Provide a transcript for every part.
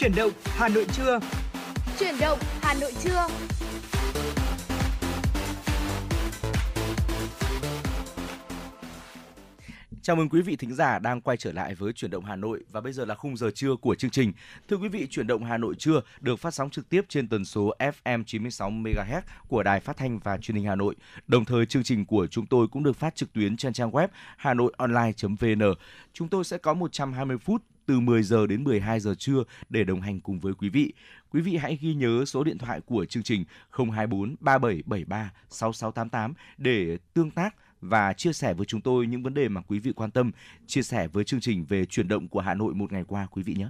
Chuyển động Hà Nội trưa. Chuyển động Hà Nội trưa. Chào mừng quý vị thính giả đang quay trở lại với Chuyển động Hà Nội và bây giờ là khung giờ trưa của chương trình. Thưa quý vị, Chuyển động Hà Nội trưa được phát sóng trực tiếp trên tần số FM 96 MHz của Đài Phát thanh và Truyền hình Hà Nội. Đồng thời chương trình của chúng tôi cũng được phát trực tuyến trên trang web hanoionline.vn. Chúng tôi sẽ có 120 phút từ 10 giờ đến 12 giờ trưa để đồng hành cùng với quý vị. Quý vị hãy ghi nhớ số điện thoại của chương trình 024 3773 6688 để tương tác và chia sẻ với chúng tôi những vấn đề mà quý vị quan tâm, chia sẻ với chương trình về chuyển động của Hà Nội một ngày qua quý vị nhé.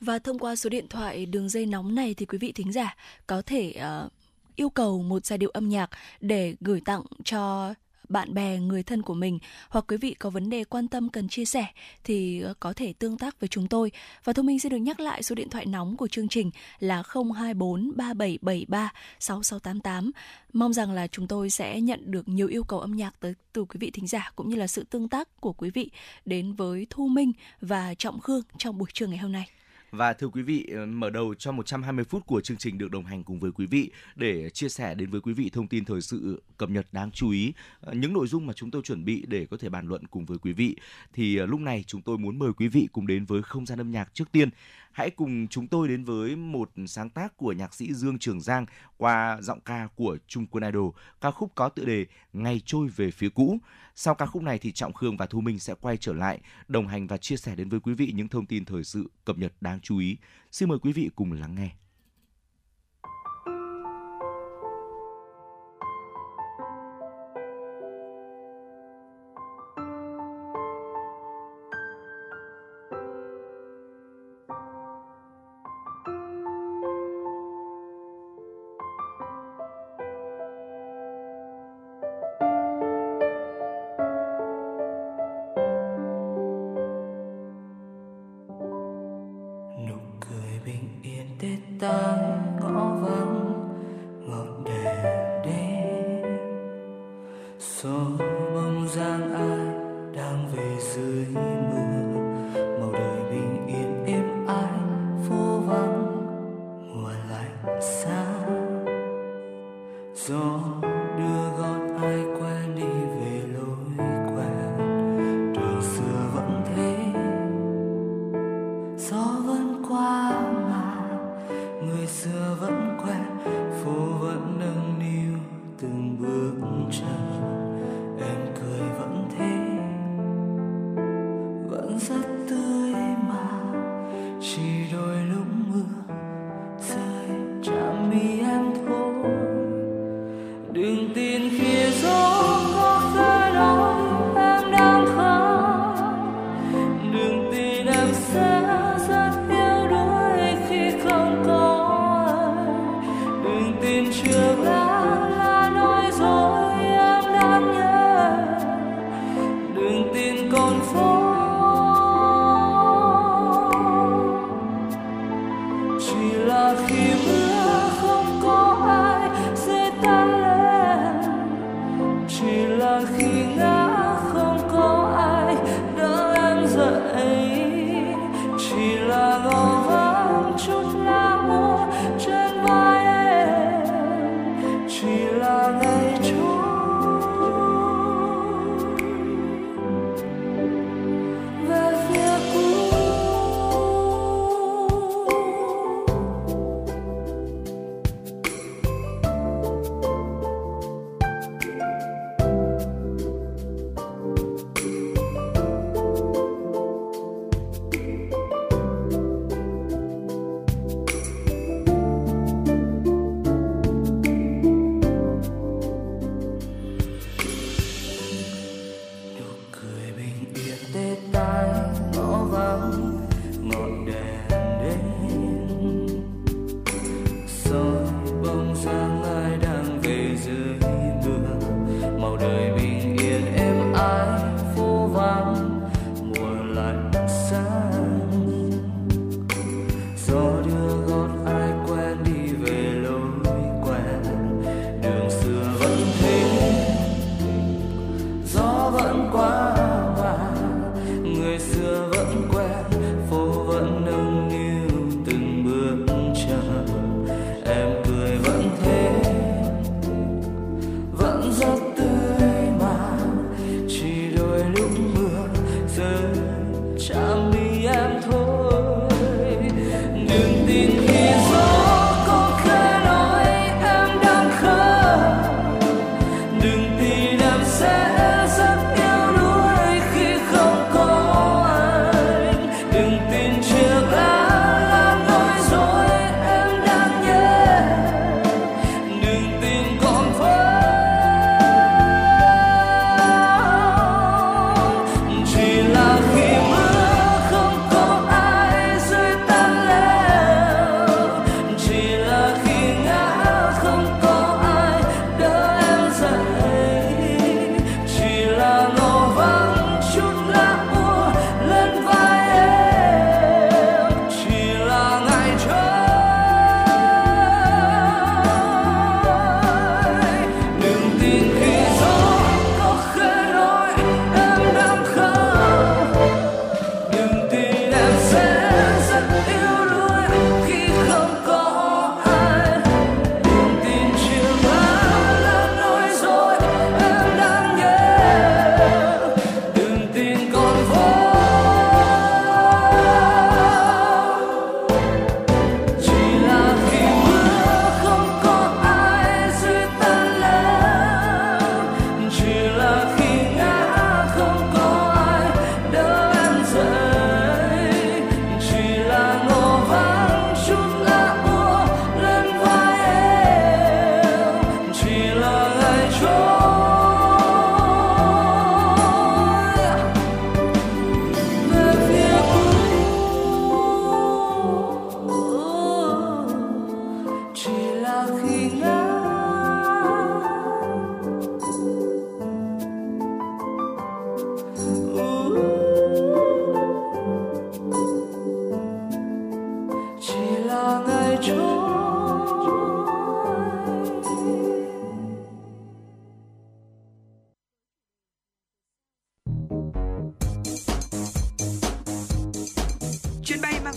Và thông qua số điện thoại đường dây nóng này thì quý vị thính giả có thể uh, yêu cầu một giai điệu âm nhạc để gửi tặng cho bạn bè, người thân của mình hoặc quý vị có vấn đề quan tâm cần chia sẻ thì ờ, có thể tương tác với chúng tôi. Và Thu Minh sẽ được nhắc lại số điện thoại nóng của chương trình là 024 3773 6688. Mong rằng là chúng tôi sẽ nhận được nhiều yêu cầu âm nhạc tới từ quý vị thính giả cũng như là sự tương tác của quý vị đến với Thu Minh và Trọng Khương trong buổi trưa ngày hôm nay. Và thưa quý vị, ờ, mở đầu cho 120 phút của chương trình được đồng hành cùng với quý vị để chia sẻ đến với quý vị thông tin thời sự cập nhật đáng chú ý, ờ, những nội dung mà chúng tôi chuẩn bị để có thể bàn luận cùng với quý vị. Thì ờ, lúc này chúng tôi muốn mời quý vị cùng đến với không gian âm nhạc trước tiên. Hãy cùng chúng tôi đến với một sáng tác của nhạc sĩ Dương Trường Giang qua giọng ca của Trung Quân Idol, ca khúc có tựa đề Ngày trôi về phía cũ. Sau ca khúc này thì Trọng Khương và Thu Minh sẽ quay trở lại đồng hành và chia sẻ đến với quý vị những thông tin thời sự cập nhật đáng chú ý. Xin mời quý vị cùng lắng nghe.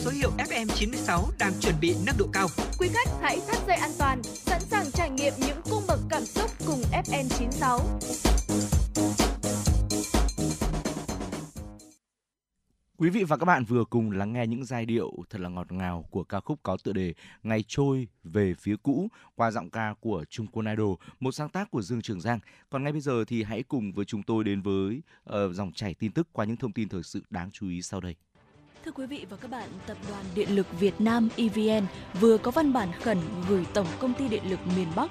Số hiệu FM 96 đang chuẩn bị nâng độ cao. Quý khách hãy thắt dây an toàn, sẵn sàng trải nghiệm những cung bậc cảm xúc cùng FM 96. Quý vị và các bạn vừa cùng lắng nghe những giai điệu thật là ngọt ngào của ca khúc có tựa đề Ngày trôi về phía cũ qua giọng ca của Trung Quân Idol, một sáng tác của Dương Trường Giang. Còn ngay bây giờ thì hãy cùng với chúng tôi đến với uh, dòng chảy tin tức qua những thông tin thời sự đáng chú ý sau đây. Thưa quý vị và các bạn, Tập đoàn Điện lực Việt Nam EVN vừa có văn bản khẩn gửi Tổng công ty Điện lực miền Bắc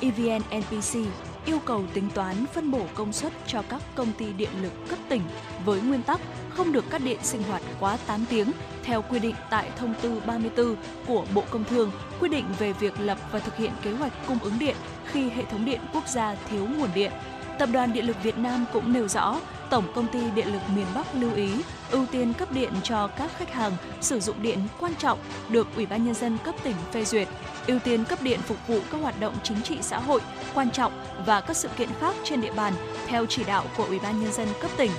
EVN NPC yêu cầu tính toán phân bổ công suất cho các công ty điện lực cấp tỉnh với nguyên tắc không được cắt điện sinh hoạt quá 8 tiếng theo quy định tại thông tư 34 của Bộ Công Thương quy định về việc lập và thực hiện kế hoạch cung ứng điện khi hệ thống điện quốc gia thiếu nguồn điện. Tập đoàn Điện lực Việt Nam cũng nêu rõ, Tổng công ty Điện lực miền Bắc lưu ý ưu tiên cấp điện cho các khách hàng sử dụng điện quan trọng được Ủy ban nhân dân cấp tỉnh phê duyệt, ưu tiên cấp điện phục vụ các hoạt động chính trị xã hội quan trọng và các sự kiện khác trên địa bàn theo chỉ đạo của Ủy ban nhân dân cấp tỉnh.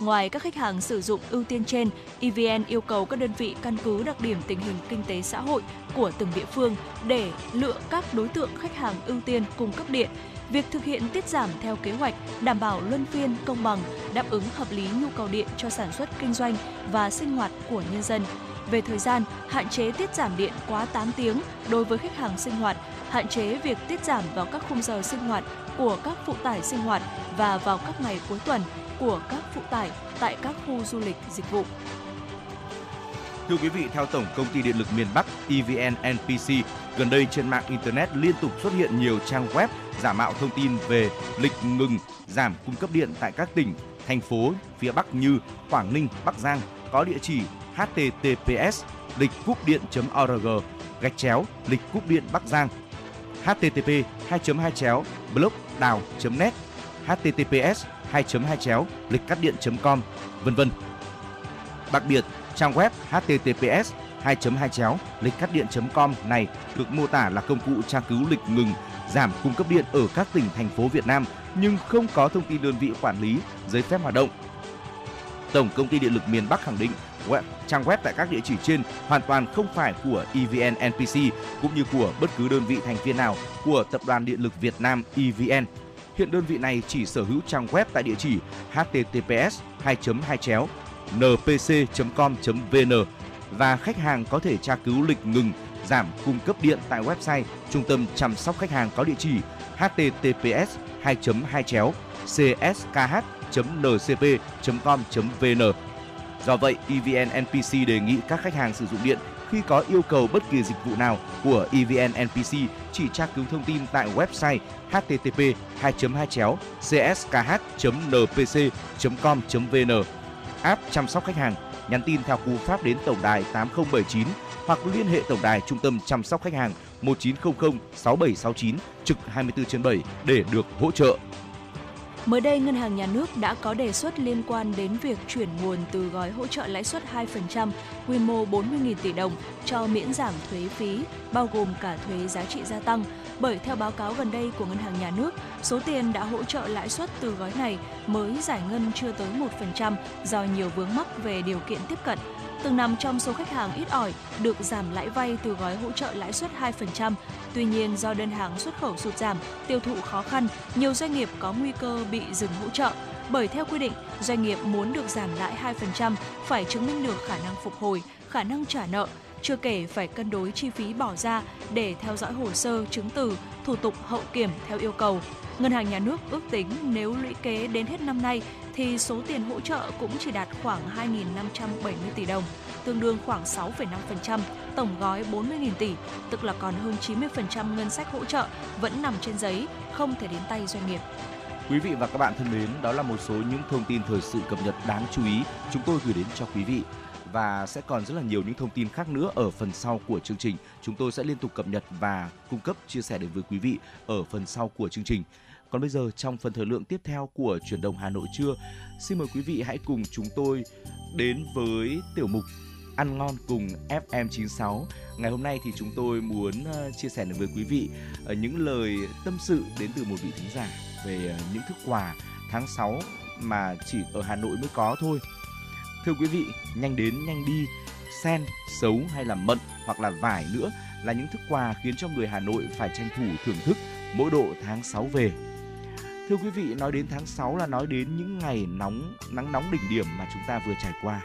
Ngoài các khách hàng sử dụng ưu tiên trên, EVN yêu cầu các đơn vị căn cứ đặc điểm tình hình kinh tế xã hội của từng địa phương để lựa các đối tượng khách hàng ưu tiên cung cấp điện. Việc thực hiện tiết giảm theo kế hoạch đảm bảo luân phiên công bằng, đáp ứng hợp lý nhu cầu điện cho sản xuất kinh doanh và sinh hoạt của nhân dân. Về thời gian, hạn chế tiết giảm điện quá 8 tiếng đối với khách hàng sinh hoạt, hạn chế việc tiết giảm vào các khung giờ sinh hoạt của các phụ tải sinh hoạt và vào các ngày cuối tuần của các phụ tải tại các khu du lịch dịch vụ. Thưa quý vị, theo Tổng Công ty Điện lực miền Bắc EVN NPC, gần đây trên mạng Internet liên tục xuất hiện nhiều trang web giả mạo thông tin về lịch ngừng giảm cung cấp điện tại các tỉnh, thành phố phía Bắc như Quảng Ninh, Bắc Giang có địa chỉ https lịch cúp điện.org gạch chéo lịch cúp điện Bắc Giang http 2 2 chéo blog đào net https 2 2 chéo lịch cắt điện com vân vân. Đặc biệt trang web https 2 2 chéo lịch cắt điện com này được mô tả là công cụ tra cứu lịch ngừng giảm cung cấp điện ở các tỉnh thành phố Việt Nam nhưng không có thông tin đơn vị quản lý giấy phép hoạt động Tổng công ty Điện lực miền Bắc khẳng định web, trang web tại các địa chỉ trên hoàn toàn không phải của EVN NPC cũng như của bất cứ đơn vị thành viên nào của Tập đoàn Điện lực Việt Nam EVN. Hiện đơn vị này chỉ sở hữu trang web tại địa chỉ https 2 2 chéo npc.com.vn và khách hàng có thể tra cứu lịch ngừng giảm cung cấp điện tại website Trung tâm chăm sóc khách hàng có địa chỉ https 2 2 chéo cskh.ncp.com.vn Do vậy, EVN NPC đề nghị các khách hàng sử dụng điện khi có yêu cầu bất kỳ dịch vụ nào của EVN NPC chỉ tra cứu thông tin tại website http 2 2 chéo cskh.npc.com.vn app chăm sóc khách hàng nhắn tin theo cú pháp đến tổng đài 8079 hoặc liên hệ tổng đài trung tâm chăm sóc khách hàng 1900 6769 trực 24 trên 7 để được hỗ trợ. Mới đây, Ngân hàng Nhà nước đã có đề xuất liên quan đến việc chuyển nguồn từ gói hỗ trợ lãi suất 2% quy mô 40.000 tỷ đồng cho miễn giảm thuế phí, bao gồm cả thuế giá trị gia tăng. Bởi theo báo cáo gần đây của Ngân hàng Nhà nước, số tiền đã hỗ trợ lãi suất từ gói này mới giải ngân chưa tới 1% do nhiều vướng mắc về điều kiện tiếp cận từng nằm trong số khách hàng ít ỏi được giảm lãi vay từ gói hỗ trợ lãi suất 2%. Tuy nhiên, do đơn hàng xuất khẩu sụt giảm, tiêu thụ khó khăn, nhiều doanh nghiệp có nguy cơ bị dừng hỗ trợ. Bởi theo quy định, doanh nghiệp muốn được giảm lãi 2% phải chứng minh được khả năng phục hồi, khả năng trả nợ, chưa kể phải cân đối chi phí bỏ ra để theo dõi hồ sơ, chứng từ, thủ tục hậu kiểm theo yêu cầu. Ngân hàng Nhà nước ước tính nếu lũy kế đến hết năm nay thì số tiền hỗ trợ cũng chỉ đạt khoảng 2.570 tỷ đồng, tương đương khoảng 6,5% tổng gói 40.000 tỷ, tức là còn hơn 90% ngân sách hỗ trợ vẫn nằm trên giấy, không thể đến tay doanh nghiệp. Quý vị và các bạn thân mến, đó là một số những thông tin thời sự cập nhật đáng chú ý chúng tôi gửi đến cho quý vị và sẽ còn rất là nhiều những thông tin khác nữa ở phần sau của chương trình. Chúng tôi sẽ liên tục cập nhật và cung cấp chia sẻ đến với quý vị ở phần sau của chương trình. Còn bây giờ trong phần thời lượng tiếp theo của chuyển động Hà Nội trưa, xin mời quý vị hãy cùng chúng tôi đến với tiểu mục ăn ngon cùng FM96. Ngày hôm nay thì chúng tôi muốn ờ, chia sẻ đến với quý vị ờ, những lời tâm sự đến từ một vị thính giả về ờ, những thức quà tháng 6 mà chỉ ở Hà Nội mới có thôi. Thưa quý vị, nhanh đến nhanh đi, sen, sấu hay là mận hoặc là vải nữa là những thức quà khiến cho người Hà Nội phải tranh thủ thưởng thức mỗi độ tháng 6 về. Thưa quý vị, nói đến tháng 6 là nói đến những ngày nóng, nắng nóng đỉnh điểm mà chúng ta vừa trải qua.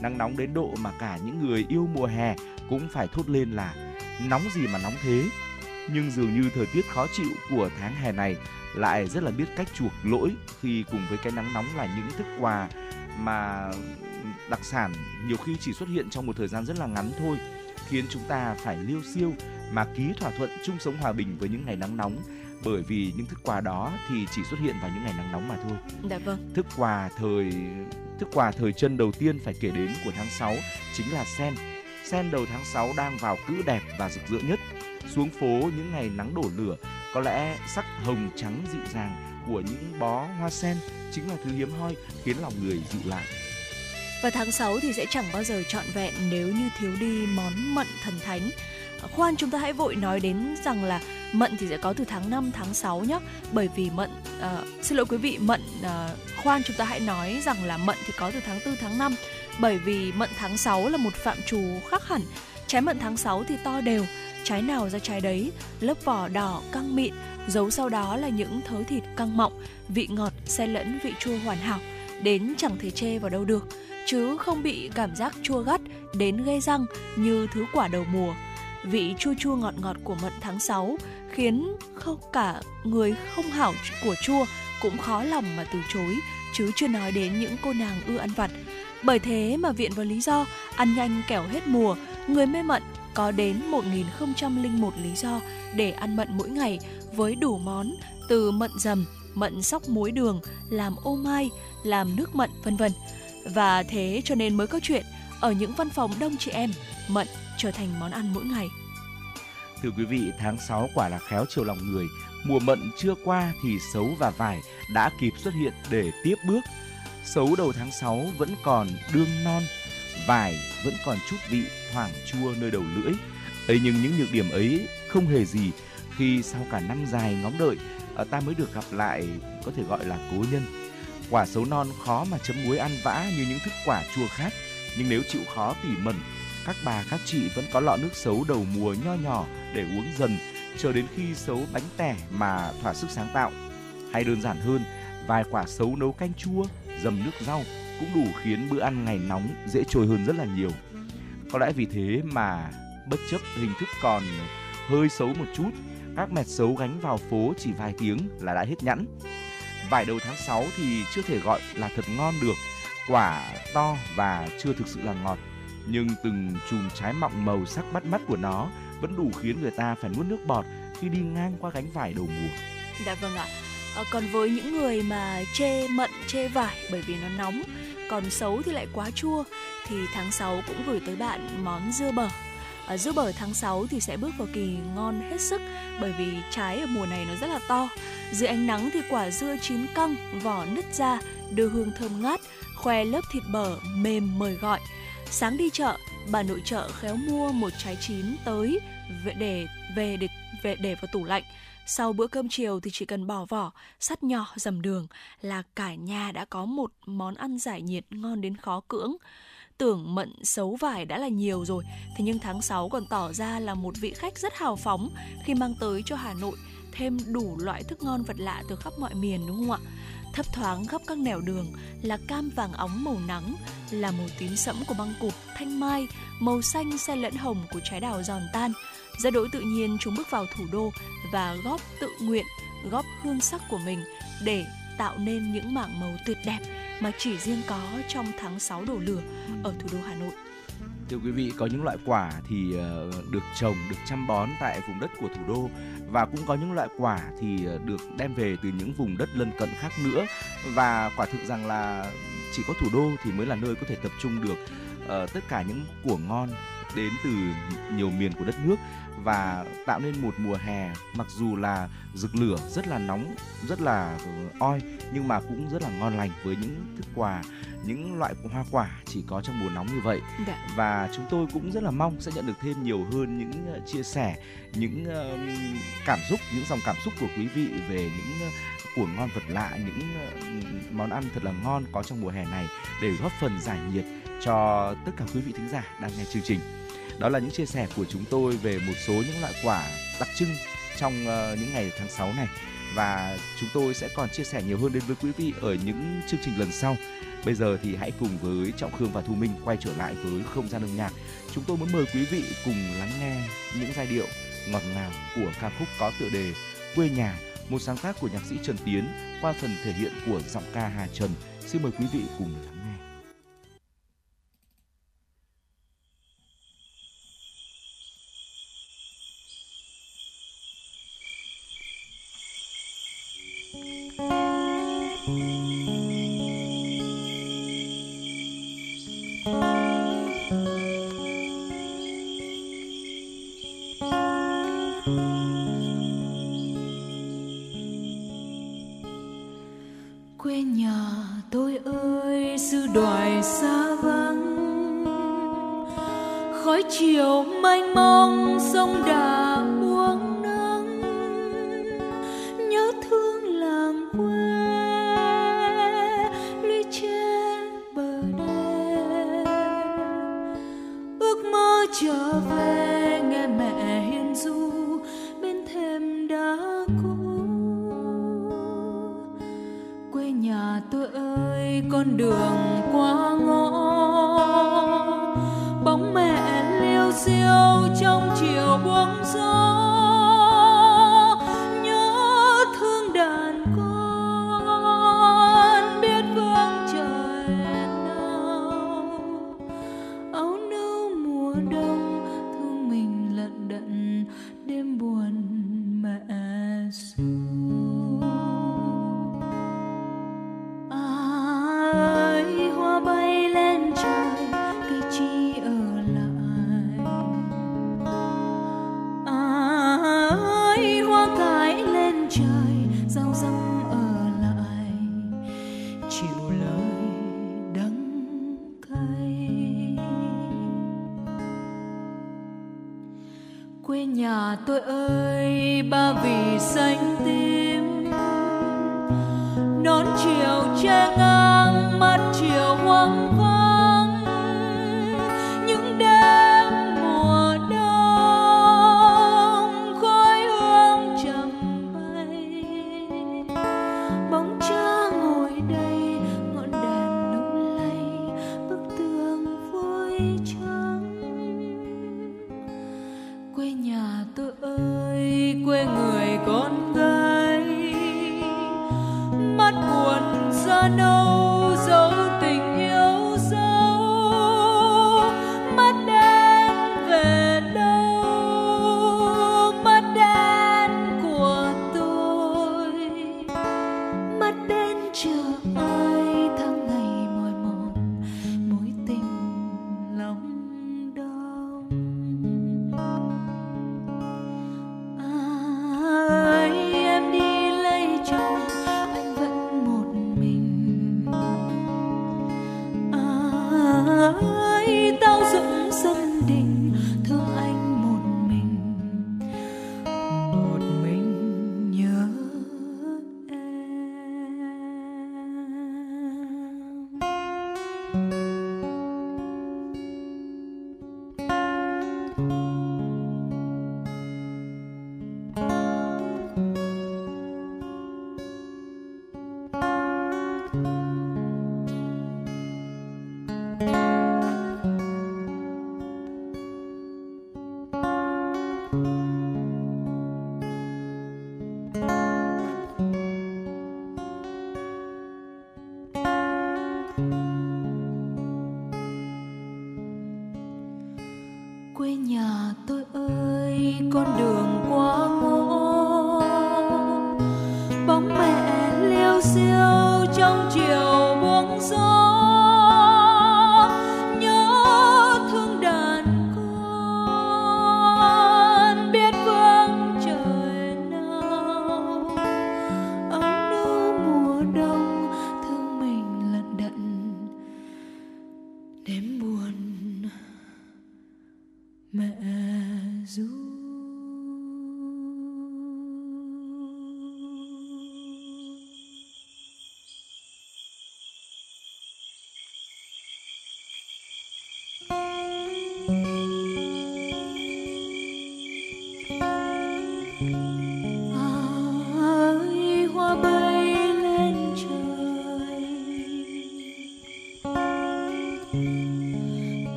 Nắng nóng đến độ mà cả những người yêu mùa hè cũng phải thốt lên là nóng gì mà nóng thế. Nhưng dường như thời tiết khó chịu của tháng hè này lại rất là biết cách chuộc lỗi khi cùng với cái nắng nóng là những thức quà mà đặc sản nhiều khi chỉ xuất hiện trong một thời gian rất là ngắn thôi khiến chúng ta phải liêu siêu mà ký thỏa thuận chung sống hòa bình với những ngày nắng nóng bởi vì những thức quà đó thì chỉ xuất hiện vào những ngày nắng nóng mà thôi. Dạ vâng. Thức quà thời thức quà thời chân đầu tiên phải kể đến của tháng 6 chính là sen. Sen đầu tháng 6 đang vào cữ đẹp và rực rỡ nhất. Xuống phố những ngày nắng đổ lửa, có lẽ sắc hồng trắng dịu dàng của những bó hoa sen chính là thứ hiếm hoi khiến lòng người dịu lại. Và tháng 6 thì sẽ chẳng bao giờ trọn vẹn nếu như thiếu đi món mận thần thánh. Khoan chúng ta hãy vội nói đến rằng là mận thì sẽ có từ tháng 5 tháng 6 nhé. Bởi vì mận uh, xin lỗi quý vị, mận uh, khoan chúng ta hãy nói rằng là mận thì có từ tháng 4 tháng 5 bởi vì mận tháng 6 là một phạm trù khác hẳn. Trái mận tháng 6 thì to đều, trái nào ra trái đấy, lớp vỏ đỏ căng mịn, giấu sau đó là những thớ thịt căng mọng, vị ngọt xen lẫn vị chua hoàn hảo, đến chẳng thể chê vào đâu được chứ không bị cảm giác chua gắt đến gây răng như thứ quả đầu mùa. Vị chua chua ngọt ngọt của mận tháng 6 khiến không cả người không hảo của chua cũng khó lòng mà từ chối, chứ chưa nói đến những cô nàng ưa ăn vặt. Bởi thế mà viện vào lý do ăn nhanh kẻo hết mùa, người mê mận có đến 1001 lý do để ăn mận mỗi ngày với đủ món từ mận dầm, mận sóc muối đường, làm ô mai, làm nước mận vân vân. Và thế cho nên mới có chuyện ở những văn phòng đông chị em, mận trở thành món ăn mỗi ngày. Thưa quý vị, tháng 6 quả là khéo chiều lòng người. Mùa mận chưa qua thì sấu và vải đã kịp xuất hiện để tiếp bước. Sấu đầu tháng 6 vẫn còn đương non, vải vẫn còn chút vị thoảng chua nơi đầu lưỡi. ấy nhưng những nhược điểm ấy không hề gì khi sau cả năm dài ngóng đợi ờ, ta mới được gặp lại có thể gọi là cố nhân Quả sấu non khó mà chấm muối ăn vã như những thức quả chua khác, nhưng nếu chịu khó tỉ mẩn, các bà các chị vẫn có lọ nước sấu đầu mùa nho nhỏ để uống dần, chờ đến khi sấu bánh tẻ mà thỏa sức sáng tạo. Hay đơn giản hơn, vài quả sấu nấu canh chua, dầm nước rau cũng đủ khiến bữa ăn ngày nóng dễ trôi hơn rất là nhiều. Có lẽ vì thế mà bất chấp hình thức còn hơi xấu một chút, các mẹt xấu gánh vào phố chỉ vài tiếng là đã hết nhẵn vải đầu tháng 6 thì chưa thể gọi là thật ngon được. Quả to và chưa thực sự là ngọt, nhưng từng chùm trái mọng màu sắc bắt mắt của nó vẫn đủ khiến người ta phải nuốt nước bọt khi đi ngang qua gánh vải đầu mùa. Dạ vâng ạ. À, còn với những người mà chê mận, chê vải bởi vì nó nóng, còn xấu thì lại quá chua thì tháng 6 cũng gửi tới bạn món dưa bở à, dưa bở tháng 6 thì sẽ bước vào kỳ ngon hết sức bởi vì trái ở mùa này nó rất là to. Dưới ánh nắng thì quả dưa chín căng vỏ nứt ra đưa hương thơm ngát khoe lớp thịt bở mềm mời gọi. Sáng đi chợ bà nội chợ khéo mua một trái chín tới để về để về để vào tủ lạnh. Sau bữa cơm chiều thì chỉ cần bỏ vỏ, sắt nhỏ dầm đường là cả nhà đã có một món ăn giải nhiệt ngon đến khó cưỡng tưởng mận xấu vải đã là nhiều rồi, thế nhưng tháng 6 còn tỏ ra là một vị khách rất hào phóng khi mang tới cho Hà Nội thêm đủ loại thức ngon vật lạ từ khắp mọi miền đúng không ạ? Thấp thoáng khắp các nẻo đường là cam vàng óng màu nắng, là màu tím sẫm của băng cụp, thanh mai, màu xanh xen lẫn hồng của trái đào giòn tan. Ra đỗi tự nhiên chúng bước vào thủ đô và góp tự nguyện, góp hương sắc của mình để tạo nên những mảng màu tuyệt đẹp mà chỉ riêng có trong tháng 6 đổ lửa ở thủ đô Hà Nội. Thưa quý vị, có những loại quả thì ờ, được trồng, được chăm bón tại vùng đất của thủ đô và cũng có những loại quả thì ờ, được đem về từ những vùng đất lân cận khác nữa và quả thực rằng là chỉ có thủ đô thì mới là nơi có thể tập trung được ờ, tất cả những của ngon đến từ nhiều miền của đất nước và tạo nên một mùa hè mặc dù là rực lửa rất là nóng rất là oi nhưng mà cũng rất là ngon lành với những thức quà những loại hoa quả chỉ có trong mùa nóng như vậy dạ. và chúng tôi cũng rất là mong sẽ nhận được thêm nhiều hơn những ờ, chia sẻ những uh, cảm xúc những dòng cảm xúc của quý vị về những của ngon vật lạ những món ăn thật là ngon có trong mùa hè này để góp phần giải nhiệt cho tất cả quý vị thính giả đang nghe chương trình. Đó là những chia sẻ của chúng tôi về một số những loại quả đặc trưng trong uh, những ngày tháng 6 này và chúng tôi sẽ còn chia sẻ nhiều hơn đến với quý vị ở những chương trình lần sau. Bây giờ thì hãy cùng với Trọng Khương và Thu Minh quay trở lại với không gian âm nhạc. Chúng tôi muốn mời quý vị cùng lắng nghe những giai điệu ngọt ngào của ca khúc có tựa đề Quê nhà, một sáng tác của nhạc sĩ Trần Tiến qua phần thể hiện của giọng ca Hà Trần. Xin mời quý vị cùng lắng quê nhà tôi ơi sư đoài xa vắng. Khói chiều mênh mông, sông đà uống nắng. Nhớ thương làng quê, lũy trên bờ đê. Ước mơ trở về, nghe mẹ hiền du bên thềm đá cũ. con đường qua ngõ. Bóng mẹ liêu xiêu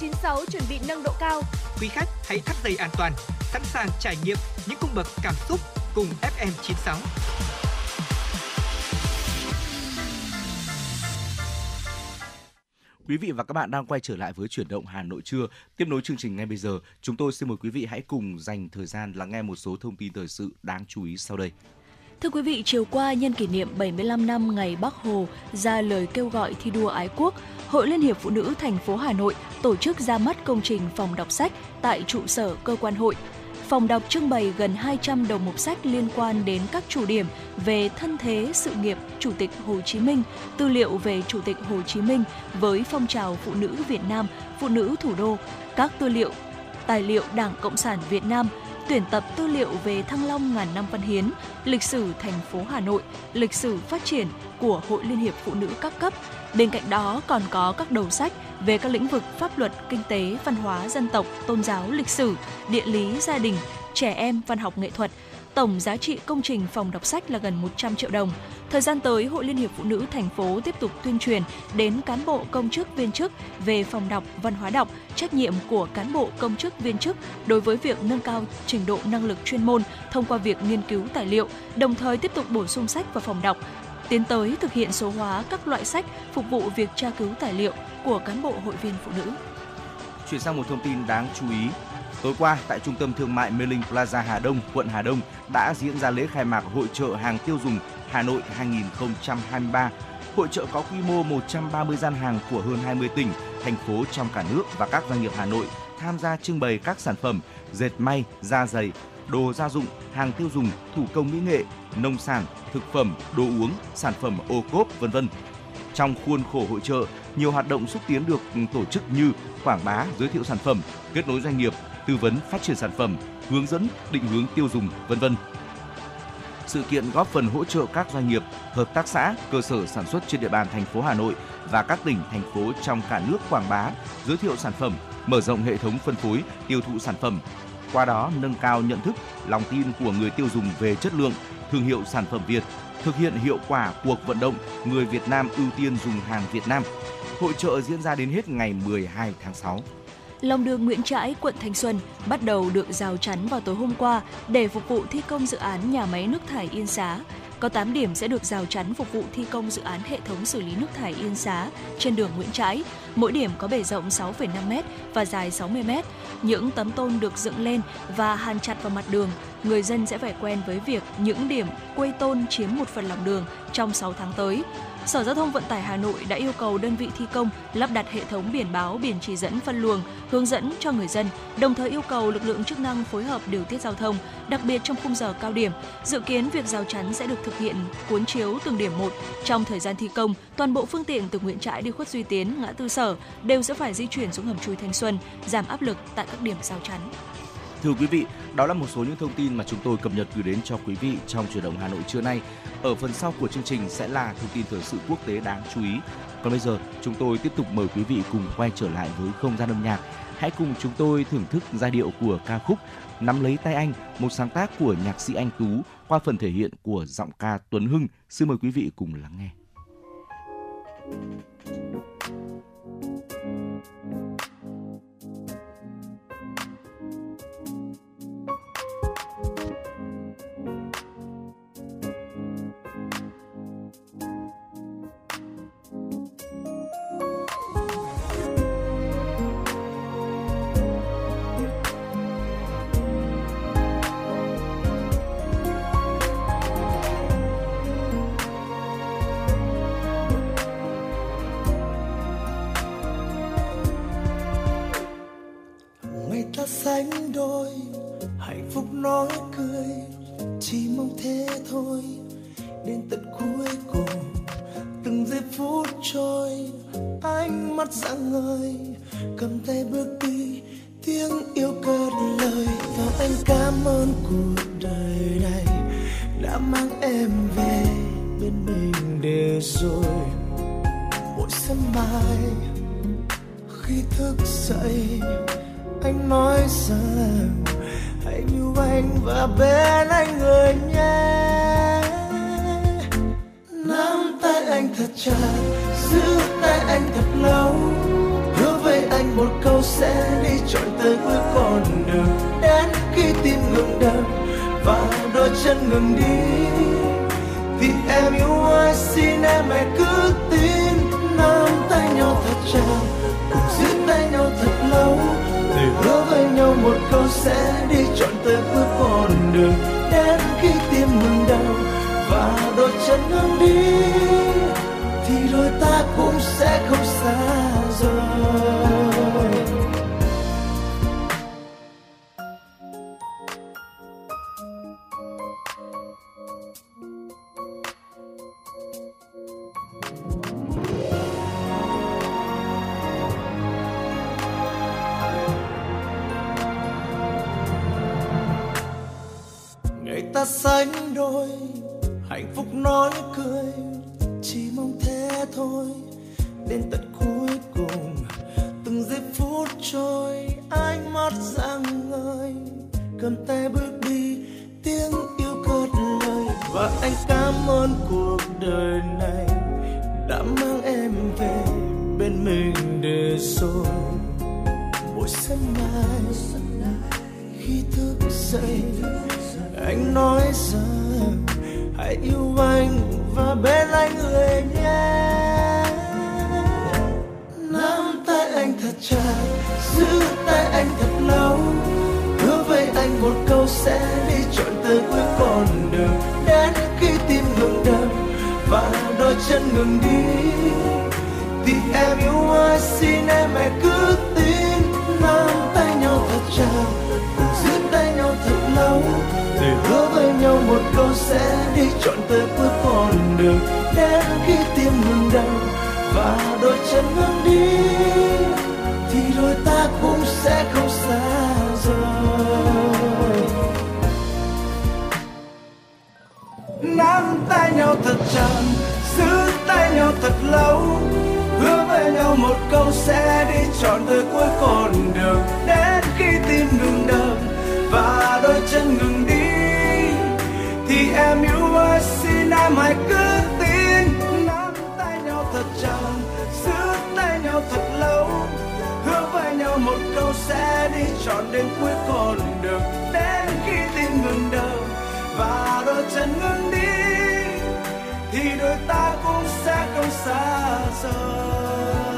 nghe. FM96 chuẩn bị nâng độ cao. Quý khách hãy thắt dây an toàn, sẵn sàng trải nghiệm những cung bậc cảm xúc cùng FM96. Quý vị và các bạn đang quay trở lại với chuyển động Hà Nội trưa. Tiếp nối chương trình ngay bây giờ, chúng tôi xin mời quý vị hãy cùng dành thời gian lắng nghe một số thông tin thời sự đáng chú ý sau đây. Thưa quý vị, chiều qua nhân kỷ niệm 75 năm ngày Bắc Hồ ra lời kêu gọi thi đua ái quốc, Hội Liên hiệp Phụ nữ thành phố Hà Nội tổ chức ra mắt công trình phòng đọc sách tại trụ sở cơ quan hội. Phòng đọc trưng bày gần 200 đầu mục sách liên quan đến các chủ điểm về thân thế sự nghiệp Chủ tịch Hồ Chí Minh, tư liệu về Chủ tịch Hồ Chí Minh với phong trào phụ nữ Việt Nam, phụ nữ thủ đô, các tư liệu, tài liệu Đảng Cộng sản Việt Nam, tuyển tập tư liệu về Thăng Long ngàn năm văn hiến, lịch sử thành phố Hà Nội, lịch sử phát triển của Hội Liên hiệp Phụ nữ các cấp, Bên cạnh đó còn có các đầu sách về các lĩnh vực pháp luật, kinh tế, văn hóa, dân tộc, tôn giáo, lịch sử, địa lý, gia đình, trẻ em, văn học nghệ thuật. Tổng giá trị công trình phòng đọc sách là gần 100 triệu đồng. Thời gian tới, Hội Liên hiệp Phụ nữ thành phố tiếp tục tuyên truyền đến cán bộ công chức viên chức về phòng đọc, văn hóa đọc, trách nhiệm của cán bộ công chức viên chức đối với việc nâng cao trình độ năng lực chuyên môn thông qua việc nghiên cứu tài liệu, đồng thời tiếp tục bổ sung sách vào phòng đọc, tiến tới thực hiện số hóa các loại sách phục vụ việc tra cứu tài liệu của cán bộ hội viên phụ nữ. Chuyển sang một thông tin đáng chú ý. Tối qua, tại Trung tâm Thương mại Mê Linh Plaza Hà Đông, quận Hà Đông đã diễn ra lễ khai mạc Hội trợ hàng tiêu dùng Hà Nội 2023. Hội trợ có quy mô 130 gian hàng của hơn 20 tỉnh, thành phố trong cả nước và các doanh nghiệp Hà Nội tham gia trưng bày các sản phẩm dệt may, da giày, đồ gia dụng, hàng tiêu dùng, thủ công mỹ nghệ, nông sản, thực phẩm, đồ uống, sản phẩm ô cốp, vân vân. Trong khuôn khổ hội trợ, nhiều hoạt động xúc tiến được tổ chức như quảng bá, giới thiệu sản phẩm, kết nối doanh nghiệp, tư vấn phát triển sản phẩm, hướng dẫn định hướng tiêu dùng, vân vân. Sự kiện góp phần hỗ trợ các doanh nghiệp, hợp tác xã, cơ sở sản xuất trên địa bàn thành phố Hà Nội và các tỉnh thành phố trong cả nước quảng bá, giới thiệu sản phẩm, mở rộng hệ thống phân phối, tiêu thụ sản phẩm, qua đó nâng cao nhận thức, lòng tin của người tiêu dùng về chất lượng, thương hiệu sản phẩm Việt, thực hiện hiệu quả cuộc vận động người Việt Nam ưu tiên dùng hàng Việt Nam. Hội trợ diễn ra đến hết ngày 12 tháng 6. Lòng đường Nguyễn Trãi, quận Thanh Xuân bắt đầu được rào chắn vào tối hôm qua để phục vụ thi công dự án nhà máy nước thải Yên Xá. Có 8 điểm sẽ được rào chắn phục vụ thi công dự án hệ thống xử lý nước thải Yên Xá trên đường Nguyễn Trãi. Mỗi điểm có bề rộng 6,5m và dài 60m. Những tấm tôn được dựng lên và hàn chặt vào mặt đường. Người dân sẽ phải quen với việc những điểm quây tôn chiếm một phần lòng đường trong 6 tháng tới. Sở Giao thông Vận tải Hà Nội đã yêu cầu đơn vị thi công lắp đặt hệ thống biển báo, biển chỉ dẫn phân luồng, hướng dẫn cho người dân, đồng thời yêu cầu lực lượng chức năng phối hợp điều tiết giao thông, đặc biệt trong khung giờ cao điểm. Dự kiến việc rào chắn sẽ được thực hiện cuốn chiếu từng điểm một. Trong thời gian thi công, toàn bộ phương tiện từ Nguyễn Trãi đi khuất Duy Tiến, ngã tư Sở đều sẽ phải di chuyển xuống hầm chui Thanh Xuân, giảm áp lực tại các điểm rào chắn. Thưa quý vị, đó là một số những thông tin mà chúng tôi cập nhật gửi đến cho quý vị trong chuyển động Hà Nội trưa nay. Ở phần sau của chương trình sẽ là thông tin thời sự quốc tế đáng chú ý. Còn bây giờ, chúng tôi tiếp tục mời quý vị cùng quay trở lại với không gian âm nhạc. Hãy cùng chúng tôi thưởng thức giai điệu của ca khúc Nắm lấy tay anh, một sáng tác của nhạc sĩ Anh Tú qua phần thể hiện của giọng ca Tuấn Hưng. Xin mời quý vị cùng lắng nghe. Sánh đôi, hạnh phúc nói cười, chỉ mong thế thôi. Đến tận cuối cùng, từng giây phút trôi, ánh mắt dạng ngời, cầm tay bước đi, tiếng yêu cất lời. Và anh cảm ơn cuộc đời này, đã mang em về bên mình để rồi mỗi sớm mai khi thức dậy anh nói rằng hãy yêu anh và bên anh người nhé. Nắm tay anh thật chặt, giữ tay anh thật lâu. Hứa với anh một câu sẽ đi trọn tới cuối con đường. Đến khi tim ngừng đập và đôi chân ngừng đi vì em yêu ai xin em hãy cứ tin. Nắm tay nhau thật chặt, cùng giữ tay nhau thật lâu hứa với nhau một câu sẽ đi trọn tới cuối con đường đến khi tim ngừng đau và đôi chân ngừng đi, thì đôi ta cũng sẽ không xa. Đến tận cuối cùng. Từng giây phút trôi, ánh mắt rạng ngời. Cầm tay bước đi, tiếng yêu cất lời. Và anh cảm ơn cuộc đời này đã mang em về bên mình để rồi. Buổi sáng mai, khi thức dậy, anh nói rằng, hãy yêu anh và bên anh người nhé. Anh thật chặt giữ tay anh thật lâu. Hứa với anh một câu sẽ đi trọn tới cuối con đường. Đến khi tim ngừng đập và đôi chân ngừng đi, thì em yêu ai xin em hãy cứ tin. Nắm tay nhau thật chặt cùng giữ tay nhau thật lâu. Để hứa với nhau một câu sẽ đi trọn tới cuối con đường. Đến khi tim ngừng đập và đôi chân ngừng đi không xa rồi. Nắm tay nhau thật chặt, giữ tay nhau thật lâu. Hứa với nhau một câu sẽ đi trọn tới cuối con đường. Đến khi tim ngừng đập và đôi chân ngừng đi, thì em yêu ơi, xin em hãy cứ tin. Nắm tay nhau thật chặt, giữ tay nhau thật lâu nhau một câu sẽ đi trọn đến cuối con đường. Đến khi tim ngừng đập và đôi chân ngừng đi, thì đôi ta cũng sẽ không xa rời.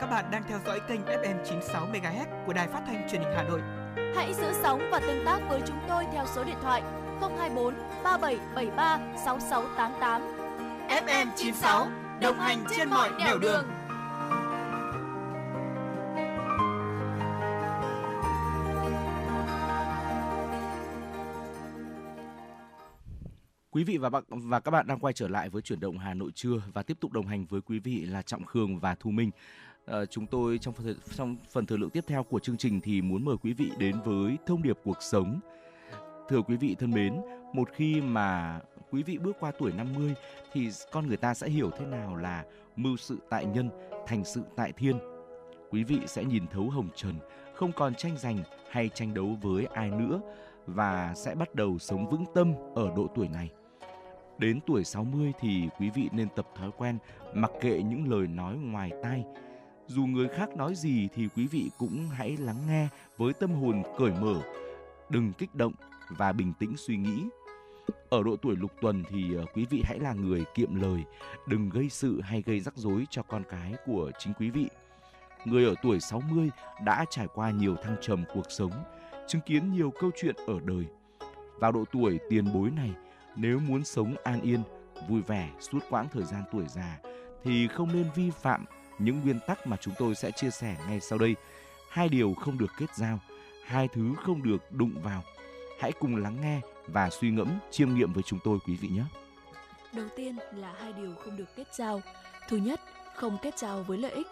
Các bạn đang theo dõi kênh FM 96 MHz của đài phát thanh truyền hình Hà Nội. Hãy giữ sóng và tương tác với chúng tôi theo số điện thoại 024 3773 6688. FM 96 đồng hành trên mọi nẻo đường. Quý vị và bạn và các bạn đang quay trở lại với chuyển động Hà Nội trưa và tiếp tục đồng hành với quý vị là Trọng Khương và Thu Minh. Ờ, chúng tôi trong phần, trong phần thời lượng tiếp theo của chương trình thì muốn mời quý vị đến với thông điệp cuộc sống. Thưa quý vị thân mến, một khi mà quý vị bước qua tuổi 50 thì con người ta sẽ hiểu thế nào là mưu sự tại nhân, thành sự tại thiên. Quý vị sẽ nhìn thấu hồng trần, không còn tranh giành hay tranh đấu với ai nữa và sẽ bắt đầu sống vững tâm ở độ tuổi này. Đến tuổi 60 thì quý vị nên tập thói quen mặc kệ những lời nói ngoài tai. Dù người khác nói gì thì quý vị cũng hãy lắng nghe với tâm hồn cởi mở, đừng kích động và bình tĩnh suy nghĩ. Ở độ tuổi lục tuần thì ờ, quý vị hãy là người kiệm lời, đừng gây sự hay gây rắc rối cho con cái của chính quý vị. Người ở tuổi 60 đã trải qua nhiều thăng trầm cuộc sống, chứng kiến nhiều câu chuyện ở đời. Vào độ tuổi tiền bối này, nếu muốn sống an yên, vui vẻ suốt quãng thời gian tuổi già thì không nên vi phạm những nguyên tắc mà chúng tôi sẽ chia sẻ ngay sau đây. Hai điều không được kết giao, hai thứ không được đụng vào. Hãy cùng lắng nghe và suy ngẫm chiêm nghiệm với chúng tôi quý vị nhé. Đầu tiên là hai điều không được kết giao. Thứ nhất, không kết giao với lợi ích.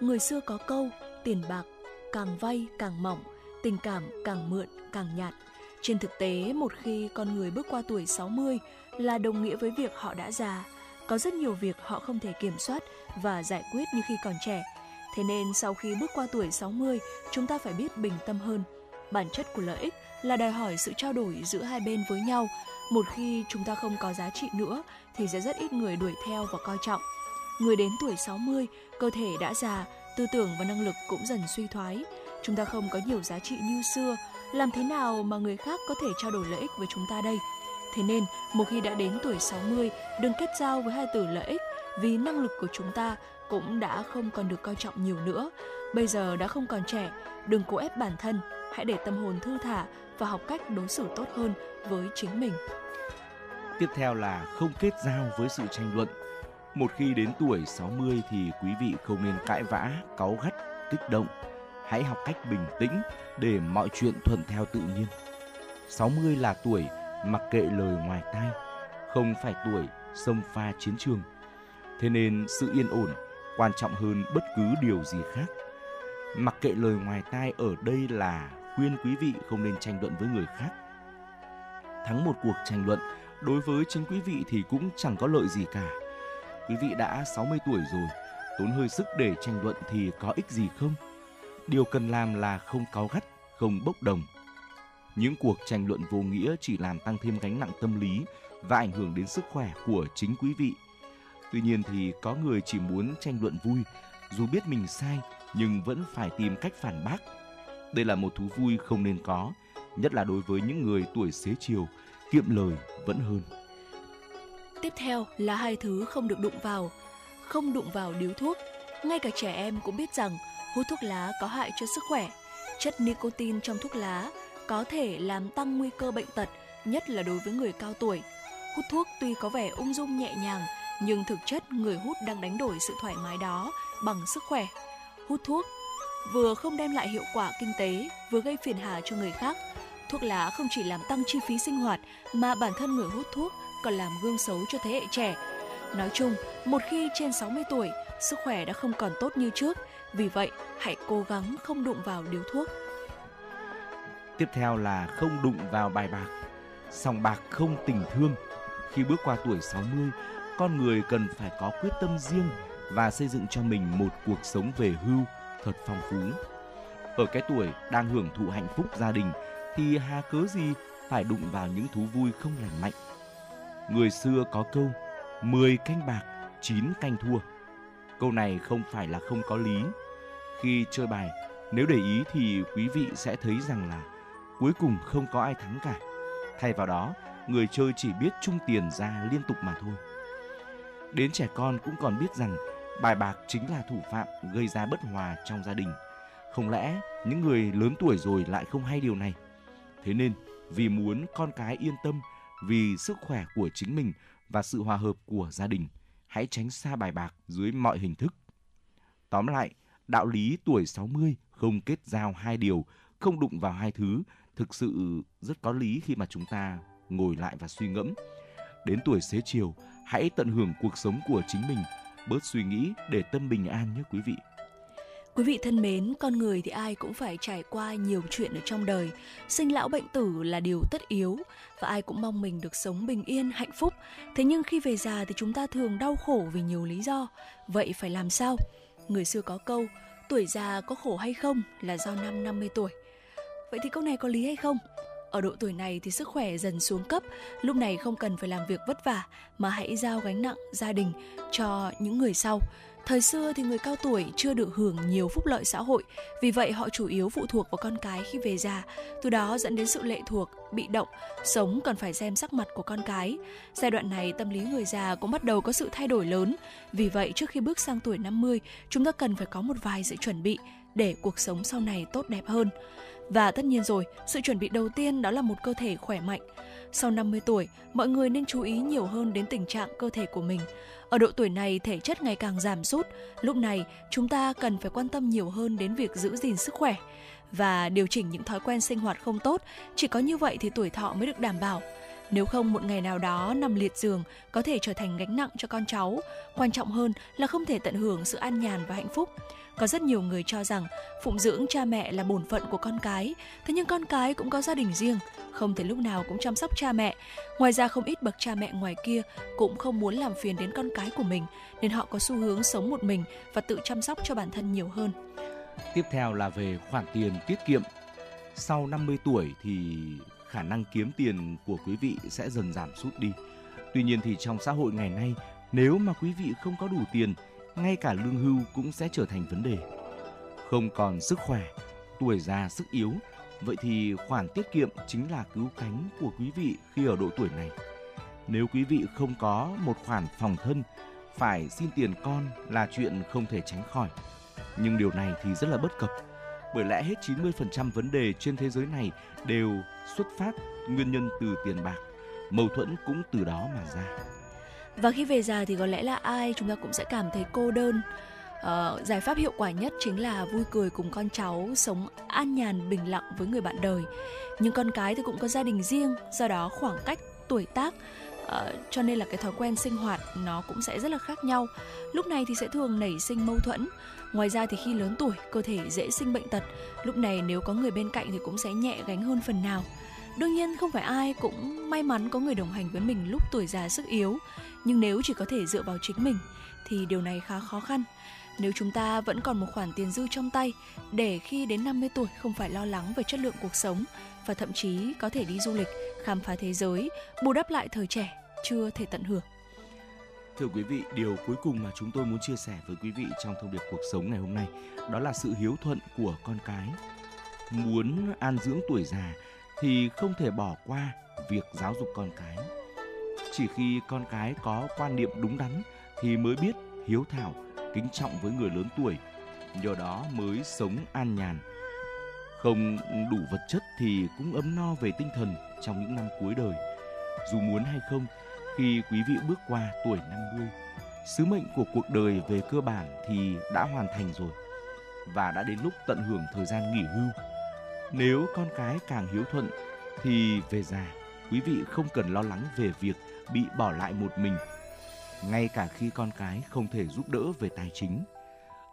Người xưa có câu, tiền bạc càng vay càng mỏng, tình cảm càng mượn càng nhạt. Trên thực tế, một khi con người bước qua tuổi 60 là đồng nghĩa với việc họ đã già. Có rất nhiều việc họ không thể kiểm soát và giải quyết như khi còn trẻ. Thế nên sau khi bước qua tuổi 60, chúng ta phải biết bình tâm hơn. Bản chất của lợi ích là đòi hỏi sự trao đổi giữa hai bên với nhau. Một khi chúng ta không có giá trị nữa thì sẽ rất ít người đuổi theo và coi trọng. Người đến tuổi 60, cơ thể đã già, tư tưởng và năng lực cũng dần suy thoái. Chúng ta không có nhiều giá trị như xưa, làm thế nào mà người khác có thể trao đổi lợi ích với chúng ta đây? Thế nên, một khi đã đến tuổi 60, đừng kết giao với hai từ lợi ích vì năng lực của chúng ta cũng đã không còn được coi trọng nhiều nữa. Bây giờ đã không còn trẻ, đừng cố ép bản thân, hãy để tâm hồn thư thả và học cách đối xử tốt hơn với chính mình. Tiếp theo là không kết giao với sự tranh luận. Một khi đến tuổi 60 thì quý vị không nên cãi vã, cáu gắt, kích động. Hãy học cách bình tĩnh để mọi chuyện thuận theo tự nhiên. 60 là tuổi mặc kệ lời ngoài tai, không phải tuổi xông pha chiến trường. Thế nên sự yên ổn quan trọng hơn bất cứ điều gì khác. Mặc kệ lời ngoài tai ở đây là khuyên quý vị không nên tranh luận với người khác. Thắng một cuộc tranh luận đối với chính quý vị thì cũng chẳng có lợi gì cả. Quý vị đã 60 tuổi rồi, tốn hơi sức để tranh luận thì có ích gì không? Điều cần làm là không cáu gắt, không bốc đồng. Những cuộc tranh luận vô nghĩa chỉ làm tăng thêm gánh nặng tâm lý và ảnh hưởng đến sức khỏe của chính quý vị. Tuy nhiên thì có người chỉ muốn tranh luận vui, dù biết mình sai nhưng vẫn phải tìm cách phản bác. Đây là một thú vui không nên có, nhất là đối với những người tuổi xế chiều, kiệm lời vẫn hơn. Tiếp theo là hai thứ không được đụng vào. Không đụng vào điếu thuốc. Ngay cả trẻ em cũng biết rằng hút thuốc lá có hại cho sức khỏe. Chất nicotine trong thuốc lá có thể làm tăng nguy cơ bệnh tật, nhất là đối với người cao tuổi. Hút thuốc tuy có vẻ ung dung nhẹ nhàng, nhưng thực chất người hút đang đánh đổi sự thoải mái đó bằng sức khỏe. Hút thuốc vừa không đem lại hiệu quả kinh tế, vừa gây phiền hà cho người khác. Thuốc lá không chỉ làm tăng chi phí sinh hoạt mà bản thân người hút thuốc còn làm gương xấu cho thế hệ trẻ. Nói chung, một khi trên 60 tuổi, sức khỏe đã không còn tốt như trước, vì vậy hãy cố gắng không đụng vào điếu thuốc. Tiếp theo là không đụng vào bài bạc. Sòng bạc không tình thương. Khi bước qua tuổi 60, con người cần phải có quyết tâm riêng và xây dựng cho mình một cuộc sống về hưu thật phong phú. Ở cái tuổi đang hưởng thụ hạnh phúc gia đình thì hà cớ gì phải đụng vào những thú vui không lành mạnh. Người xưa có câu 10 canh bạc, 9 canh thua. Câu này không phải là không có lý. Khi chơi bài, nếu để ý thì quý vị sẽ thấy rằng là cuối cùng không có ai thắng cả. Thay vào đó, người chơi chỉ biết chung tiền ra liên tục mà thôi. Đến trẻ con cũng còn biết rằng bài bạc chính là thủ phạm gây ra bất hòa trong gia đình. Không lẽ những người lớn tuổi rồi lại không hay điều này? Thế nên, vì muốn con cái yên tâm, vì sức khỏe của chính mình và sự hòa hợp của gia đình, hãy tránh xa bài bạc dưới mọi hình thức. Tóm lại, đạo lý tuổi 60 không kết giao hai điều, không đụng vào hai thứ, thực sự rất có lý khi mà chúng ta ngồi lại và suy ngẫm. Đến tuổi xế chiều, hãy tận hưởng cuộc sống của chính mình, bớt suy nghĩ để tâm bình an nhé quý vị. Quý vị thân mến, con người thì ai cũng phải trải qua nhiều chuyện ở trong đời. Sinh lão bệnh tử là điều tất yếu và ai cũng mong mình được sống bình yên, hạnh phúc. Thế nhưng khi về già thì chúng ta thường đau khổ vì nhiều lý do. Vậy phải làm sao? Người xưa có câu, tuổi già có khổ hay không là do năm 50 tuổi. Vậy thì câu này có lý hay không? ở độ tuổi này thì sức khỏe dần xuống cấp, lúc này không cần phải làm việc vất vả mà hãy giao gánh nặng gia đình cho những người sau. Thời xưa thì người cao tuổi chưa được hưởng nhiều phúc lợi xã hội, vì vậy họ chủ yếu phụ thuộc vào con cái khi về già, từ đó dẫn đến sự lệ thuộc, bị động, sống cần phải xem sắc mặt của con cái. Giai đoạn này tâm lý người già cũng bắt đầu có sự thay đổi lớn, vì vậy trước khi bước sang tuổi 50, chúng ta cần phải có một vài sự chuẩn bị để cuộc sống sau này tốt đẹp hơn. Và tất nhiên rồi, sự chuẩn bị đầu tiên đó là một cơ thể khỏe mạnh. Sau 50 tuổi, mọi người nên chú ý nhiều hơn đến tình trạng cơ thể của mình. Ở độ tuổi này, thể chất ngày càng giảm sút. Lúc này, chúng ta cần phải quan tâm nhiều hơn đến việc giữ gìn sức khỏe và điều chỉnh những thói quen sinh hoạt không tốt. Chỉ có như vậy thì tuổi thọ mới được đảm bảo. Nếu không một ngày nào đó nằm liệt giường có thể trở thành gánh nặng cho con cháu. Quan trọng hơn là không thể tận hưởng sự an nhàn và hạnh phúc. Có rất nhiều người cho rằng phụng dưỡng cha mẹ là bổn phận của con cái, thế nhưng con cái cũng có gia đình riêng, không thể lúc nào cũng chăm sóc cha mẹ. Ngoài ra không ít bậc cha mẹ ngoài kia cũng không muốn làm phiền đến con cái của mình, nên họ có xu hướng sống một mình và tự chăm sóc cho bản thân nhiều hơn. Tiếp theo là về khoản tiền tiết kiệm. Sau 50 tuổi thì khả năng kiếm tiền của quý vị sẽ dần giảm sút đi. Tuy nhiên thì trong xã hội ngày nay, nếu mà quý vị không có đủ tiền ngay cả lương hưu cũng sẽ trở thành vấn đề. Không còn sức khỏe, tuổi già sức yếu, vậy thì khoản tiết kiệm chính là cứu cánh của quý vị khi ở độ tuổi này. Nếu quý vị không có một khoản phòng thân, phải xin tiền con là chuyện không thể tránh khỏi. Nhưng điều này thì rất là bất cập, bởi lẽ hết 90% vấn đề trên thế giới này đều xuất phát nguyên nhân từ tiền bạc, mâu thuẫn cũng từ đó mà ra. Và khi về già thì có lẽ là ai chúng ta cũng sẽ cảm thấy cô đơn. Uh, giải pháp hiệu quả nhất chính là vui cười cùng con cháu, sống an nhàn bình lặng với người bạn đời. Nhưng con cái thì cũng có gia đình riêng, do đó khoảng cách tuổi tác uh, cho nên là cái thói quen sinh hoạt nó cũng sẽ rất là khác nhau. Lúc này thì sẽ thường nảy sinh mâu thuẫn. Ngoài ra thì khi lớn tuổi, cơ thể dễ sinh bệnh tật. Lúc này nếu có người bên cạnh thì cũng sẽ nhẹ gánh hơn phần nào. Đương nhiên không phải ai cũng may mắn có người đồng hành với mình lúc tuổi già sức yếu, nhưng nếu chỉ có thể dựa vào chính mình thì điều này khá khó khăn. Nếu chúng ta vẫn còn một khoản tiền dư trong tay để khi đến 50 tuổi không phải lo lắng về chất lượng cuộc sống và thậm chí có thể đi du lịch, khám phá thế giới, bù đắp lại thời trẻ chưa thể tận hưởng. Thưa quý vị, điều cuối cùng mà chúng tôi muốn chia sẻ với quý vị trong thông điệp cuộc sống ngày hôm nay đó là sự hiếu thuận của con cái. Muốn an dưỡng tuổi già thì không thể bỏ qua việc giáo dục con cái. Chỉ khi con cái có quan niệm đúng đắn thì mới biết hiếu thảo, kính trọng với người lớn tuổi, nhờ đó mới sống an nhàn. Không đủ vật chất thì cũng ấm no về tinh thần trong những năm cuối đời. Dù muốn hay không, khi quý vị bước qua tuổi 50, sứ mệnh của cuộc đời về cơ bản thì đã hoàn thành rồi và đã đến lúc tận hưởng thời gian nghỉ hưu nếu con cái càng hiếu thuận thì về già quý vị không cần lo lắng về việc bị bỏ lại một mình. Ngay cả khi con cái không thể giúp đỡ về tài chính.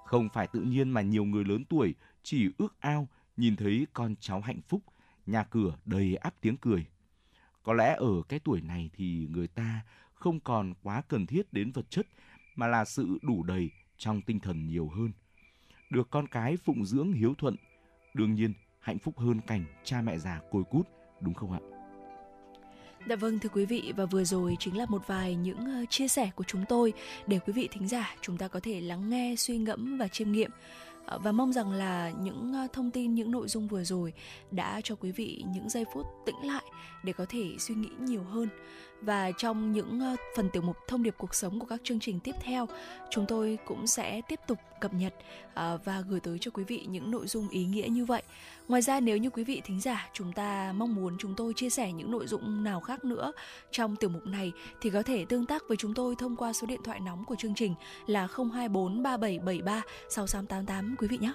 Không phải tự nhiên mà nhiều người lớn tuổi chỉ ước ao nhìn thấy con cháu hạnh phúc, nhà cửa đầy áp tiếng cười. Có lẽ ở cái tuổi này thì người ta không còn quá cần thiết đến vật chất mà là sự đủ đầy trong tinh thần nhiều hơn. Được con cái phụng dưỡng hiếu thuận, đương nhiên hạnh phúc hơn cảnh cha mẹ già côi cút, đúng không ạ? Dạ vâng thưa quý vị và vừa rồi chính là một vài những ờ, chia sẻ của chúng tôi để quý vị thính giả chúng ta có thể lắng nghe, suy ngẫm và chiêm nghiệm. Ờ, và mong rằng là những ờ, thông tin, những nội dung vừa rồi đã cho quý vị những giây phút tĩnh lại để có thể suy nghĩ nhiều hơn. Và trong những ờ, phần tiểu mục thông điệp cuộc sống của các chương trình tiếp theo, chúng tôi cũng sẽ tiếp tục cập nhật và gửi tới cho quý vị những nội dung ý nghĩa như vậy. Ngoài ra, nếu như quý vị thính giả chúng ta mong muốn chúng tôi chia sẻ những nội dung nào khác nữa trong tiểu mục này thì có thể tương tác với chúng tôi thông qua số điện thoại nóng của chương trình là 024 3773 quý vị nhé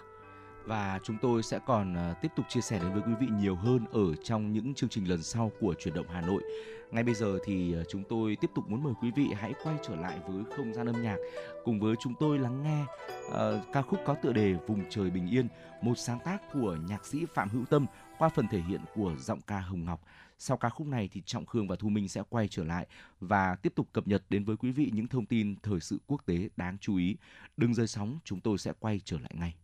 và chúng tôi sẽ còn ờ, tiếp tục chia sẻ đến với quý vị nhiều hơn ở trong những chương trình lần sau của chuyển động Hà Nội. Ngay bây giờ thì ờ, chúng tôi tiếp tục muốn mời quý vị hãy quay trở lại với không gian âm nhạc cùng với chúng tôi lắng nghe uh, ca khúc có tựa đề Vùng trời bình yên, một sáng tác của nhạc sĩ Phạm Hữu Tâm qua phần thể hiện của giọng ca Hồng Ngọc. Sau ca khúc này thì Trọng Khương và Thu Minh sẽ quay trở lại và tiếp tục cập nhật đến với quý vị những thông tin thời sự quốc tế đáng chú ý. Đừng rời sóng, chúng tôi sẽ quay trở lại ngay.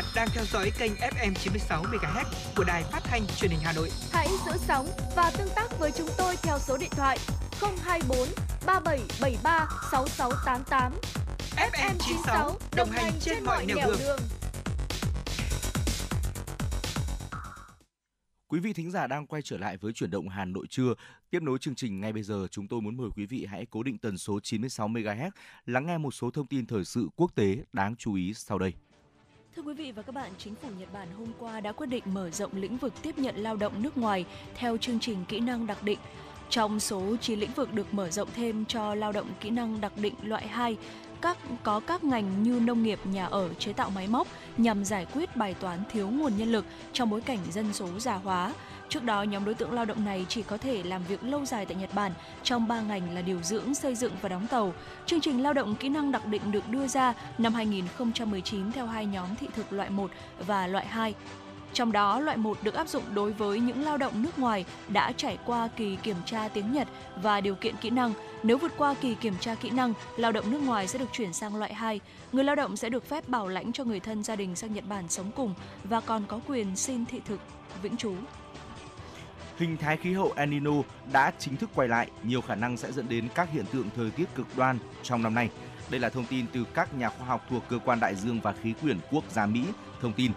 bạn đang theo dõi kênh FM 96 MHz của đài phát thanh truyền hình Hà Nội. Hãy giữ sóng và tương tác với chúng tôi theo số điện thoại 024 3773 6688. FM 96 đồng hành trên, mọi nẻo đường. Quý vị thính giả đang quay trở lại với chuyển động Hà Nội trưa. Tiếp nối chương trình ngay bây giờ, chúng tôi muốn mời quý vị hãy cố định tần số 96 MHz lắng nghe một số thông tin thời sự quốc tế đáng chú ý sau đây. Thưa quý vị và các bạn, chính phủ Nhật Bản hôm qua đã quyết định mở rộng lĩnh vực tiếp nhận lao động nước ngoài theo chương trình kỹ năng đặc định. Trong số 9 lĩnh vực được mở rộng thêm cho lao động kỹ năng đặc định loại 2, các có các ngành như nông nghiệp, nhà ở, chế tạo máy móc nhằm giải quyết bài toán thiếu nguồn nhân lực trong bối cảnh dân số già hóa. Trước đó, nhóm đối tượng lao động này chỉ có thể làm việc lâu dài tại Nhật Bản trong 3 ngành là điều dưỡng, xây dựng và đóng tàu. Chương trình lao động kỹ năng đặc định được đưa ra năm 2019 theo hai nhóm thị thực loại 1 và loại 2. Trong đó, loại 1 được áp dụng đối với những lao động nước ngoài đã trải qua kỳ kiểm tra tiếng Nhật và điều kiện kỹ năng. Nếu vượt qua kỳ kiểm tra kỹ năng, lao động nước ngoài sẽ được chuyển sang loại 2. Người lao động sẽ được phép bảo lãnh cho người thân gia đình sang Nhật Bản sống cùng và còn có quyền xin thị thực vĩnh trú. Hình thái khí hậu El Nino đã chính thức quay lại, nhiều khả năng sẽ dẫn đến các hiện tượng thời tiết cực đoan trong năm nay. Đây là thông tin từ các nhà khoa học thuộc cơ quan đại dương và khí quyển quốc gia Mỹ thông tin.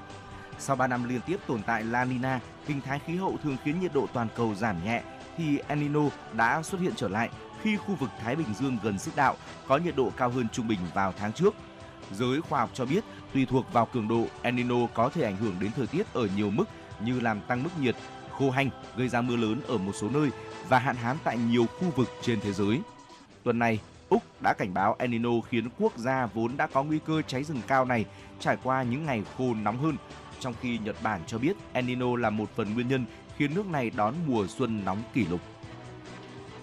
Sau 3 năm liên tiếp tồn tại La Nina, hình thái khí hậu thường khiến nhiệt độ toàn cầu giảm nhẹ, thì El Nino đã xuất hiện trở lại khi khu vực Thái Bình Dương gần xích đạo có nhiệt độ cao hơn trung bình vào tháng trước. Giới khoa học cho biết, tùy thuộc vào cường độ, El Nino có thể ảnh hưởng đến thời tiết ở nhiều mức như làm tăng mức nhiệt, khô hanh, gây ra mưa lớn ở một số nơi và hạn hán tại nhiều khu vực trên thế giới. Tuần này, Úc đã cảnh báo El Nino khiến quốc gia vốn đã có nguy cơ cháy rừng cao này trải qua những ngày khô nóng hơn, trong khi Nhật Bản cho biết El Nino là một phần nguyên nhân khiến nước này đón mùa xuân nóng kỷ lục.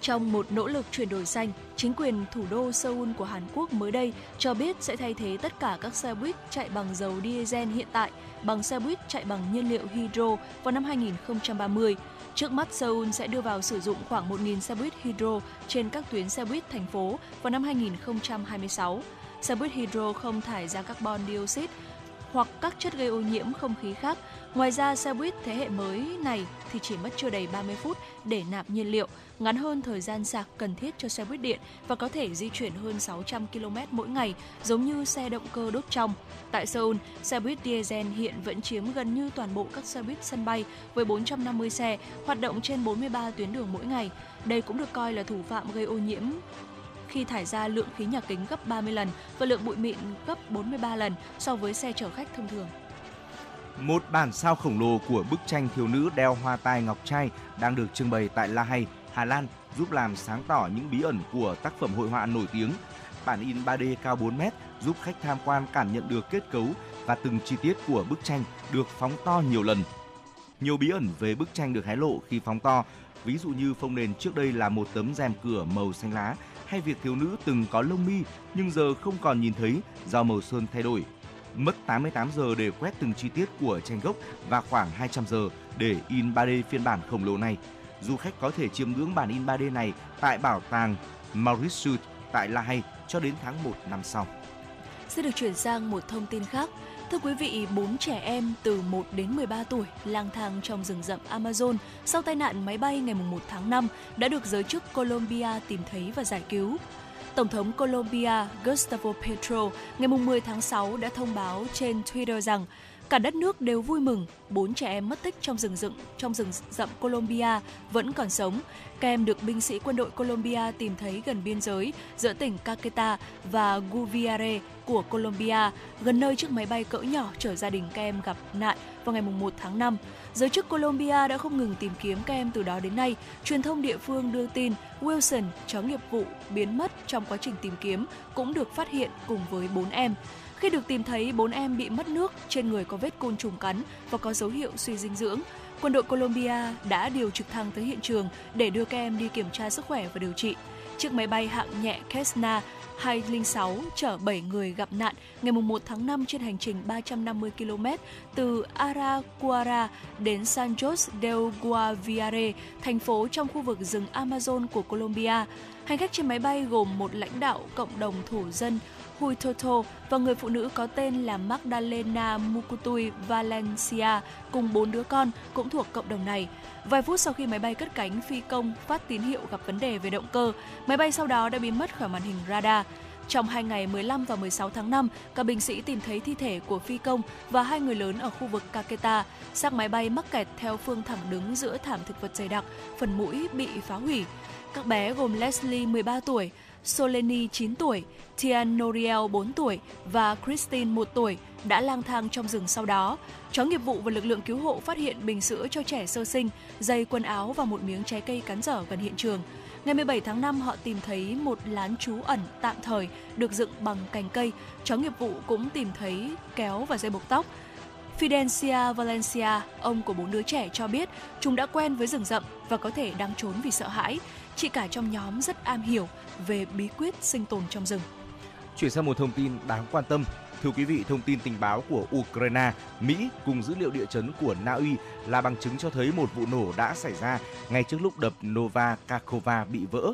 Trong một nỗ lực chuyển đổi xanh, chính quyền thủ đô Seoul của Hàn Quốc mới đây cho biết sẽ thay thế tất cả các xe buýt chạy bằng dầu diesel hiện tại bằng xe buýt chạy bằng nhiên liệu hydro vào năm 2030. Trước mắt Seoul sẽ đưa vào sử dụng khoảng 1.000 xe buýt hydro trên các tuyến xe buýt thành phố vào năm 2026. Xe buýt hydro không thải ra carbon dioxide hoặc các chất gây ô nhiễm không khí khác. Ngoài ra, xe buýt thế hệ mới này thì chỉ mất chưa đầy 30 phút để nạp nhiên liệu, ngắn hơn thời gian sạc cần thiết cho xe buýt điện và có thể di chuyển hơn 600 km mỗi ngày, giống như xe động cơ đốt trong. Tại Seoul, xe buýt diesel hiện vẫn chiếm gần như toàn bộ các xe buýt sân bay với 450 xe, hoạt động trên 43 tuyến đường mỗi ngày. Đây cũng được coi là thủ phạm gây ô nhiễm khi thải ra lượng khí nhà kính gấp 30 lần và lượng bụi mịn gấp 43 lần so với xe chở khách thông thường. Một bản sao khổng lồ của bức tranh thiếu nữ đeo hoa tai ngọc trai đang được trưng bày tại La Hay, Hà Lan giúp làm sáng tỏ những bí ẩn của tác phẩm hội họa nổi tiếng. Bản in 3D cao 4 mét giúp khách tham quan cảm nhận được kết cấu và từng chi tiết của bức tranh được phóng to nhiều lần. Nhiều bí ẩn về bức tranh được hé lộ khi phóng to, ví dụ như phông nền trước đây là một tấm rèm cửa màu xanh lá hay việc thiếu nữ từng có lông mi nhưng giờ không còn nhìn thấy do màu sơn thay đổi. Mất 88 giờ để quét từng chi tiết của tranh gốc và khoảng 200 giờ để in 3D phiên bản khổng lồ này. Du khách có thể chiêm ngưỡng bản in 3D này tại bảo tàng Mauritius tại La Hay cho đến tháng 1 năm sau. Sẽ được chuyển sang một thông tin khác. Thưa quý vị, bốn trẻ em từ 1 đến 13 tuổi lang thang trong rừng rậm Amazon sau tai nạn máy bay ngày 1 tháng 5 đã được giới chức Colombia tìm thấy và giải cứu. Tổng thống Colombia Gustavo Petro ngày 10 tháng 6 đã thông báo trên Twitter rằng cả đất nước đều vui mừng bốn trẻ em mất tích trong rừng rậm trong rừng rậm Colombia vẫn còn sống. Các em được binh sĩ quân đội Colombia tìm thấy gần biên giới giữa tỉnh Caqueta và Guaviare của Colombia, gần nơi chiếc máy bay cỡ nhỏ chở gia đình các em gặp nạn vào ngày 1 tháng 5. Giới chức Colombia đã không ngừng tìm kiếm các em từ đó đến nay. Truyền thông địa phương đưa tin Wilson, chó nghiệp vụ biến mất trong quá trình tìm kiếm, cũng được phát hiện cùng với bốn em. Khi được tìm thấy, bốn em bị mất nước, trên người có vết côn trùng cắn và có dấu hiệu suy dinh dưỡng. Quân đội Colombia đã điều trực thăng tới hiện trường để đưa các em đi kiểm tra sức khỏe và điều trị. Chiếc máy bay hạng nhẹ Cessna 206 chở 7 người gặp nạn ngày 1 tháng 5 trên hành trình 350 km từ Araquara đến San Jose del Guaviare, thành phố trong khu vực rừng Amazon của Colombia. Hành khách trên máy bay gồm một lãnh đạo cộng đồng thổ dân Huitoto và người phụ nữ có tên là Magdalena Mukutui Valencia cùng bốn đứa con cũng thuộc cộng đồng này. Vài phút sau khi máy bay cất cánh, phi công phát tín hiệu gặp vấn đề về động cơ. Máy bay sau đó đã biến mất khỏi màn hình radar. Trong hai ngày 15 và 16 tháng 5, các binh sĩ tìm thấy thi thể của phi công và hai người lớn ở khu vực Kaketa. Xác máy bay mắc kẹt theo phương thẳng đứng giữa thảm thực vật dày đặc, phần mũi bị phá hủy. Các bé gồm Leslie 13 tuổi, Soleni 9 tuổi, Tian Noriel 4 tuổi và Christine 1 tuổi đã lang thang trong rừng sau đó. Chó nghiệp vụ và lực lượng cứu hộ phát hiện bình sữa cho trẻ sơ sinh, giày quần áo và một miếng trái cây cắn dở gần hiện trường. Ngày 17 tháng 5, họ tìm thấy một lán trú ẩn tạm thời được dựng bằng cành cây. Chó nghiệp vụ cũng tìm thấy kéo và dây buộc tóc. Fidencia Valencia, ông của bốn đứa trẻ cho biết chúng đã quen với rừng rậm và có thể đang trốn vì sợ hãi. Chị cả trong nhóm rất am hiểu về bí quyết sinh tồn trong rừng. Chuyển sang một thông tin đáng quan tâm. Thưa quý vị, thông tin tình báo của Ukraine, Mỹ cùng dữ liệu địa chấn của Na Uy là bằng chứng cho thấy một vụ nổ đã xảy ra ngay trước lúc đập Nova Kakova bị vỡ.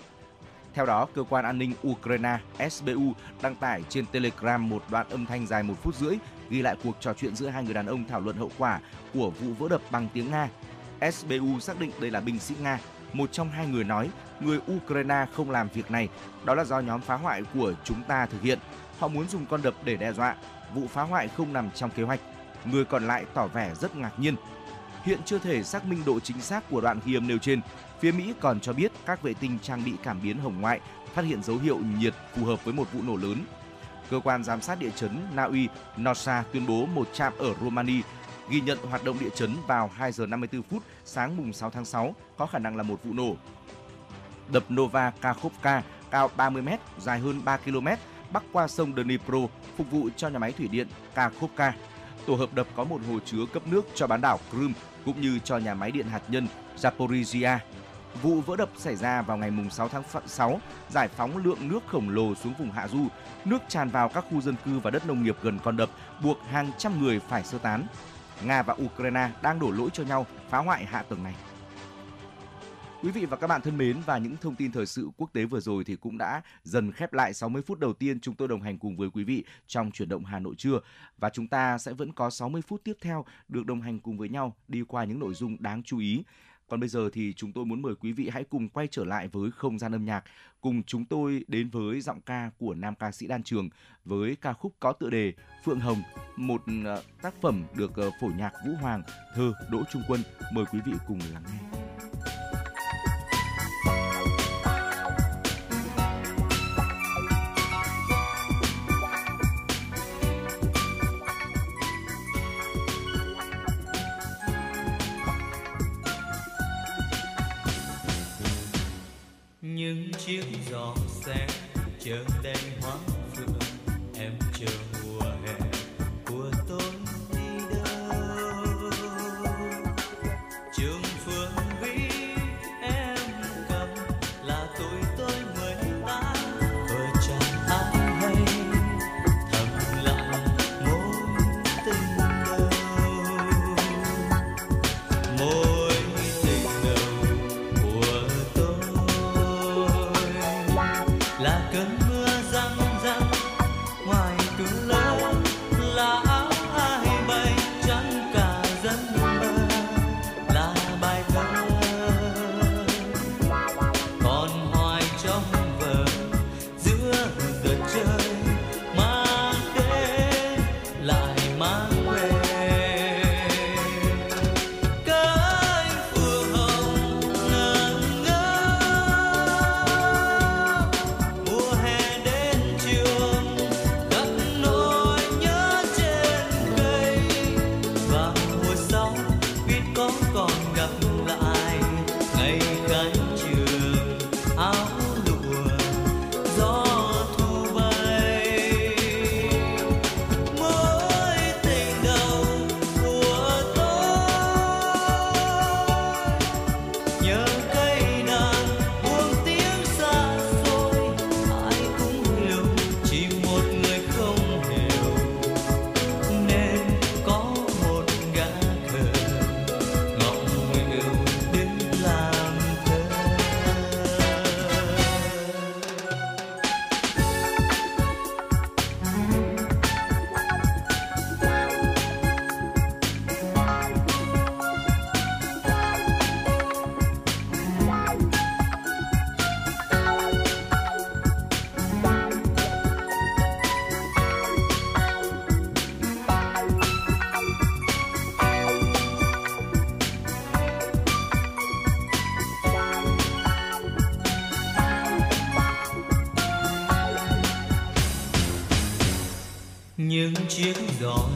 Theo đó, cơ quan an ninh Ukraine SBU đăng tải trên Telegram một đoạn âm thanh dài một phút rưỡi ghi lại cuộc trò chuyện giữa hai người đàn ông thảo luận hậu quả của vụ vỡ đập bằng tiếng Nga. SBU xác định đây là binh sĩ Nga. Một trong hai người nói, người Ukraine không làm việc này, đó là do nhóm phá hoại của chúng ta thực hiện. Họ muốn dùng con đập để đe dọa. Vụ phá hoại không nằm trong kế hoạch. Người còn lại tỏ vẻ rất ngạc nhiên. Hiện chưa thể xác minh độ chính xác của đoạn ghi âm nêu trên. Phía Mỹ còn cho biết các vệ tinh trang bị cảm biến hồng ngoại phát hiện dấu hiệu nhiệt phù hợp với một vụ nổ lớn. Cơ quan giám sát địa chấn Na Uy NOSA tuyên bố một trạm ở Romania ghi nhận hoạt động địa chấn vào 2 giờ 54 phút sáng mùng 6 tháng 6 có khả năng là một vụ nổ. Đập Nova Kakhovka cao 30 m, dài hơn 3 km, bắc qua sông Dnipro phục vụ cho nhà máy thủy điện Kakhovka. Tổ hợp đập có một hồ chứa cấp nước cho bán đảo Crimea cũng như cho nhà máy điện hạt nhân Zaporizhia. Vụ vỡ đập xảy ra vào ngày 6 tháng 6, giải phóng lượng nước khổng lồ xuống vùng hạ du. Nước tràn vào các khu dân cư và đất nông nghiệp gần con đập, buộc hàng trăm người phải sơ tán. Nga và Ukraine đang đổ lỗi cho nhau, phá hoại hạ tầng này. Quý vị và các bạn thân mến, và những thông tin thời sự quốc tế vừa rồi thì cũng đã dần khép lại 60 phút đầu tiên chúng tôi đồng hành cùng với quý vị trong chuyển động Hà Nội trưa và chúng ta sẽ vẫn có 60 phút tiếp theo được đồng hành cùng với nhau đi qua những nội dung đáng chú ý. Còn bây giờ thì chúng tôi muốn mời quý vị hãy cùng quay trở lại với không gian âm nhạc, cùng chúng tôi đến với giọng ca của nam ca sĩ Đan Trường với ca khúc có tựa đề Phượng Hồng, một ờ, tác phẩm được ờ, phổ nhạc Vũ Hoàng, thơ Đỗ Trung Quân. Mời quý vị cùng lắng nghe. Chiếc giỏ xe chờ đèn cơn mưa chiếc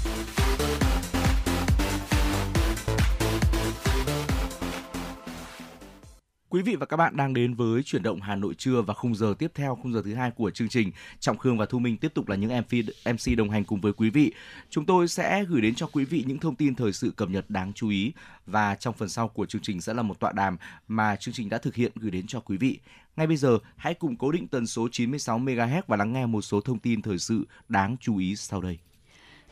Quý vị và các bạn đang đến với chuyển động Hà Nội trưa và khung giờ tiếp theo, khung giờ thứ hai của chương trình. Trọng Khương và Thu Minh tiếp tục là những MC, MC đồng hành cùng với quý vị. Chúng tôi sẽ gửi đến cho quý vị những thông tin thời sự cập nhật đáng chú ý và trong phần sau của chương trình sẽ là một tọa đàm mà chương trình đã thực hiện gửi đến cho quý vị. Ngay bây giờ, hãy cùng cố định tần số 96 MHz và lắng nghe một số thông tin thời sự đáng chú ý sau đây.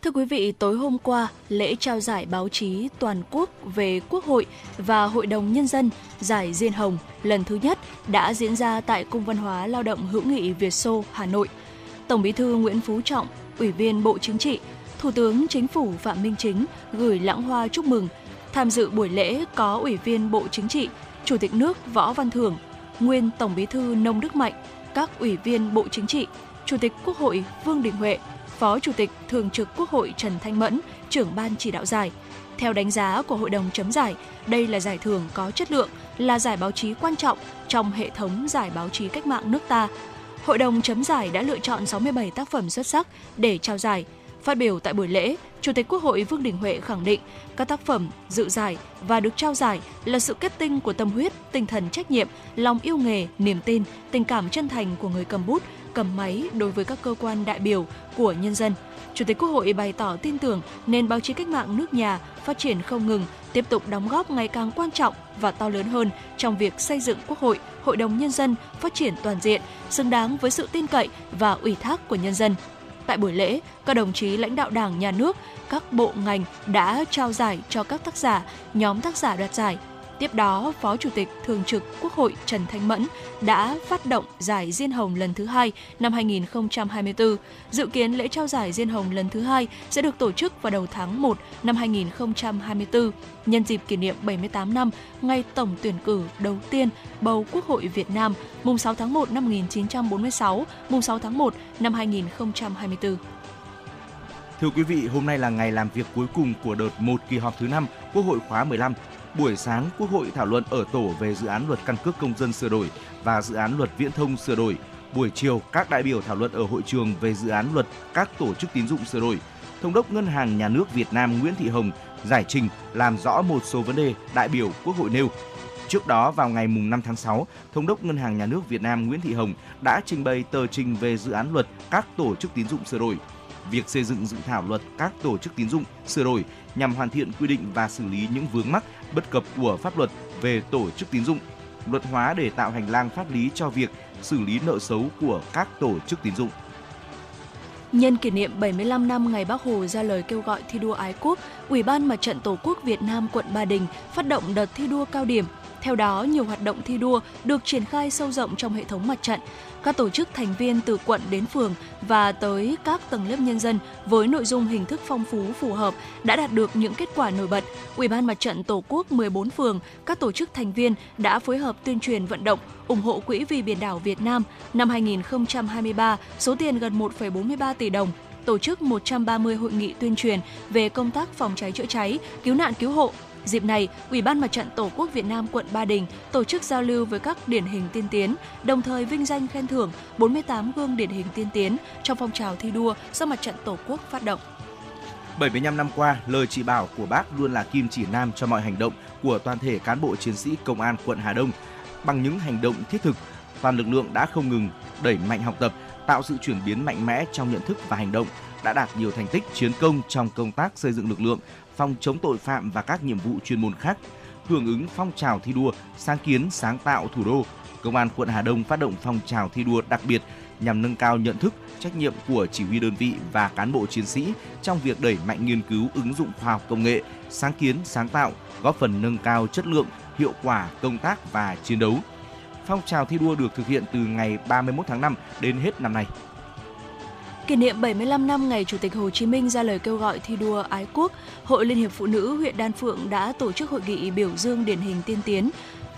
Thưa quý vị, tối hôm qua, lễ trao giải báo chí toàn quốc về Quốc hội và Hội đồng Nhân dân giải Diên Hồng lần thứ nhất đã diễn ra tại Cung văn hóa Lao động hữu nghị Việt Xô, Hà Nội. Tổng bí thư Nguyễn Phú Trọng, Ủy viên Bộ Chính trị, Thủ tướng Chính phủ Phạm Minh Chính gửi lãng hoa chúc mừng. Tham dự buổi lễ có Ủy viên Bộ Chính trị, Chủ tịch nước Võ Văn Thưởng, nguyên Tổng bí thư Nông Đức Mạnh, các Ủy viên Bộ Chính trị, Chủ tịch Quốc hội Vương Đình Huệ, Phó Chủ tịch Thường trực Quốc hội Trần Thanh Mẫn, trưởng ban chỉ đạo giải. Theo đánh giá của Hội đồng chấm giải, đây là giải thưởng có chất lượng, là giải báo chí quan trọng trong hệ thống giải báo chí cách mạng nước ta. Hội đồng chấm giải đã lựa chọn 67 tác phẩm xuất sắc để trao giải. Phát biểu tại buổi lễ, Chủ tịch Quốc hội Vương Đình Huệ khẳng định các tác phẩm dự giải và được trao giải là sự kết tinh của tâm huyết, tinh thần trách nhiệm, lòng yêu nghề, niềm tin, tình cảm chân thành của người cầm bút, cầm máy đối với các cơ quan đại biểu của nhân dân. Chủ tịch Quốc hội bày tỏ tin tưởng nền báo chí cách mạng nước nhà phát triển không ngừng, tiếp tục đóng góp ngày càng quan trọng và to lớn hơn trong việc xây dựng Quốc hội, Hội đồng Nhân dân phát triển toàn diện, xứng đáng với sự tin cậy và ủy thác của nhân dân. Tại buổi lễ, các đồng chí lãnh đạo Đảng, Nhà nước, các bộ ngành đã trao giải cho các tác giả, nhóm tác giả đoạt giải. Tiếp đó, Phó Chủ tịch Thường trực Quốc hội Trần Thanh Mẫn đã phát động giải Diên Hồng lần thứ hai năm 2024. Dự kiến lễ trao giải Diên Hồng lần thứ hai sẽ được tổ chức vào đầu tháng 1 năm 2024, nhân dịp kỷ niệm 78 năm ngày tổng tuyển cử đầu tiên bầu Quốc hội Việt Nam, mùng 6 tháng 1 năm 1946, mùng 6 tháng 1 năm 2024. Thưa quý vị, hôm nay là ngày làm việc cuối cùng của đợt 1 kỳ họp thứ 5 Quốc hội khóa 15. Buổi sáng, Quốc hội thảo luận ở tổ về dự án luật căn cước công dân sửa đổi và dự án luật viễn thông sửa đổi. Buổi chiều, các đại biểu thảo luận ở hội trường về dự án luật các tổ chức tín dụng sửa đổi. Thống đốc Ngân hàng Nhà nước Việt Nam Nguyễn Thị Hồng giải trình làm rõ một số vấn đề đại biểu Quốc hội nêu. Trước đó vào ngày 5 tháng 6, Thống đốc Ngân hàng Nhà nước Việt Nam Nguyễn Thị Hồng đã trình bày tờ trình về dự án luật các tổ chức tín dụng sửa đổi. Việc xây dựng dự thảo luật các tổ chức tín dụng sửa đổi nhằm hoàn thiện quy định và xử lý những vướng mắc bất cập của pháp luật về tổ chức tín dụng, luật hóa để tạo hành lang pháp lý cho việc xử lý nợ xấu của các tổ chức tín dụng. Nhân kỷ niệm 75 năm ngày Bác Hồ ra lời kêu gọi thi đua ái quốc, Ủy ban Mặt trận Tổ quốc Việt Nam quận Ba Đình phát động đợt thi đua cao điểm. Theo đó, nhiều hoạt động thi đua được triển khai sâu rộng trong hệ thống mặt trận. Các tổ chức thành viên từ quận đến phường và tới các tầng lớp nhân dân với nội dung hình thức phong phú phù hợp đã đạt được những kết quả nổi bật. Ủy ban Mặt trận Tổ quốc 14 phường, các tổ chức thành viên đã phối hợp tuyên truyền vận động ủng hộ Quỹ vì biển đảo Việt Nam năm 2023 số tiền gần 1,43 tỷ đồng tổ chức 130 hội nghị tuyên truyền về công tác phòng cháy chữa cháy, cứu nạn cứu hộ. Dịp này, Ủy ban Mặt trận Tổ quốc Việt Nam quận Ba Đình tổ chức giao lưu với các điển hình tiên tiến, đồng thời vinh danh khen thưởng 48 gương điển hình tiên tiến trong phong trào thi đua do Mặt trận Tổ quốc phát động. 75 năm qua, lời chỉ bảo của bác luôn là kim chỉ nam cho mọi hành động của toàn thể cán bộ chiến sĩ công an quận Hà Đông. Bằng những hành động thiết thực, toàn lực lượng đã không ngừng đẩy mạnh học tập, tạo sự chuyển biến mạnh mẽ trong nhận thức và hành động, đã đạt nhiều thành tích chiến công trong công tác xây dựng lực lượng, phòng chống tội phạm và các nhiệm vụ chuyên môn khác. Hưởng ứng phong trào thi đua sáng kiến sáng tạo thủ đô, Công an quận Hà Đông phát động phong trào thi đua đặc biệt nhằm nâng cao nhận thức, trách nhiệm của chỉ huy đơn vị và cán bộ chiến sĩ trong việc đẩy mạnh nghiên cứu ứng dụng khoa học công nghệ, sáng kiến, sáng tạo, góp phần nâng cao chất lượng, hiệu quả công tác và chiến đấu. Phong trào thi đua được thực hiện từ ngày 31 tháng 5 đến hết năm nay. Kỷ niệm 75 năm ngày Chủ tịch Hồ Chí Minh ra lời kêu gọi thi đua ái quốc, Hội Liên hiệp Phụ nữ huyện Đan Phượng đã tổ chức hội nghị biểu dương điển hình tiên tiến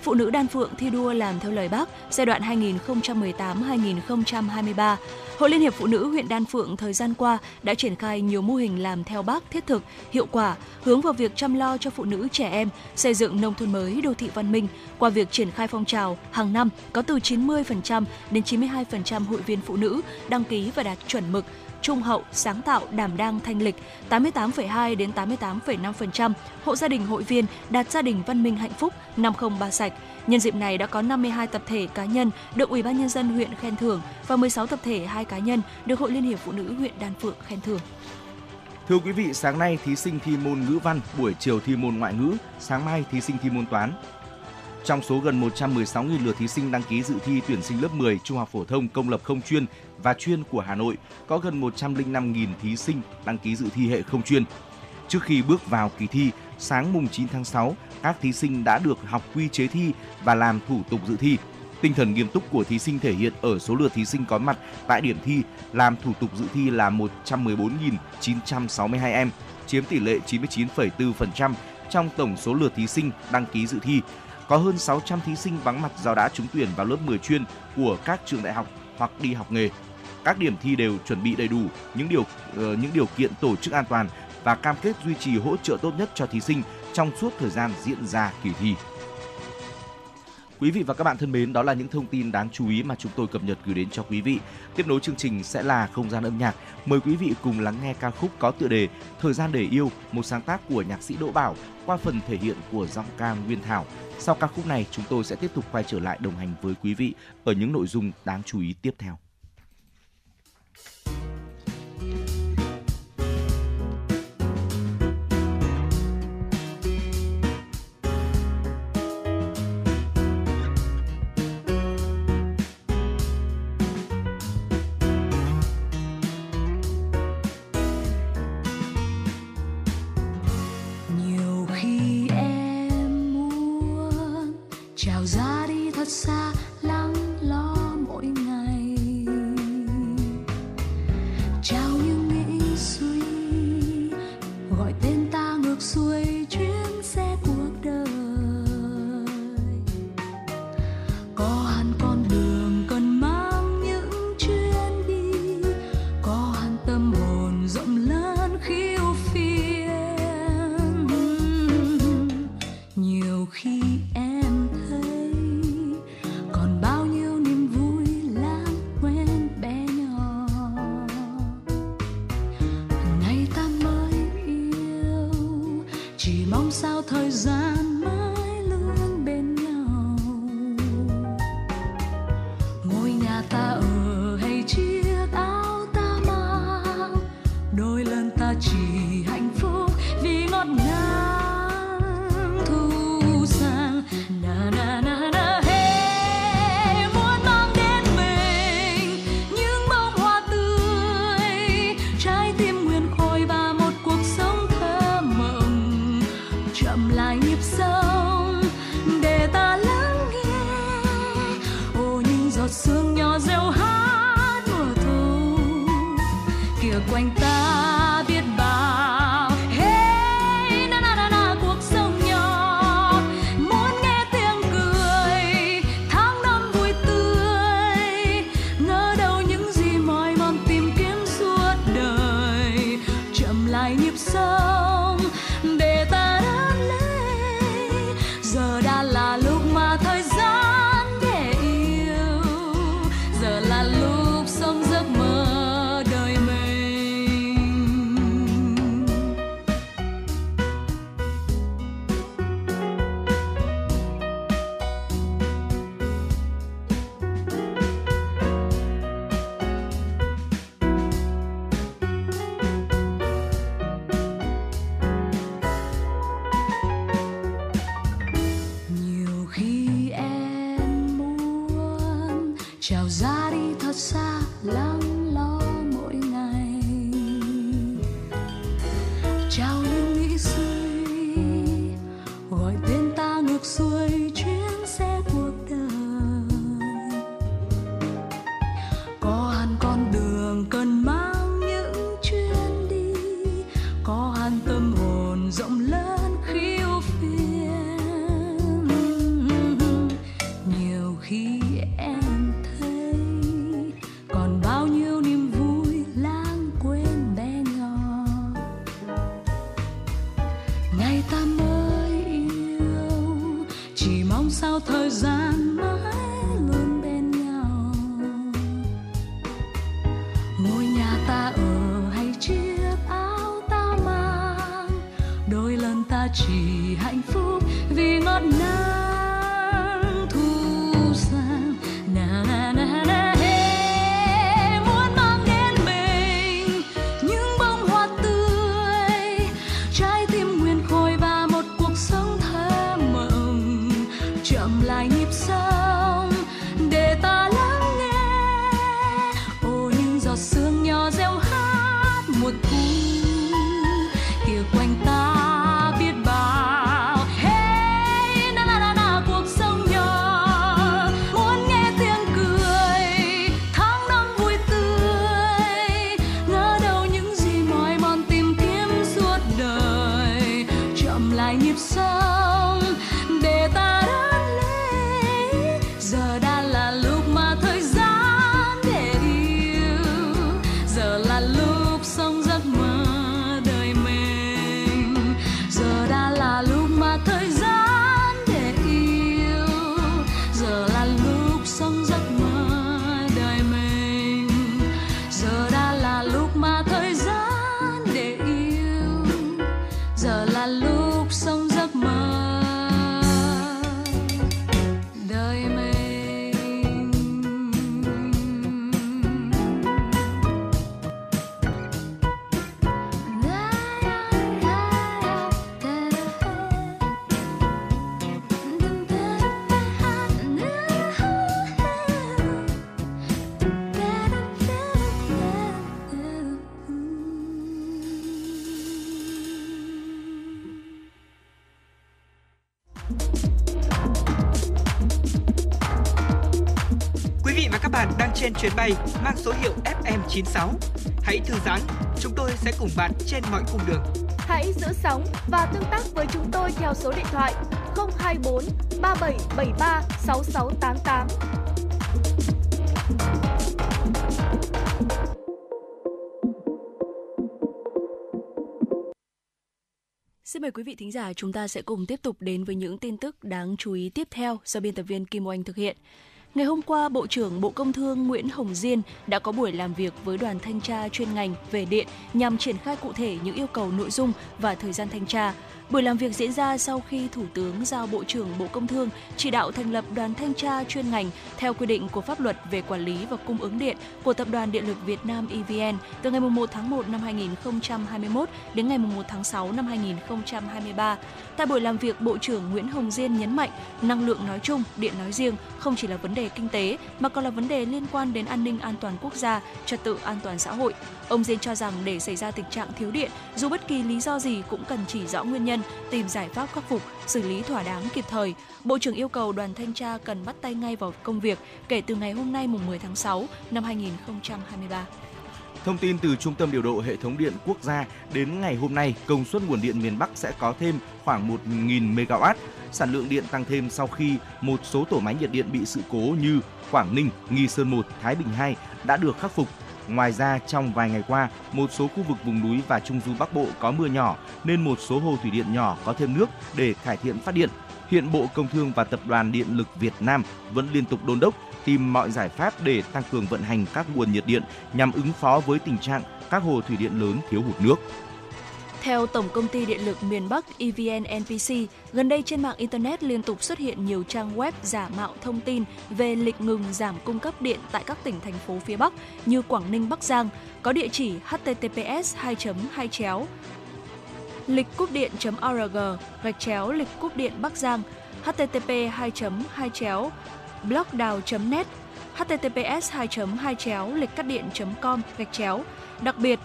Phụ nữ Đan Phượng thi đua làm theo lời Bác giai đoạn 2018-2023. Hội Liên hiệp Phụ nữ huyện Đan Phượng thời gian qua đã triển khai nhiều mô hình làm theo Bác thiết thực, hiệu quả, hướng vào việc chăm lo cho phụ nữ trẻ em, xây dựng nông thôn mới, đô thị văn minh qua việc triển khai phong trào hàng năm có từ 90% đến 92% hội viên phụ nữ đăng ký và đạt chuẩn mực trung hậu, sáng tạo, đảm đang, thanh lịch, 88,2 đến 88,5%, hộ gia đình hội viên đạt gia đình văn minh hạnh phúc, 503 sạch. Nhân dịp này đã có 52 tập thể cá nhân được Ủy ban nhân dân huyện khen thưởng và 16 tập thể hai cá nhân được Hội Liên hiệp Phụ nữ huyện Đan Phượng khen thưởng. Thưa quý vị, sáng nay thí sinh thi môn ngữ văn, buổi chiều thi môn ngoại ngữ, sáng mai thí sinh thi môn toán. Trong số gần 116.000 lượt thí sinh đăng ký dự thi tuyển sinh lớp 10 trung học phổ thông công lập không chuyên và chuyên của Hà Nội, có gần 105.000 thí sinh đăng ký dự thi hệ không chuyên. Trước khi bước vào kỳ thi, sáng mùng 9 tháng 6, các thí sinh đã được học quy chế thi và làm thủ tục dự thi. Tinh thần nghiêm túc của thí sinh thể hiện ở số lượt thí sinh có mặt tại điểm thi làm thủ tục dự thi là 114.962 em, chiếm tỷ lệ 99,4% trong tổng số lượt thí sinh đăng ký dự thi. Có hơn 600 thí sinh vắng mặt do đã trúng tuyển vào lớp 10 chuyên của các trường đại học hoặc đi học nghề. Các điểm thi đều chuẩn bị đầy đủ những điều ờ, những điều kiện tổ chức an toàn và cam kết duy trì hỗ trợ tốt nhất cho thí sinh trong suốt thời gian diễn ra kỳ thi. Quý vị và các bạn thân mến, đó là những thông tin đáng chú ý mà chúng tôi cập nhật gửi đến cho quý vị. Tiếp nối chương trình sẽ là không gian âm nhạc. Mời quý vị cùng lắng nghe ca khúc có tựa đề Thời gian để yêu, một sáng tác của nhạc sĩ Đỗ Bảo qua phần thể hiện của giọng ca Nguyên Thảo. Sau ca khúc này, chúng tôi sẽ tiếp tục quay trở lại đồng hành với quý vị ở những nội dung đáng chú ý tiếp theo. Khi em muốn trào ra đi thật xa chuyến bay mang số hiệu FM96. Hãy thư giãn, chúng tôi sẽ cùng bạn trên mọi cung đường. Hãy giữ sóng và tương tác với chúng tôi theo số điện thoại 024 3773 6688. Xin mời quý vị thính giả, chúng ta sẽ cùng tiếp tục đến với những tin tức đáng chú ý tiếp theo do biên tập viên Kim Oanh thực hiện. Ngày hôm qua, Bộ trưởng Bộ Công Thương Nguyễn Hồng Diên đã có buổi làm việc với đoàn thanh tra chuyên ngành về điện nhằm triển khai cụ thể những yêu cầu nội dung và thời gian thanh tra. Buổi làm việc diễn ra sau khi Thủ tướng giao Bộ trưởng Bộ Công Thương chỉ đạo thành lập đoàn thanh tra chuyên ngành theo quy định của pháp luật về quản lý và cung ứng điện của Tập đoàn Điện lực Việt Nam EVN từ ngày 1 tháng 1 năm 2021 đến ngày 1 tháng 6 năm 2023. Tại buổi làm việc, Bộ trưởng Nguyễn Hồng Diên nhấn mạnh năng lượng nói chung, điện nói riêng không chỉ là vấn đề kinh tế mà còn là vấn đề liên quan đến an ninh an toàn quốc gia, trật tự an toàn xã hội. Ông Diên cho rằng để xảy ra tình trạng thiếu điện, dù bất kỳ lý do gì cũng cần chỉ rõ nguyên nhân, tìm giải pháp khắc phục, xử lý thỏa đáng kịp thời. Bộ trưởng yêu cầu đoàn thanh tra cần bắt tay ngay vào công việc kể từ ngày hôm nay mùng 10 tháng 6 năm 2023. Thông tin từ Trung tâm điều độ hệ thống điện quốc gia đến ngày hôm nay, công suất nguồn điện miền Bắc sẽ có thêm khoảng 1.000 MW. Sản lượng điện tăng thêm sau khi một số tổ máy nhiệt điện bị sự cố như Quảng Ninh, Nghi Sơn 1, Thái Bình 2 đã được khắc phục. Ngoài ra, trong vài ngày qua, một số khu vực vùng núi và trung du Bắc Bộ có mưa nhỏ nên một số hồ thủy điện nhỏ có thêm nước để cải thiện phát điện. Hiện Bộ Công Thương và Tập đoàn Điện lực Việt Nam vẫn liên tục đôn đốc tìm mọi giải pháp để tăng cường vận hành các nguồn nhiệt điện nhằm ứng phó với tình trạng các hồ thủy điện lớn thiếu hụt nước. Theo Tổng công ty Điện lực miền Bắc EVN NPC, gần đây trên mạng Internet liên tục xuất hiện nhiều trang web giả mạo thông tin về lịch ngừng giảm cung cấp điện tại các tỉnh thành phố phía Bắc như Quảng Ninh, Bắc Giang, có địa chỉ https 2 2 chéo lịch cúp điện.org gạch chéo lịch cúp điện Bắc Giang http 2 2 chéo blogdown.net https 2 2 chéo lịch cắt điện.com gạch chéo. Đặc biệt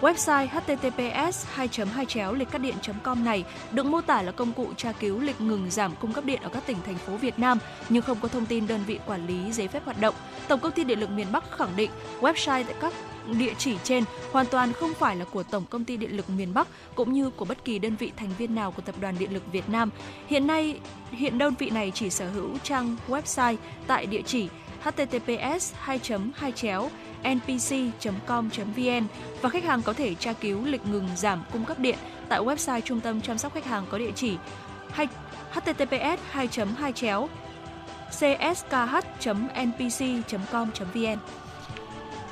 Website https 2 2 chéo lịch cắt điện.com này được mô tả là công cụ tra cứu lịch ngừng giảm cung cấp điện ở các tỉnh thành phố Việt Nam nhưng không có thông tin đơn vị quản lý giấy phép hoạt động. Tổng công ty Điện lực miền Bắc khẳng định website tại các địa chỉ trên hoàn toàn không phải là của Tổng công ty Điện lực miền Bắc cũng như của bất kỳ đơn vị thành viên nào của Tập đoàn Điện lực Việt Nam. Hiện nay, hiện đơn vị này chỉ sở hữu trang website tại địa chỉ https 2 2 chéo npc.com.vn và khách hàng có thể tra cứu lịch ngừng giảm cung cấp điện tại website trung tâm chăm sóc khách hàng có địa chỉ https 2 2 chéo cskh.npc.com.vn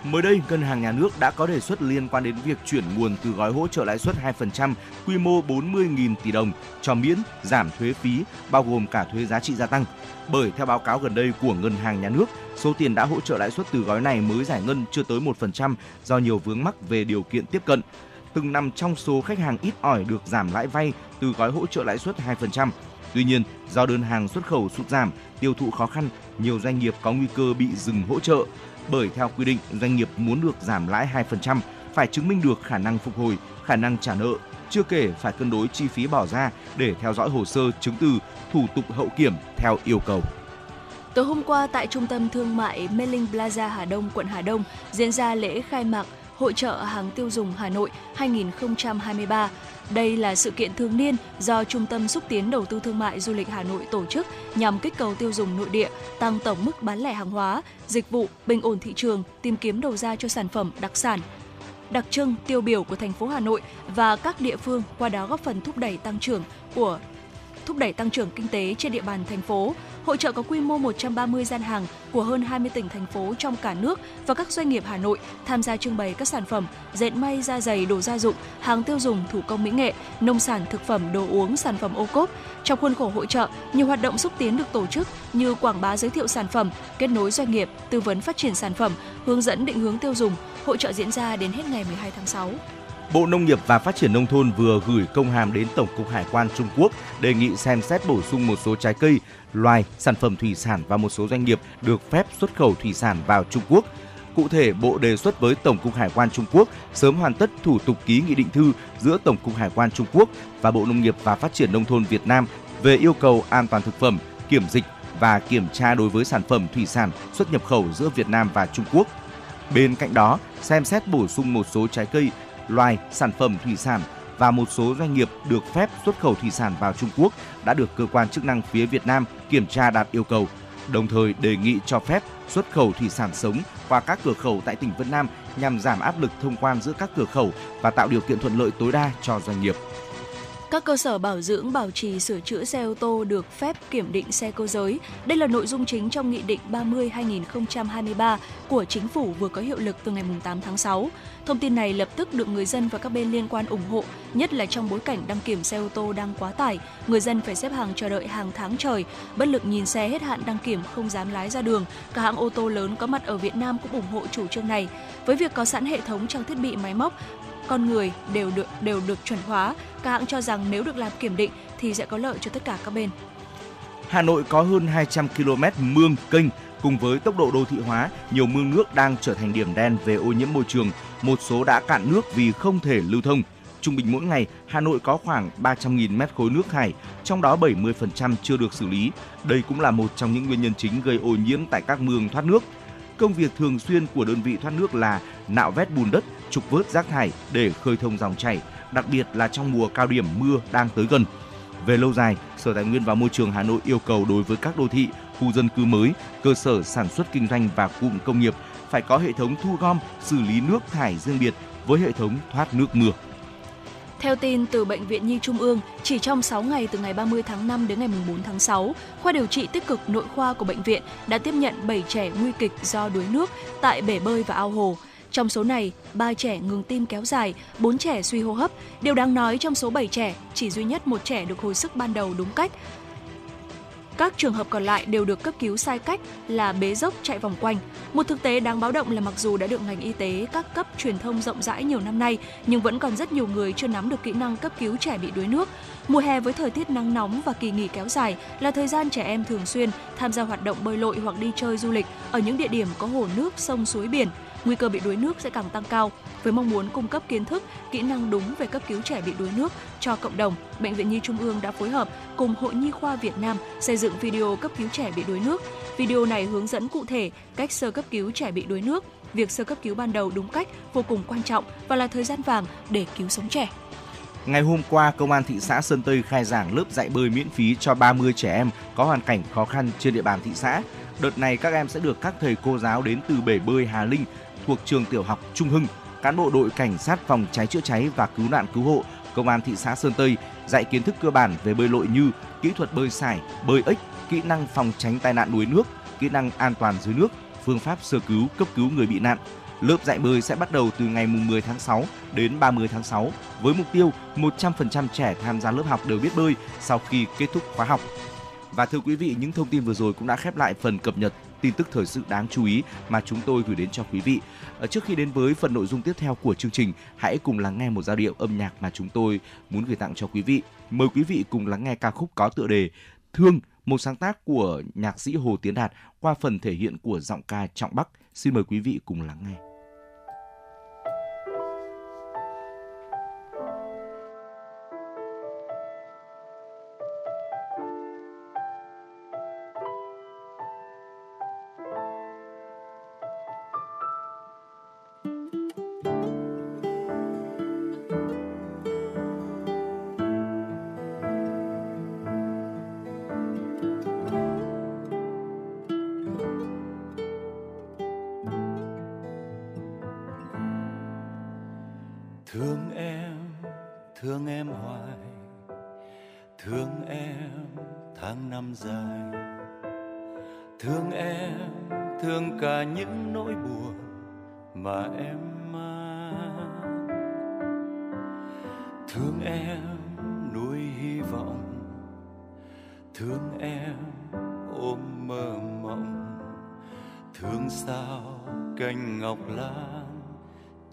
Mới đây, Ngân hàng Nhà nước đã có đề xuất liên quan đến việc chuyển nguồn từ gói hỗ trợ lãi suất 2% quy mô 40.000 tỷ đồng cho miễn giảm thuế phí bao gồm cả thuế giá trị gia tăng. Bởi theo báo cáo gần đây của Ngân hàng Nhà nước, số tiền đã hỗ trợ lãi suất từ gói này mới giải ngân chưa tới 1% do nhiều vướng mắc về điều kiện tiếp cận. Từng nằm trong số khách hàng ít ỏi được giảm lãi vay từ gói hỗ trợ lãi suất 2%. Tuy nhiên, do đơn hàng xuất khẩu sụt giảm, tiêu thụ khó khăn, nhiều doanh nghiệp có nguy cơ bị dừng hỗ trợ bởi theo quy định doanh nghiệp muốn được giảm lãi 2% phải chứng minh được khả năng phục hồi, khả năng trả nợ, chưa kể phải cân đối chi phí bỏ ra để theo dõi hồ sơ chứng từ, thủ tục hậu kiểm theo yêu cầu. Tối hôm qua tại Trung tâm Thương mại Mê Linh Plaza Hà Đông, quận Hà Đông diễn ra lễ khai mạc Hội trợ hàng tiêu dùng Hà Nội 2023. Đây là sự kiện thường niên do Trung tâm xúc tiến đầu tư thương mại du lịch Hà Nội tổ chức nhằm kích cầu tiêu dùng nội địa, tăng tổng mức bán lẻ hàng hóa, dịch vụ, bình ổn thị trường, tìm kiếm đầu ra cho sản phẩm đặc sản, đặc trưng tiêu biểu của thành phố Hà Nội và các địa phương qua đó góp phần thúc đẩy tăng trưởng của thúc đẩy tăng trưởng kinh tế trên địa bàn thành phố. Hội trợ có quy mô 130 gian hàng của hơn 20 tỉnh thành phố trong cả nước và các doanh nghiệp Hà Nội tham gia trưng bày các sản phẩm dệt may da giày, đồ gia dụng, hàng tiêu dùng, thủ công mỹ nghệ, nông sản, thực phẩm, đồ uống, sản phẩm ô cốp. Trong khuôn khổ hội trợ, nhiều hoạt động xúc tiến được tổ chức như quảng bá giới thiệu sản phẩm, kết nối doanh nghiệp, tư vấn phát triển sản phẩm, hướng dẫn định hướng tiêu dùng. Hội trợ diễn ra đến hết ngày 12 tháng 6. Bộ Nông nghiệp và Phát triển Nông thôn vừa gửi công hàm đến Tổng cục Hải quan Trung Quốc đề nghị xem xét bổ sung một số trái cây, loài, sản phẩm thủy sản và một số doanh nghiệp được phép xuất khẩu thủy sản vào Trung Quốc. Cụ thể, Bộ đề xuất với Tổng cục Hải quan Trung Quốc sớm hoàn tất thủ tục ký nghị định thư giữa Tổng cục Hải quan Trung Quốc và Bộ Nông nghiệp và Phát triển Nông thôn Việt Nam về yêu cầu an toàn thực phẩm, kiểm dịch và kiểm tra đối với sản phẩm thủy sản xuất nhập khẩu giữa Việt Nam và Trung Quốc. Bên cạnh đó, xem xét bổ sung một số trái cây loài, sản phẩm thủy sản và một số doanh nghiệp được phép xuất khẩu thủy sản vào Trung Quốc đã được cơ quan chức năng phía Việt Nam kiểm tra đạt yêu cầu, đồng thời đề nghị cho phép xuất khẩu thủy sản sống qua các cửa khẩu tại tỉnh Vân Nam nhằm giảm áp lực thông quan giữa các cửa khẩu và tạo điều kiện thuận lợi tối đa cho doanh nghiệp. Các cơ sở bảo dưỡng, bảo trì, sửa chữa xe ô tô được phép kiểm định xe cơ giới. Đây là nội dung chính trong Nghị định 30-2023 của Chính phủ vừa có hiệu lực từ ngày 8 tháng 6. Thông tin này lập tức được người dân và các bên liên quan ủng hộ, nhất là trong bối cảnh đăng kiểm xe ô tô đang quá tải, người dân phải xếp hàng chờ đợi hàng tháng trời, bất lực nhìn xe hết hạn đăng kiểm không dám lái ra đường. Các hãng ô tô lớn có mặt ở Việt Nam cũng ủng hộ chủ trương này. Với việc có sẵn hệ thống trang thiết bị máy móc, con người đều được đều được chuẩn hóa. Các hãng cho rằng nếu được làm kiểm định thì sẽ có lợi cho tất cả các bên. Hà Nội có hơn 200 km mương kênh cùng với tốc độ đô thị hóa, nhiều mương nước đang trở thành điểm đen về ô nhiễm môi trường, một số đã cạn nước vì không thể lưu thông. Trung bình mỗi ngày, Hà Nội có khoảng 300.000 mét khối nước thải, trong đó 70% chưa được xử lý. Đây cũng là một trong những nguyên nhân chính gây ô nhiễm tại các mương thoát nước. Công việc thường xuyên của đơn vị thoát nước là nạo vét bùn đất, trục vớt rác thải để khơi thông dòng chảy, đặc biệt là trong mùa cao điểm mưa đang tới gần. Về lâu dài, Sở Tài nguyên và Môi trường Hà Nội yêu cầu đối với các đô thị, khu dân cư mới, cơ sở sản xuất kinh doanh và cụm công nghiệp phải có hệ thống thu gom, xử lý nước thải riêng biệt với hệ thống thoát nước mưa. Theo tin từ Bệnh viện Nhi Trung ương, chỉ trong 6 ngày từ ngày 30 tháng 5 đến ngày 4 tháng 6, khoa điều trị tích cực nội khoa của bệnh viện đã tiếp nhận 7 trẻ nguy kịch do đuối nước tại bể bơi và ao hồ. Trong số này, 3 trẻ ngừng tim kéo dài, 4 trẻ suy hô hấp. Điều đáng nói trong số 7 trẻ, chỉ duy nhất một trẻ được hồi sức ban đầu đúng cách. Các trường hợp còn lại đều được cấp cứu sai cách là bế dốc chạy vòng quanh. Một thực tế đáng báo động là mặc dù đã được ngành y tế các cấp truyền thông rộng rãi nhiều năm nay, nhưng vẫn còn rất nhiều người chưa nắm được kỹ năng cấp cứu trẻ bị đuối nước. Mùa hè với thời tiết nắng nóng và kỳ nghỉ kéo dài là thời gian trẻ em thường xuyên tham gia hoạt động bơi lội hoặc đi chơi du lịch ở những địa điểm có hồ nước, sông suối biển nguy cơ bị đuối nước sẽ càng tăng cao. Với mong muốn cung cấp kiến thức, kỹ năng đúng về cấp cứu trẻ bị đuối nước cho cộng đồng, Bệnh viện Nhi Trung ương đã phối hợp cùng Hội Nhi khoa Việt Nam xây dựng video cấp cứu trẻ bị đuối nước. Video này hướng dẫn cụ thể cách sơ cấp cứu trẻ bị đuối nước, việc sơ cấp cứu ban đầu đúng cách vô cùng quan trọng và là thời gian vàng để cứu sống trẻ. Ngày hôm qua, Công an thị xã Sơn Tây khai giảng lớp dạy bơi miễn phí cho 30 trẻ em có hoàn cảnh khó khăn trên địa bàn thị xã. Đợt này các em sẽ được các thầy cô giáo đến từ bể bơi Hà Linh thuộc trường tiểu học Trung Hưng, cán bộ đội cảnh sát phòng cháy chữa cháy và cứu nạn cứu hộ, công an thị xã Sơn Tây dạy kiến thức cơ bản về bơi lội như kỹ thuật bơi sải, bơi ếch, kỹ năng phòng tránh tai nạn đuối nước, kỹ năng an toàn dưới nước, phương pháp sơ cứu, cấp cứu người bị nạn. Lớp dạy bơi sẽ bắt đầu từ ngày 10 tháng 6 đến 30 tháng 6 với mục tiêu 100% trẻ tham gia lớp học đều biết bơi sau khi kết thúc khóa học. Và thưa quý vị, những thông tin vừa rồi cũng đã khép lại phần cập nhật tin tức thời sự đáng chú ý mà chúng tôi gửi đến cho quý vị. Ờ, trước khi đến với phần nội dung tiếp theo của chương trình, hãy cùng lắng nghe một giai điệu âm nhạc mà chúng tôi muốn gửi tặng cho quý vị. Mời quý vị cùng lắng nghe ca khúc có tựa đề Thương, một sáng tác của nhạc sĩ Hồ Tiến Đạt qua phần thể hiện của giọng ca Trọng Bắc. Xin mời quý vị cùng lắng nghe.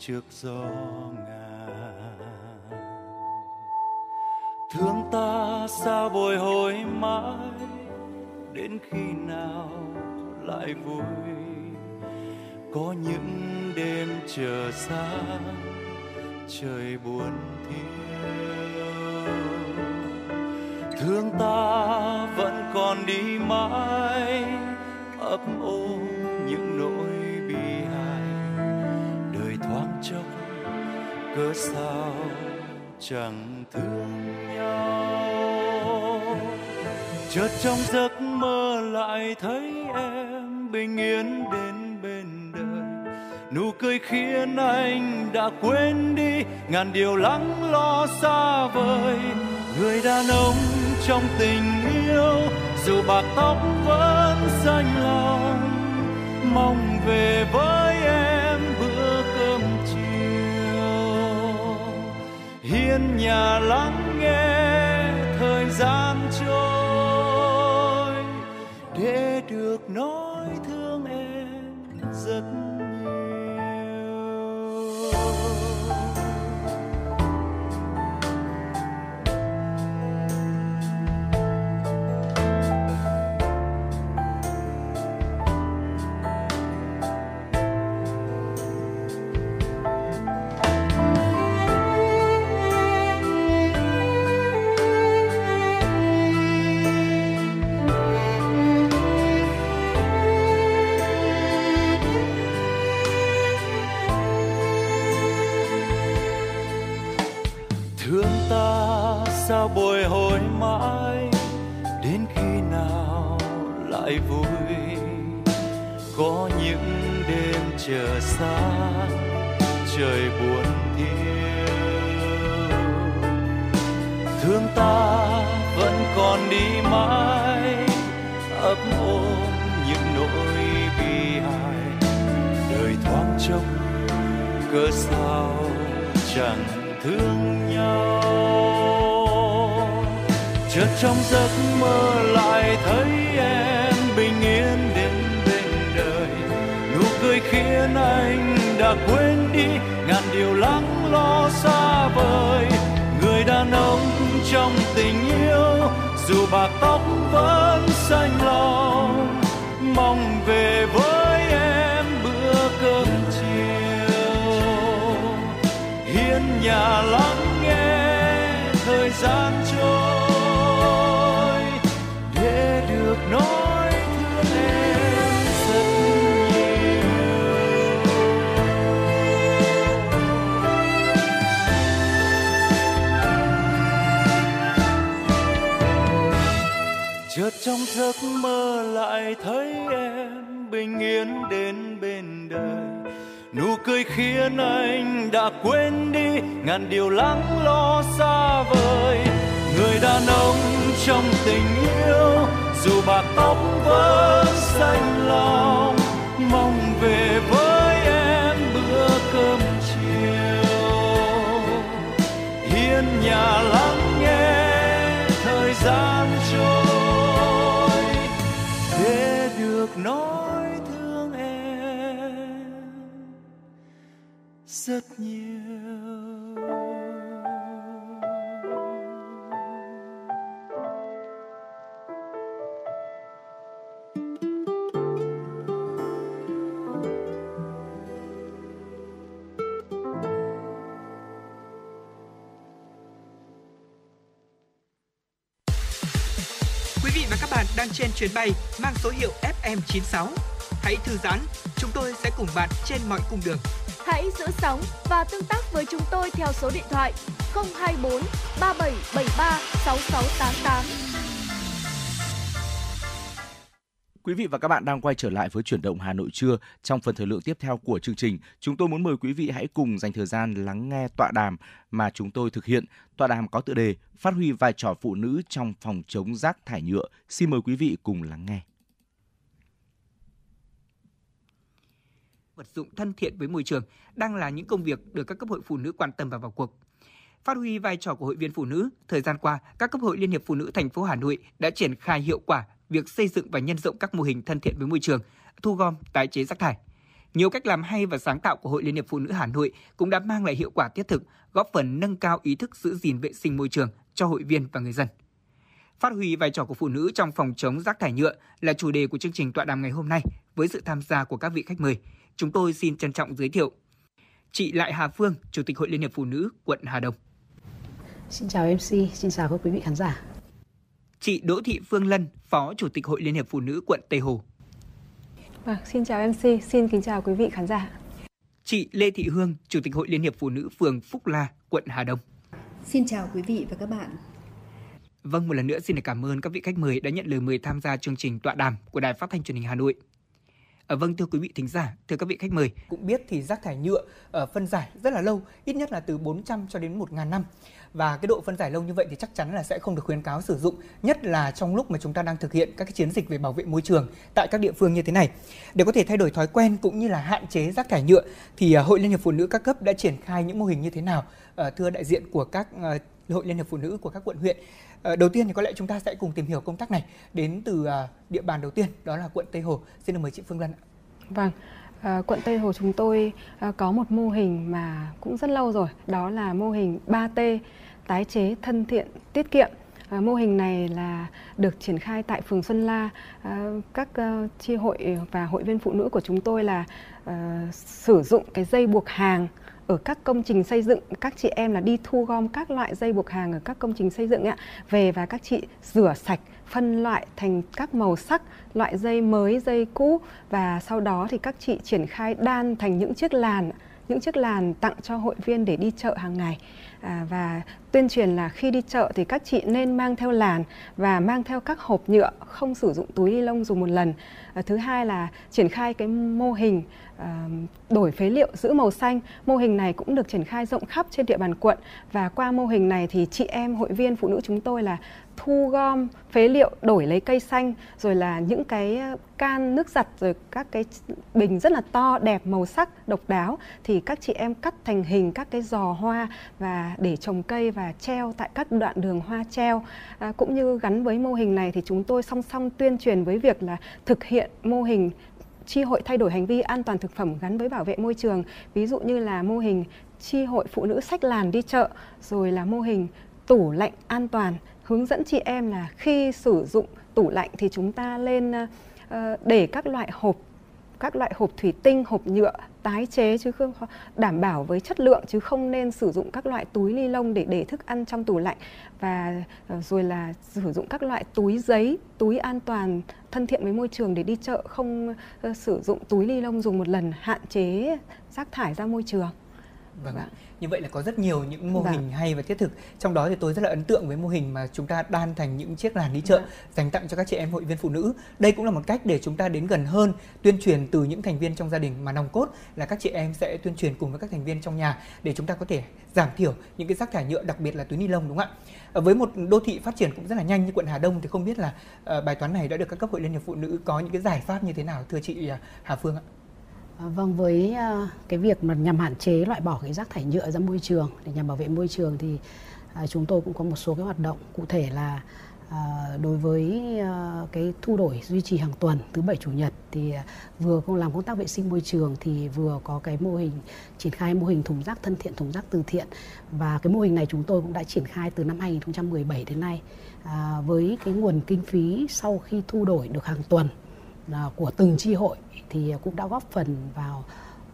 Trước gió ngàn. Thương ta sao bồi hồi mãi, đến khi nào lại vui? Có những đêm chờ xa trời buồn thiêu. Thương ta vẫn còn đi mãi, ấp ôm những nỗi cớ sao chẳng thương nhau? Chợt trong giấc mơ lại thấy em bình yên đến bên đời. Nụ cười khiến anh đã quên đi, ngàn điều lắng lo xa vời. Người đàn ông trong tình yêu, dù bạc tóc vẫn xanh lòng mong về với hiên nhà lắng nghe thời gian thương nhau. Chợt trong giấc mơ lại thấy em bình yên đến bên đời. Nụ cười khiến anh đã quên đi, ngàn điều lắng lo xa vời. Người đàn ông trong tình yêu, dù bạc tóc vẫn xanh lòng mong về với nhà lắng nghe thời gian trôi. Để được nói thương em rất nhiều. Chợt trong giấc mơ lại thấy em bình yên đến bên đời. Nụ cười khiến anh đã quên đi ngàn điều lắng lo xa vời. Người đàn ông trong tình yêu, dù bạc tóc vẫn xanh lòng, mong về với em bữa cơm chiều. Hiên nhà lắng rất nhiều Quý vị và các bạn đang trên chuyến bay mang số hiệu FM96. Hãy thư giãn, chúng tôi sẽ cùng bạn trên mọi cung đường. Hãy giữ sóng và tương tác với chúng tôi theo số điện thoại 024 3773 6688. Quý vị và các bạn đang quay trở lại với chuyển động Hà Nội trưa. Trong phần thời lượng tiếp theo của chương trình, chúng tôi muốn mời quý vị hãy cùng dành thời gian lắng nghe tọa đàm mà chúng tôi thực hiện. Tọa đàm có tựa đề Phát huy vai trò phụ nữ trong phòng chống rác thải nhựa. Xin mời quý vị cùng lắng nghe. Vật dụng thân thiện với môi trường đang là những công việc được các cấp hội phụ nữ quan tâm và vào cuộc. Phát huy vai trò của hội viên phụ nữ, thời gian qua, các cấp hội Liên hiệp Phụ nữ thành phố Hà Nội đã triển khai hiệu quả việc xây dựng và nhân rộng các mô hình thân thiện với môi trường, thu gom, tái chế rác thải. Nhiều cách làm hay và sáng tạo của Hội Liên hiệp Phụ nữ Hà Nội cũng đã mang lại hiệu quả thiết thực, góp phần nâng cao ý thức giữ gìn vệ sinh môi trường cho hội viên và người dân. Phát huy vai trò của phụ nữ trong phòng chống rác thải nhựa là chủ đề của chương trình tọa đàm ngày hôm nay với sự tham gia của các vị khách mời. Chúng tôi xin trân trọng giới thiệu chị Lại Hà Phương, Chủ tịch Hội Liên hiệp Phụ nữ quận Hà Đông. Xin chào MC, xin chào các quý vị khán giả. Chị Đỗ Thị Phương Lân, Phó Chủ tịch Hội Liên hiệp Phụ nữ quận Tây Hồ. Vâng, xin chào MC, xin kính chào quý vị khán giả. Chị Lê Thị Hương, Chủ tịch Hội Liên hiệp Phụ nữ phường Phúc La, quận Hà Đông. Xin chào quý vị và các bạn. Vâng, một lần nữa xin được cảm ơn các vị khách mời đã nhận lời mời tham gia chương trình tọa đàm của Đài Phát thanh Truyền hình Hà Nội. À, vâng thưa quý vị thính giả, thưa các vị khách mời, cũng biết thì rác thải nhựa uh, phân giải rất là lâu, ít nhất là từ 400 cho đến 1.000 năm. Và cái độ phân giải lâu như vậy thì chắc chắn là sẽ không được khuyến cáo sử dụng nhất là trong lúc mà chúng ta đang thực hiện các cái chiến dịch về bảo vệ môi trường tại các địa phương như thế này. Để có thể thay đổi thói quen cũng như là hạn chế rác thải nhựa thì ờ, hội liên hiệp phụ nữ các cấp đã triển khai những mô hình như thế nào? Thưa đại diện của các hội liên hiệp phụ nữ của các quận huyện ờ, đầu tiên thì có lẽ chúng ta sẽ cùng tìm hiểu công tác này đến từ à, địa bàn đầu tiên đó là quận Tây Hồ xin được mời chị Phương Lân vâng À, quận Tây Hồ chúng tôi à, có một mô hình mà cũng rất lâu rồi, đó là mô hình 3T tái chế thân thiện tiết kiệm. À, mô hình này là được triển khai tại phường Xuân La. À, các ờ, uh, chi hội và hội viên phụ nữ của chúng tôi là uh, sử dụng cái dây buộc hàng ở các công trình xây dựng các chị em là đi thu gom các loại dây buộc hàng ở các công trình xây dựng ạ. Về và các chị rửa sạch phân loại thành các màu sắc loại dây mới dây cũ. Và sau đó thì các chị triển khai đan thành những chiếc làn những chiếc làn tặng cho hội viên để đi chợ hàng ngày. À, và tuyên truyền là khi đi chợ thì các chị nên mang theo làn và mang theo các hộp nhựa không sử dụng túi ni lông dùng một lần. À, thứ hai là triển khai cái mô hình à, đổi phế liệu giữ màu xanh. Mô hình này cũng được triển khai rộng khắp trên địa bàn quận và qua mô hình này thì chị em hội viên phụ nữ chúng tôi là thu gom phế liệu đổi lấy cây xanh rồi là những cái can nước giặt rồi các cái bình rất là to đẹp màu sắc độc đáo. Thì các chị em cắt thành hình các cái giò hoa và để trồng cây và treo tại các đoạn đường hoa treo. À, cũng như gắn với mô hình này thì chúng tôi song song tuyên truyền với việc là thực hiện mô hình chi hội thay đổi hành vi an toàn thực phẩm gắn với bảo vệ môi trường. Ví dụ như là mô hình chi hội phụ nữ sách làn đi chợ rồi là mô hình tủ lạnh an toàn hướng dẫn chị em là khi sử dụng tủ lạnh thì chúng ta lên ờ, ờ, để các loại hộp các loại hộp thủy tinh, hộp nhựa tái chế chứ không đảm bảo với chất lượng chứ không nên sử dụng các loại túi ni lông để để thức ăn trong tủ lạnh và ờ, rồi là sử dụng các loại túi giấy, túi an toàn thân thiện với môi trường để đi chợ không sử dụng túi ni lông dùng một lần hạn chế rác thải ra môi trường. Vâng ạ. Như vậy là có rất nhiều những mô vâng. hình hay và thiết thực. Trong đó thì tôi rất là ấn tượng với mô hình mà chúng ta đan thành những chiếc làn đi chợ vâng. dành tặng cho các chị em hội viên phụ nữ. Đây cũng là một cách để chúng ta đến gần hơn, tuyên truyền từ những thành viên trong gia đình mà nòng cốt là các chị em sẽ tuyên truyền cùng với các thành viên trong nhà để chúng ta có thể giảm thiểu những cái rác thải nhựa đặc biệt là túi ni lông đúng không ạ? Với một đô thị phát triển cũng rất là nhanh như quận Hà Đông thì không biết là uh, bài toán này đã được các cấp hội liên hiệp phụ nữ có những cái giải pháp như thế nào thưa chị uh, Hà Phương ạ? Ờ, vâng với à, cái việc mà nhằm hạn chế loại bỏ cái rác thải nhựa ra môi trường, để nhằm bảo vệ môi trường thì à, chúng tôi cũng có một số cái hoạt động cụ thể là à, đối với cái thu đổi duy trì hàng tuần thứ bảy, chủ nhật thì vừa không làm công tác vệ sinh môi trường thì vừa có cái mô hình, triển khai mô hình thùng rác thân thiện, thùng rác từ thiện. Và cái mô hình này chúng tôi cũng đã triển khai từ năm 2017 đến nay với cái nguồn kinh phí sau khi thu đổi được hàng tuần của từng chi hội thì cũng đã góp phần vào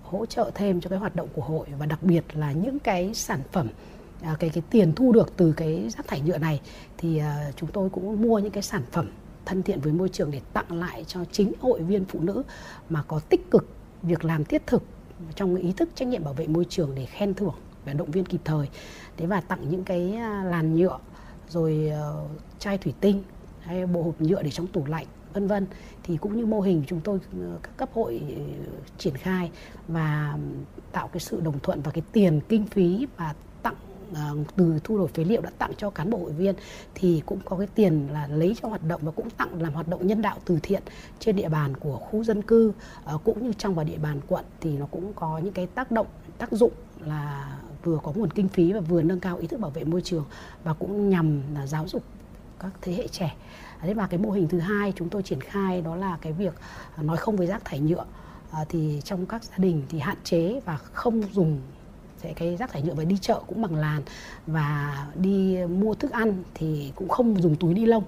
hỗ trợ thêm cho cái hoạt động của hội và đặc biệt là những cái sản phẩm à, cái cái tiền thu được từ cái rác thải nhựa này. Thì à, chúng tôi cũng mua những cái sản phẩm thân thiện với môi trường để tặng lại cho chính hội viên phụ nữ mà có tích cực việc làm thiết thực trong ý thức trách nhiệm bảo vệ môi trường để khen thưởng và động viên kịp thời. Thế và tặng những cái à, làn nhựa, rồi ờ, chai thủy tinh, hay bộ hộp nhựa để trong tủ lạnh, vân vân thì cũng như mô hình chúng tôi ờ, các cấp hội ờ, triển khai và tạo cái sự đồng thuận và cái tiền kinh phí và tặng ờ, từ thu đổi phế liệu đã tặng cho cán bộ hội viên thì cũng có cái tiền là lấy cho hoạt động và cũng tặng làm hoạt động nhân đạo từ thiện trên địa bàn của khu dân cư cũng như trong và địa bàn quận thì nó cũng có những cái tác động, tác dụng là vừa có nguồn kinh phí và vừa nâng cao ý thức bảo vệ môi trường và cũng nhằm là giáo dục các thế hệ trẻ. Thế và cái mô hình thứ hai chúng tôi triển khai đó là cái việc à, nói không với rác thải nhựa. À, thì trong các gia đình thì hạn chế và không dùng cái rác thải nhựa và đi chợ cũng bằng làn. Và đi mua thức ăn thì cũng không dùng túi ni lông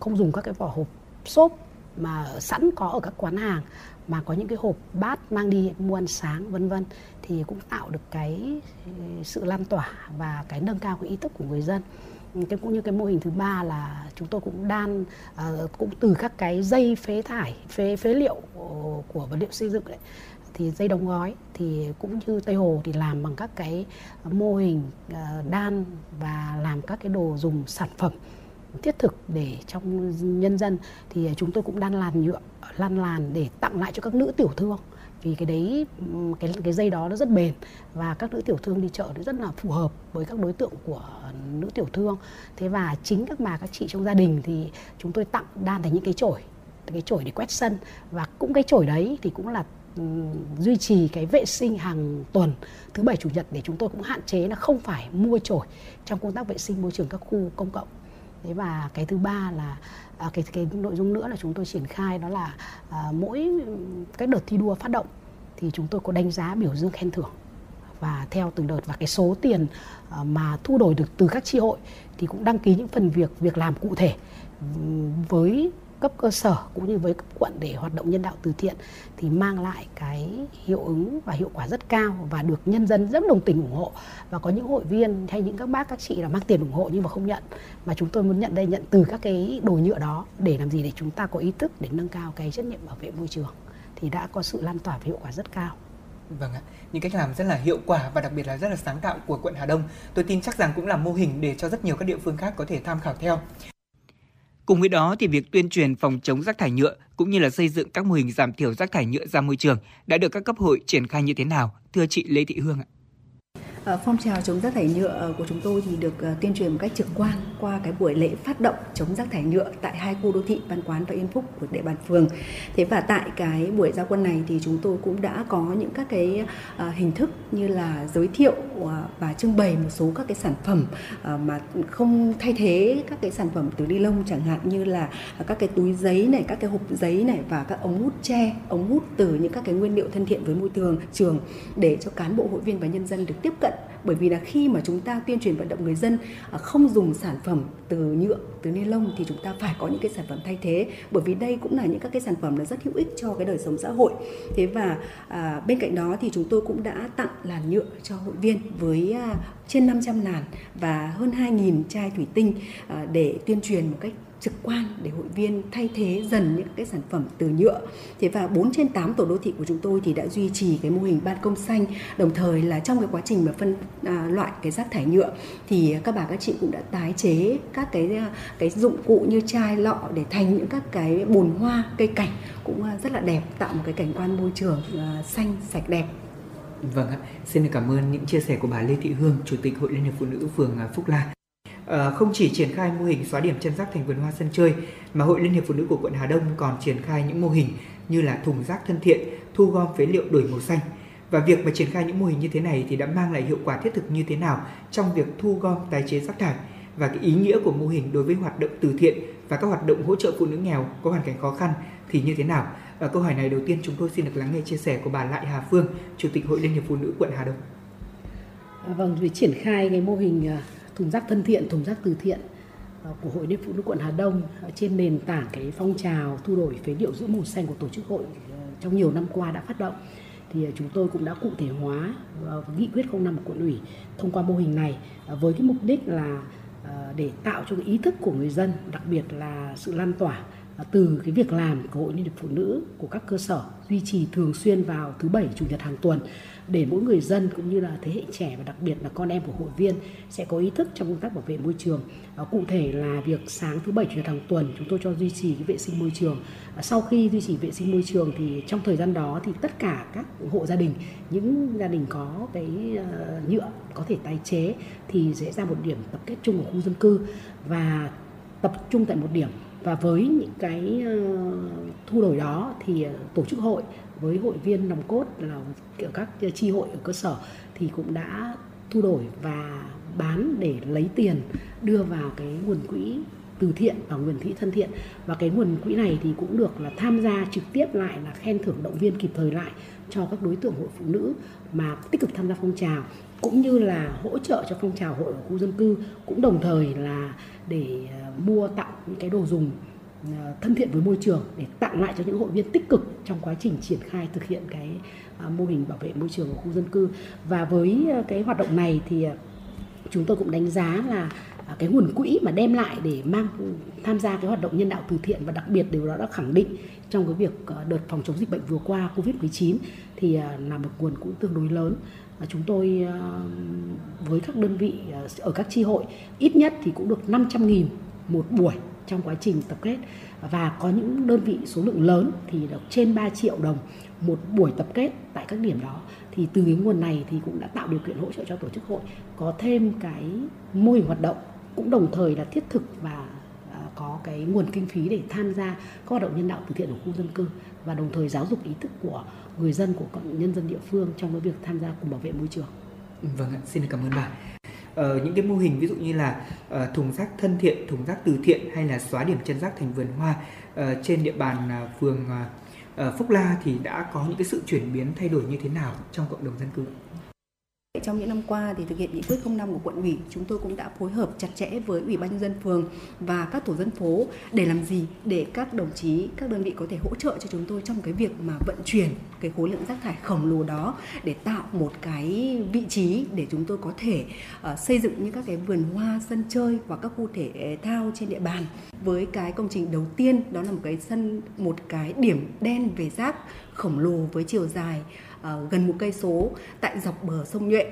không dùng các cái vỏ hộp xốp mà sẵn có ở các quán hàng mà có những cái hộp bát mang đi mua ăn sáng vân vân. Thì cũng tạo được cái ừ, sự lan tỏa và cái nâng cao cái ý thức của người dân cái cũng như cái mô hình thứ ba là chúng tôi cũng đan uh, cũng từ các cái dây phế thải phế phế liệu ờ, của vật liệu xây dựng đấy thì dây đóng gói thì cũng như Tây Hồ thì làm bằng các cái mô hình uh, đan và làm các cái đồ dùng sản phẩm thiết thực để trong nhân dân. Thì chúng tôi cũng đan làn nhựa lăn làn để tặng lại cho các nữ tiểu thương vì cái đấy cái cái dây đó nó rất bền và các nữ tiểu thương đi chợ nó rất là phù hợp với các đối tượng của nữ tiểu thương. Thế và chính các bà, các chị trong gia đình thì chúng tôi tặng đan thành những cái chổi cái chổi để quét sân. Và cũng cái chổi đấy thì cũng là duy trì cái vệ sinh hàng tuần, thứ bảy, chủ nhật để chúng tôi cũng hạn chế là không phải mua chổi trong công tác vệ sinh môi trường các khu công cộng. Thế và cái thứ ba là à, cái cái nội dung nữa là chúng tôi triển khai đó là à, mỗi cái đợt thi đua phát động thì chúng tôi có đánh giá biểu dương khen thưởng. Và theo từng đợt và cái số tiền à, mà thu đổi được từ các tri hội thì cũng đăng ký những phần việc việc làm cụ thể ừ, với cấp cơ sở cũng như với cấp quận để hoạt động nhân đạo từ thiện thì mang lại cái hiệu ứng và hiệu quả rất cao và được nhân dân rất đồng tình ủng hộ. Và có những hội viên hay những các bác các chị là mang tiền ủng hộ nhưng mà không nhận. Mà chúng tôi muốn nhận đây nhận từ các cái đồ nhựa đó để làm gì? Để chúng ta có ý thức để nâng cao cái trách nhiệm bảo vệ môi trường thì đã có sự lan tỏa và hiệu quả rất cao. Vâng ạ, những cách làm rất là hiệu quả và đặc biệt là rất là sáng tạo của quận Hà Đông. Tôi tin chắc rằng cũng là mô hình để cho rất nhiều các địa phương khác có thể tham khảo theo. Cùng với đó thì việc tuyên truyền phòng chống rác thải nhựa cũng như là xây dựng các mô hình giảm thiểu rác thải nhựa ra môi trường đã được các cấp hội triển khai như thế nào? Thưa chị Lê Thị Hương ạ. Ờ, phong trào chống rác thải nhựa ờ, của chúng tôi thì được ờ, tuyên truyền một cách trực quan qua cái buổi lễ phát động chống rác thải nhựa tại hai khu đô thị Văn Quán và Yên Phúc của địa bàn phường. Thế và tại cái buổi giao quân này thì chúng tôi cũng đã có những các cái hình thức như là giới thiệu và trưng bày một số các cái sản phẩm mà không thay thế các cái sản phẩm từ ni lông chẳng hạn như là các cái túi giấy này, các cái hộp giấy này và các ống hút tre, ống hút từ những các cái nguyên liệu thân thiện với môi trường trường để cho cán bộ hội viên và nhân dân được tiếp cận bởi vì là khi mà chúng ta tuyên truyền vận động người dân à, không dùng sản phẩm từ nhựa từ ni lông thì chúng ta phải có những cái sản phẩm thay thế. Bởi vì đây cũng là những các cái sản phẩm là rất hữu ích cho cái đời sống xã hội. Thế và à, bên cạnh đó thì chúng tôi cũng đã tặng làn nhựa cho hội viên với à, trên 500 làn và hơn 2.000 chai thủy tinh à, để tuyên truyền một cách trực quan để hội viên thay thế dần những cái sản phẩm từ nhựa. Thế và 4 trên 8 tổ đô thị của chúng tôi thì đã duy trì cái mô hình ban công xanh, đồng thời là trong cái quá trình mà phân à, loại cái rác thải nhựa thì các bà các chị cũng đã tái chế các cái à, cái dụng cụ như chai lọ để thành những các cái bồn hoa, cây cảnh cũng à, rất là đẹp, tạo một cái cảnh quan môi trường à, xanh sạch đẹp. Vâng ạ, xin được cảm ơn những chia sẻ của bà Lê Thị Hương, Chủ tịch Hội Liên hiệp Phụ nữ phường à, Phúc La. Ờ, không chỉ triển khai mô hình xóa điểm chân rác thành vườn hoa sân chơi, mà Hội Liên hiệp Phụ nữ của quận Hà Đông còn triển khai những mô hình như là thùng rác thân thiện, thu gom phế liệu đổi màu xanh. Và việc mà triển khai những mô hình như thế này thì đã mang lại hiệu quả thiết thực như thế nào trong việc thu gom tái chế rác thải và cái ý nghĩa của mô hình đối với hoạt động từ thiện và các hoạt động hỗ trợ phụ nữ nghèo có hoàn cảnh khó khăn thì như thế nào? Và câu hỏi này đầu tiên chúng tôi xin được lắng nghe chia sẻ của bà Lại Hà Phương, Chủ tịch Hội Liên hiệp Phụ nữ quận Hà Đông. À, Vâng, việc triển khai cái mô hình à, thùng rác thân thiện, thùng rác từ thiện ờ, của Hội Liên Phụ nữ quận Hà Đông. Trên nền tảng cái phong trào thu đổi phế liệu giữ màu xanh của tổ chức hội ờ, trong nhiều năm qua đã phát động. Thì ờ, chúng tôi cũng đã cụ thể hóa nghị quyết 05 của quận ủy thông qua mô hình này với cái mục đích là để tạo cho cái ý thức của người dân, đặc biệt là sự lan tỏa từ cái việc làm của Hội Liên hiệp Phụ nữ của các cơ sở duy trì thường xuyên vào thứ bảy chủ nhật hàng tuần để mỗi người dân cũng như là thế hệ trẻ và đặc biệt là con em của hội viên sẽ có ý thức trong công tác bảo vệ môi trường. À, cụ thể là việc sáng thứ bảy chủ nhật hàng tuần chúng tôi cho duy trì cái vệ sinh môi trường. À, sau khi duy trì vệ sinh môi trường thì trong thời gian đó thì tất cả các hộ gia đình, những gia đình có cái à, nhựa có thể tái chế thì sẽ ra một điểm tập kết chung ở khu dân cư và tập trung tại một điểm và với những cái à, thu đổi đó thì tổ chức hội với hội viên nòng cốt là kiểu các chi hội ở cơ sở thì cũng đã thu đổi và bán để lấy tiền đưa vào cái nguồn quỹ từ thiện và nguồn quỹ thân thiện. Và cái nguồn quỹ này thì cũng được là tham gia trực tiếp lại là khen thưởng động viên kịp thời lại cho các đối tượng hội phụ nữ mà tích cực tham gia phong trào, cũng như là hỗ trợ cho phong trào hội ở khu dân cư, cũng đồng thời là để ờ, mua tặng những cái đồ dùng À, thân thiện với môi trường để tặng lại cho những hội viên tích cực trong quá trình triển khai thực hiện cái à, mô hình bảo vệ môi trường ở khu dân cư và với à, cái hoạt động này thì chúng tôi cũng đánh giá là cái nguồn quỹ mà đem lại để mang tham gia cái hoạt động nhân đạo từ thiện và đặc biệt điều đó đã khẳng định trong cái việc đợt phòng chống dịch bệnh vừa qua Covid-19 thì là một nguồn cũng tương đối lớn. Và chúng tôi với các đơn vị ở các chi hội ít nhất thì cũng được 500.000 một buổi trong quá trình tập kết và có những đơn vị số lượng lớn thì được trên 3 triệu đồng một buổi tập kết tại các điểm đó thì từ cái nguồn này thì cũng đã tạo điều kiện hỗ trợ cho tổ chức hội có thêm cái mô hình hoạt động cũng đồng thời là thiết thực và à, có cái nguồn kinh phí để tham gia các hoạt động nhân đạo từ thiện ở khu dân cư và đồng thời giáo dục ý thức của người dân của nhân dân địa phương trong cái việc tham gia cùng bảo vệ môi trường. Vâng ạ, xin cảm ơn bà. Ờ, những cái mô hình ví dụ như là uh, thùng rác thân thiện, thùng rác từ thiện hay là xóa điểm chân rác thành vườn hoa uh, trên địa bàn uh, phường uh, Phúc La thì đã có những cái sự chuyển biến thay đổi như thế nào trong cộng đồng dân cư? Trong những năm qua thì thực hiện nghị quyết 05 của quận ủy, chúng tôi cũng đã phối hợp chặt chẽ với ủy ban nhân dân phường và các tổ dân phố để làm gì để các đồng chí, các đơn vị có thể hỗ trợ cho chúng tôi trong cái việc mà vận chuyển cái khối lượng rác thải khổng lồ đó để tạo một cái vị trí để chúng tôi có thể uh, xây dựng những các cái vườn hoa, sân chơi và các khu thể thao trên địa bàn. Với cái công trình đầu tiên đó là một cái sân một cái điểm đen về rác khổng lồ với chiều dài uh, gần một cây số tại dọc bờ sông Nhuệ.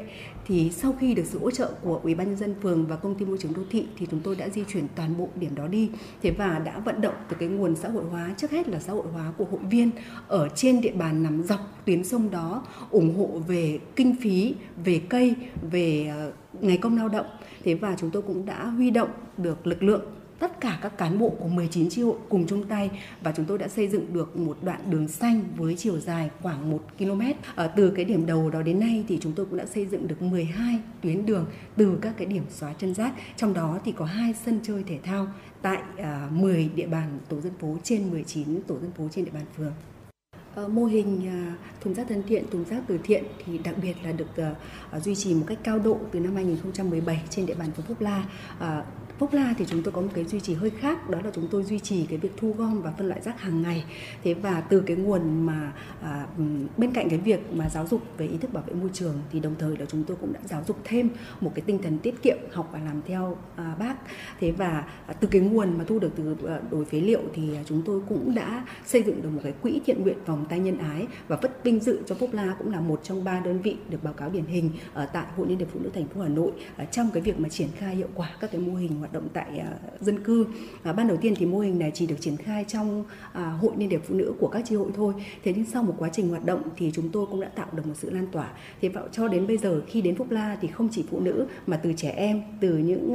Thì sau khi được sự hỗ trợ của Ủy ban nhân dân phường và công ty môi trường đô thị thì chúng tôi đã di chuyển toàn bộ điểm đó đi. Thế và đã vận động từ cái nguồn xã hội hóa trước hết là xã hội hóa của hội viên ở trên địa bàn nằm dọc tuyến sông đó ủng hộ về kinh phí về cây về uh, ngày công lao động. Thế và chúng tôi cũng đã huy động được lực lượng tất cả các cán bộ của 19 chi hội cùng chung tay và chúng tôi đã xây dựng được một đoạn đường xanh với chiều dài khoảng 1 km. Ở từ cái điểm đầu đó đến nay thì chúng tôi cũng đã xây dựng được 12 tuyến đường từ các cái điểm xóa chân rác, trong đó thì có hai sân chơi thể thao tại ờ, 10 địa bàn tổ dân phố trên 19 tổ dân phố trên địa bàn phường. Ờ, mô hình ờ, thùng rác thân thiện, thùng rác từ thiện thì đặc biệt là được duy trì một cách cao độ từ năm 2017 trên địa bàn phường Phúc La. Phúc La thì chúng tôi có một cái duy trì hơi khác đó là chúng tôi duy trì cái việc thu gom và phân loại rác hàng ngày. Thế và từ cái nguồn mà à, bên cạnh cái việc mà giáo dục về ý thức bảo vệ môi trường thì đồng thời là chúng tôi cũng đã giáo dục thêm một cái tinh thần tiết kiệm học và làm theo à, bác. Thế và à, từ cái nguồn mà thu được từ à, đổi phế liệu thì à, chúng tôi cũng đã xây dựng được một cái quỹ thiện nguyện vòng tay nhân ái và vất vinh dự cho Phúc La cũng là một trong ba đơn vị được báo cáo điển hình ở tại Hội Liên hiệp Phụ nữ thành phố Hà Nội à, trong cái việc mà triển khai hiệu quả các cái mô hình hoạt động tại à, dân cư. À, ban đầu tiên thì mô hình này chỉ được triển khai trong à, hội liên hiệp phụ nữ của các chi hội thôi. Thế nhưng sau một quá trình hoạt động thì chúng tôi cũng đã tạo được một sự lan tỏa. Thế vậy cho đến bây giờ khi đến Phúc La thì không chỉ phụ nữ mà từ trẻ em, từ những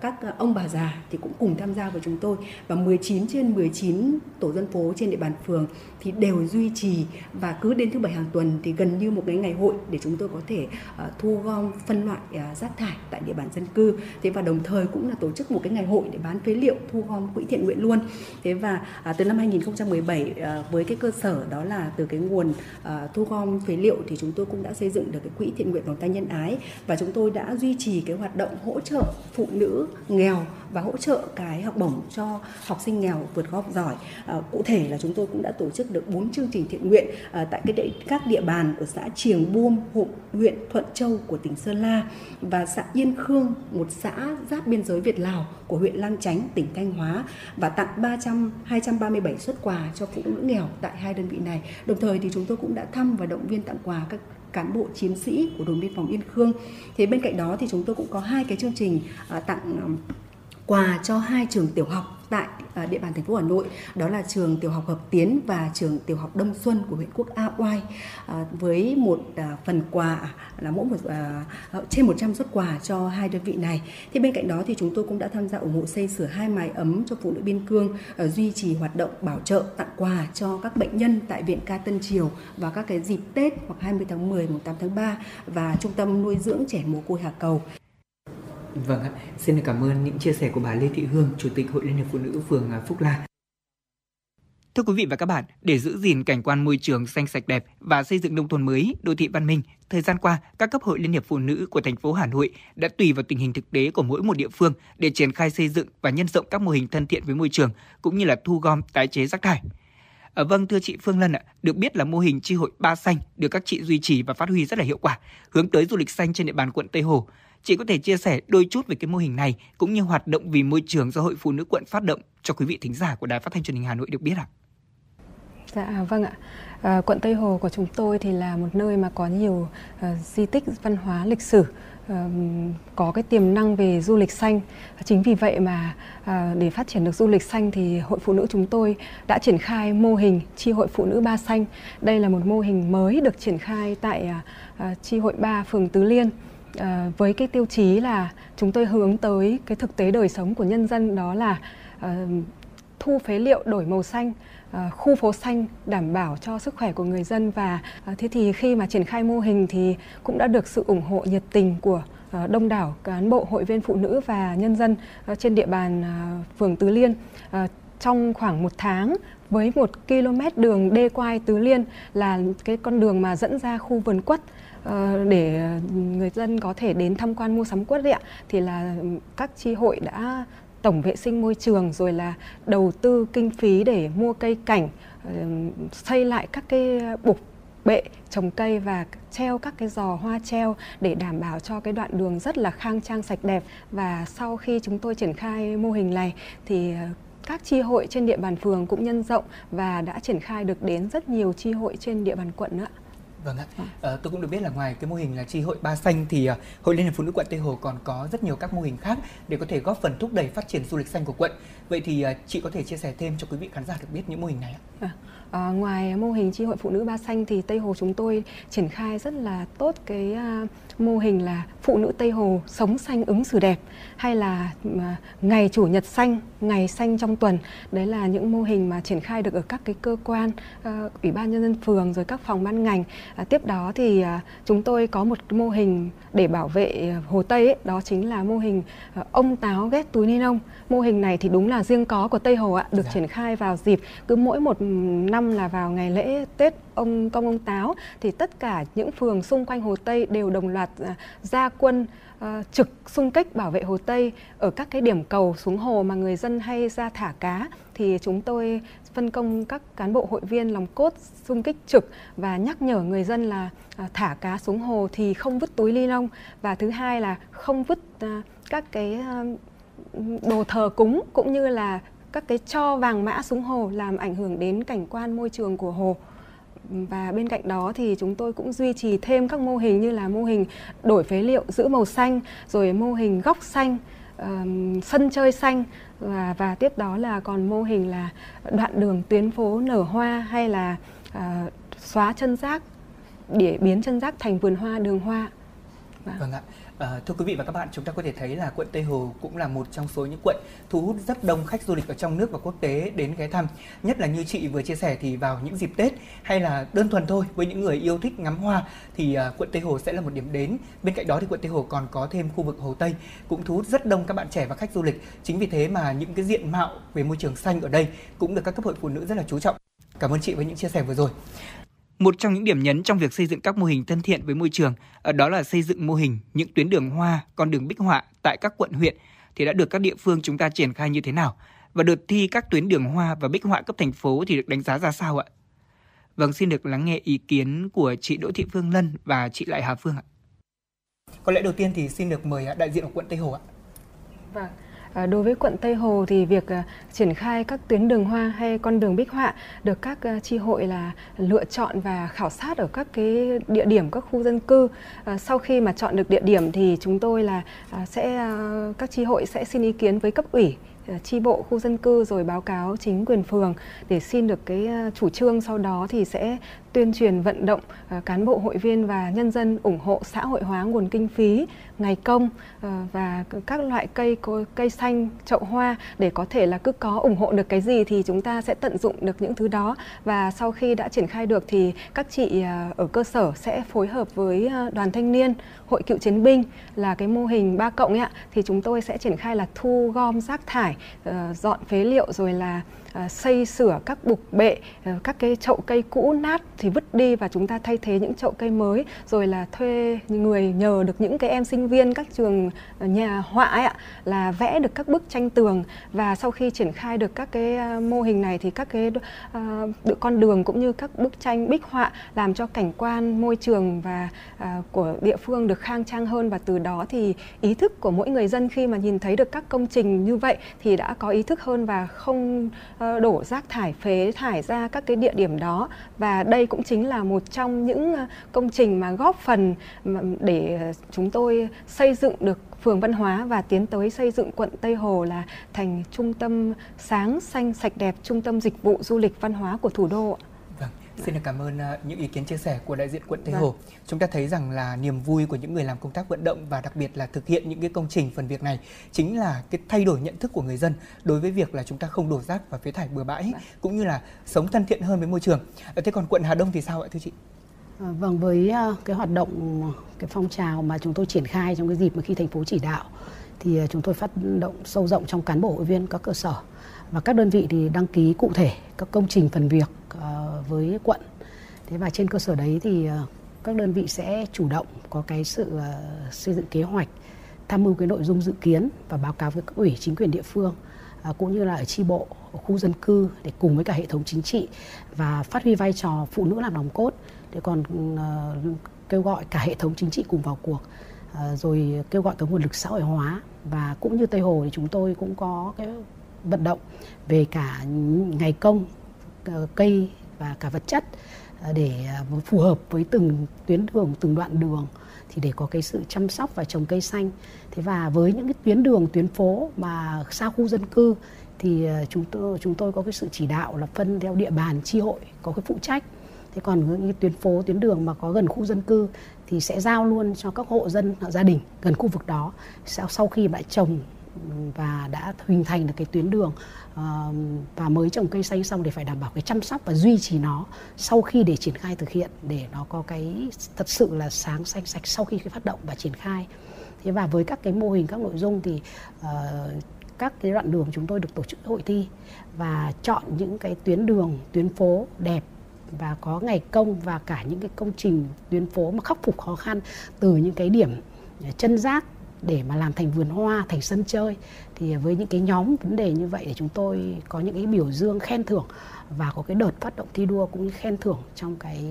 các ông bà già thì cũng cùng tham gia với chúng tôi và 19 trên 19 tổ dân phố trên địa bàn phường thì đều duy trì và cứ đến thứ bảy hàng tuần thì gần như một cái ngày hội để chúng tôi có thể thu gom phân loại rác thải tại địa bàn dân cư thế và đồng thời cũng là tổ chức một cái ngày hội để bán phế liệu thu gom quỹ thiện nguyện luôn. Thế và à, từ năm 2017 à, với cái cơ sở đó là từ cái nguồn à, thu gom phế liệu thì chúng tôi cũng đã xây dựng được cái quỹ thiện nguyện vòng tay nhân ái và chúng tôi đã duy trì cái hoạt động hỗ trợ phụ nữ nghèo và hỗ trợ cái học bổng cho học sinh nghèo vượt khó học giỏi. À, cụ thể là chúng tôi cũng đã tổ chức được 4 chương trình thiện nguyện à, tại cái địa, các địa bàn ở xã Triềng Buông, huyện Thuận Châu của tỉnh Sơn La và xã Yên Khương, một xã giáp biên giới Việt Lào của huyện Lang Chánh, tỉnh Thanh Hóa và tặng 300 237 xuất quà cho phụ nữ nghèo tại hai đơn vị này. Đồng thời thì chúng tôi cũng đã thăm và động viên tặng quà các cán bộ chiến sĩ của đồn biên phòng Yên Khương. Thế bên cạnh đó thì chúng tôi cũng có hai cái chương trình à, tặng quà cho hai trường tiểu học tại à, địa bàn thành phố Hà Nội đó là trường tiểu học Hợp Tiến và trường tiểu học Đông Xuân của huyện Quốc A Oai à, với một à, phần quà là mỗi một ờ, trên 100 xuất quà cho hai đơn vị này. Thì bên cạnh đó thì chúng tôi cũng đã tham gia ủng hộ xây sửa hai mái ấm cho phụ nữ biên cương, ờ, duy trì hoạt động bảo trợ tặng quà cho các bệnh nhân tại viện Ca Tân Triều và các cái dịp Tết hoặc 20 tháng 10, 8 tháng 3 và trung tâm nuôi dưỡng trẻ mồ côi Hà Cầu. Vâng ạ, xin cảm ơn những chia sẻ của bà Lê Thị Hương, Chủ tịch Hội Liên hiệp Phụ nữ phường à, Phúc La. Thưa quý vị và các bạn, để giữ gìn cảnh quan môi trường xanh sạch đẹp và xây dựng nông thôn mới, đô thị văn minh, thời gian qua, các cấp hội Liên hiệp Phụ nữ của thành phố Hà Nội đã tùy vào tình hình thực tế của mỗi một địa phương để triển khai xây dựng và nhân rộng các mô hình thân thiện với môi trường cũng như là thu gom tái chế rác thải. À, vâng thưa chị Phương Lân ạ, được biết là mô hình chi hội Ba Xanh được các chị duy trì và phát huy rất là hiệu quả, hướng tới du lịch xanh trên địa bàn quận Tây Hồ. Chị có thể chia sẻ đôi chút về cái mô hình này cũng như hoạt động vì môi trường do Hội Phụ nữ quận phát động cho quý vị thính giả của Đài Phát thanh Truyền hình Hà Nội được biết ạ? Dạ à, vâng ạ. À, quận Tây Hồ của chúng tôi thì là một nơi mà có nhiều uh, di tích văn hóa lịch sử có cái tiềm năng về du lịch xanh. Chính vì vậy mà ờ, để phát triển được du lịch xanh thì Hội Phụ nữ chúng tôi đã triển khai mô hình tri hội phụ nữ Ba Xanh. Đây là một mô hình mới được triển khai tại à, à, tri hội Ba phường Tứ Liên. Ờ, với cái tiêu chí là chúng tôi hướng tới cái thực tế đời sống của nhân dân đó là uh, thu phế liệu đổi màu xanh À, khu phố xanh đảm bảo cho sức khỏe của người dân và à, thế thì khi mà triển khai mô hình thì cũng đã được sự ủng hộ nhiệt tình của đông đảo cán bộ hội viên phụ nữ và nhân dân trên địa bàn phường Tứ Liên. Trong khoảng một tháng với một km đường đê quai Tứ Liên là cái con đường mà dẫn ra khu vườn quất. Ờ, để người dân có thể đến tham quan mua sắm quất ạ, thì là các chi hội đã tổng vệ sinh môi trường rồi là đầu tư kinh phí để mua cây cảnh xây lại các cái bục bệ, trồng cây và treo các cái giò hoa treo để đảm bảo cho cái đoạn đường rất là khang trang, sạch đẹp và sau khi chúng tôi triển khai mô hình này thì ờ, các chi hội trên địa bàn phường cũng nhân rộng và đã triển khai được đến rất nhiều chi hội trên địa bàn quận nữa. Vâng ạ. À, tôi cũng được biết là ngoài cái mô hình là chi hội ba xanh thì uh, Hội Liên hiệp Phụ nữ quận Tây Hồ còn có rất nhiều các mô hình khác để có thể góp phần thúc đẩy phát triển du lịch xanh của quận. Vậy thì uh, chị có thể chia sẻ thêm cho quý vị khán giả được biết những mô hình này ạ? À, À, ngoài mô hình chi hội phụ nữ ba xanh thì Tây Hồ chúng tôi triển khai rất là tốt cái uh, mô hình là phụ nữ Tây Hồ sống xanh ứng xử đẹp hay là uh, ngày chủ nhật xanh, ngày xanh trong tuần. Đấy là những mô hình mà triển khai được ở các cái cơ quan, uh, ủy ban nhân dân phường rồi các phòng ban ngành. Uh, tiếp đó thì uh, chúng tôi có một mô hình để bảo vệ Hồ Tây ấy, đó chính là mô hình uh, ông táo ghét túi ni lông. Mô hình này thì đúng là riêng có của Tây Hồ ạ, được dạ. triển khai vào dịp cứ mỗi một năm là vào ngày lễ Tết ông công ông táo thì tất cả những phường xung quanh Hồ Tây đều đồng loạt uh, ra quân uh, trực xung kích bảo vệ Hồ Tây ở các cái điểm cầu xuống hồ mà người dân hay ra thả cá thì chúng tôi phân công các cán bộ hội viên lòng cốt xung kích trực và nhắc nhở người dân là uh, thả cá xuống hồ thì không vứt túi ni lông và thứ hai là không vứt uh, các cái uh, đồ thờ cúng cũng như là các cái cho vàng mã xuống hồ làm ảnh hưởng đến cảnh quan môi trường của hồ và bên cạnh đó thì chúng tôi cũng duy trì thêm các mô hình như là mô hình đổi phế liệu giữ màu xanh rồi mô hình góc xanh uh, sân chơi xanh và và tiếp đó là còn mô hình là đoạn đường tuyến phố nở hoa hay là uh, xóa chân rác để biến chân rác thành vườn hoa đường hoa. Vâng, vâng ạ. À, thưa quý vị và các bạn, chúng ta có thể thấy là quận Tây Hồ cũng là một trong số những quận thu hút rất đông khách du lịch ở trong nước và quốc tế đến ghé thăm. Nhất là như chị vừa chia sẻ thì vào những dịp Tết hay là đơn thuần thôi với những người yêu thích ngắm hoa thì à, quận Tây Hồ sẽ là một điểm đến. Bên cạnh đó thì quận Tây Hồ còn có thêm khu vực Hồ Tây cũng thu hút rất đông các bạn trẻ và khách du lịch. Chính vì thế mà những cái diện mạo về môi trường xanh ở đây cũng được các cấp hội phụ nữ rất là chú trọng. Cảm ơn chị với những chia sẻ vừa rồi. Một trong những điểm nhấn trong việc xây dựng các mô hình thân thiện với môi trường ở đó là xây dựng mô hình những tuyến đường hoa, con đường bích họa tại các quận huyện thì đã được các địa phương chúng ta triển khai như thế nào và đợt thi các tuyến đường hoa và bích họa cấp thành phố thì được đánh giá ra sao ạ? Vâng, xin được lắng nghe ý kiến của chị Đỗ Thị Phương Lân và chị Lại Hà Phương ạ. Có lẽ đầu tiên thì xin được mời đại diện của quận Tây Hồ ạ. Vâng. À, đối với quận Tây Hồ thì việc à, triển khai các tuyến đường hoa hay con đường bích họa được các à, tri chi hội là lựa chọn và khảo sát ở các cái địa điểm, các khu dân cư. Sau khi mà chọn được địa điểm thì chúng tôi là sẽ các chi hội sẽ xin ý kiến với cấp ủy chi bộ khu dân cư rồi báo cáo chính quyền phường để xin được cái chủ trương sau đó thì sẽ tuyên truyền vận động ờ, cán bộ, hội viên và nhân dân ủng hộ xã hội hóa nguồn kinh phí, ngày công ờ, và các loại cây cây xanh, chậu hoa để có thể là cứ có ủng hộ được cái gì thì chúng ta sẽ tận dụng được những thứ đó. Và sau khi đã triển khai được thì các chị ờ, ở cơ sở sẽ phối hợp với đoàn thanh niên, hội cựu chiến binh là cái mô hình ba cộng ấy ạ. Thì chúng tôi sẽ triển khai là thu gom rác thải dọn phế liệu rồi là À, xây sửa các bục bệ à, các cái chậu cây cũ nát thì vứt đi và chúng ta thay thế những chậu cây mới rồi là thuê người nhờ được những cái em sinh viên các trường à, nhà họa ấy ạ là vẽ được các bức tranh tường. Và sau khi triển khai được các cái mô hình này thì các cái được con đường cũng như các bức tranh bích họa làm cho cảnh quan môi trường và của địa phương được khang trang hơn. Và từ đó thì ý thức của mỗi người dân khi mà nhìn thấy được các công trình như vậy thì đã có ý thức hơn và không uh, Ờ, đổ rác thải phế thải ra các cái địa điểm đó và đây cũng chính là một trong những ờ, công trình mà góp phần để chúng tôi xây dựng được phường văn hóa và tiến tới xây dựng quận Tây Hồ là thành trung tâm sáng xanh sạch đẹp, trung tâm dịch vụ du lịch văn hóa của thủ đô ạ. Vâng, xin được cảm ơn ờ, những ý kiến chia sẻ của đại diện quận Tây Vâng. Hồ. Chúng ta thấy rằng là niềm vui của những người làm công tác vận động và đặc biệt là thực hiện những cái công trình phần việc này chính là cái thay đổi nhận thức của người dân đối với việc là chúng ta không đổ rác và phế thải bừa bãi cũng như là sống thân thiện hơn với môi trường. Ờ, Thế còn quận Hà Đông thì sao ạ thưa chị? À, Vâng, với cái hoạt động, cái phong trào mà chúng tôi triển khai trong cái dịp mà khi thành phố chỉ đạo thì chúng tôi phát động sâu rộng trong cán bộ hội viên các cơ sở và các đơn vị thì đăng ký cụ thể các công trình phần việc Ờ, với quận. Thế và trên cơ sở đấy thì ờ, các đơn vị sẽ chủ động có cái sự ờ, xây dựng kế hoạch, tham mưu cái nội dung dự kiến và báo cáo với cấp ủy chính quyền địa phương cũng như là ở chi bộ, ở khu dân cư để cùng với cả hệ thống chính trị và phát huy vai trò phụ nữ làm nòng cốt để còn ừ, kêu gọi cả hệ thống chính trị cùng vào cuộc rồi kêu gọi cái nguồn lực xã hội hóa và cũng như Tây Hồ thì chúng tôi cũng có cái vận động về cả ngày công cây và cả vật chất à, để à, phù hợp với từng tuyến đường, từng đoạn đường thì để có cái sự chăm sóc và trồng cây xanh. Thế và với những cái tuyến đường, tuyến phố mà xa khu dân cư thì à, chúng tôi chúng tôi có cái sự chỉ đạo là phân theo địa bàn, chi hội, có cái phụ trách. Thế còn những cái tuyến phố, tuyến đường mà có gần khu dân cư thì sẽ giao luôn cho các hộ dân, hộ gia đình gần khu vực đó. Sau sau khi đã trồng và đã hình thành được cái tuyến đường ờ, và mới trồng cây xanh xong để phải đảm bảo cái chăm sóc và duy trì nó sau khi để triển khai thực hiện, để nó có cái thật sự là sáng, xanh, sạch sau khi cái phát động và triển khai. Thế và với các cái mô hình, các nội dung thì ờ, các cái đoạn đường chúng tôi được tổ chức hội thi và chọn những cái tuyến đường, tuyến phố đẹp và có ngày công và cả những cái công trình tuyến phố mà khắc phục khó khăn từ những cái điểm ờ, chân rác để mà làm thành vườn hoa, thành sân chơi. Thì với những cái nhóm vấn đề như vậy để chúng tôi có những cái biểu dương khen thưởng và có cái đợt phát động thi đua cũng như khen thưởng trong cái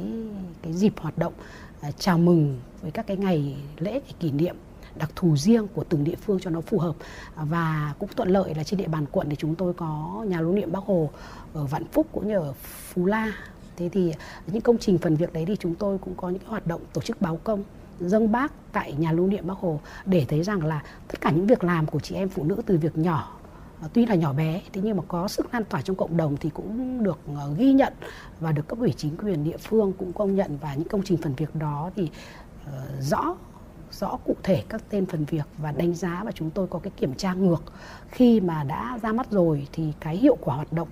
cái dịp hoạt động à, chào mừng với các cái ngày lễ kỷ niệm đặc thù riêng của từng địa phương cho nó phù hợp. Và cũng thuận lợi là trên địa bàn quận thì chúng tôi có nhà lưu niệm Bác Hồ ở Vạn Phúc cũng như ở Phú La. Thế thì những công trình phần việc đấy thì chúng tôi cũng có những cái hoạt động tổ chức báo công dâng bác tại nhà lưu niệm Bác Hồ để thấy rằng là tất cả những việc làm của chị em phụ nữ từ việc nhỏ à, tuy là nhỏ bé, thế nhưng mà có sức lan tỏa trong cộng đồng thì cũng được à, ghi nhận và được cấp ủy chính quyền địa phương cũng công nhận và những công trình phần việc đó thì à, rõ rõ cụ thể các tên phần việc và đánh giá và chúng tôi có cái kiểm tra ngược. Khi mà đã ra mắt rồi thì cái hiệu quả hoạt động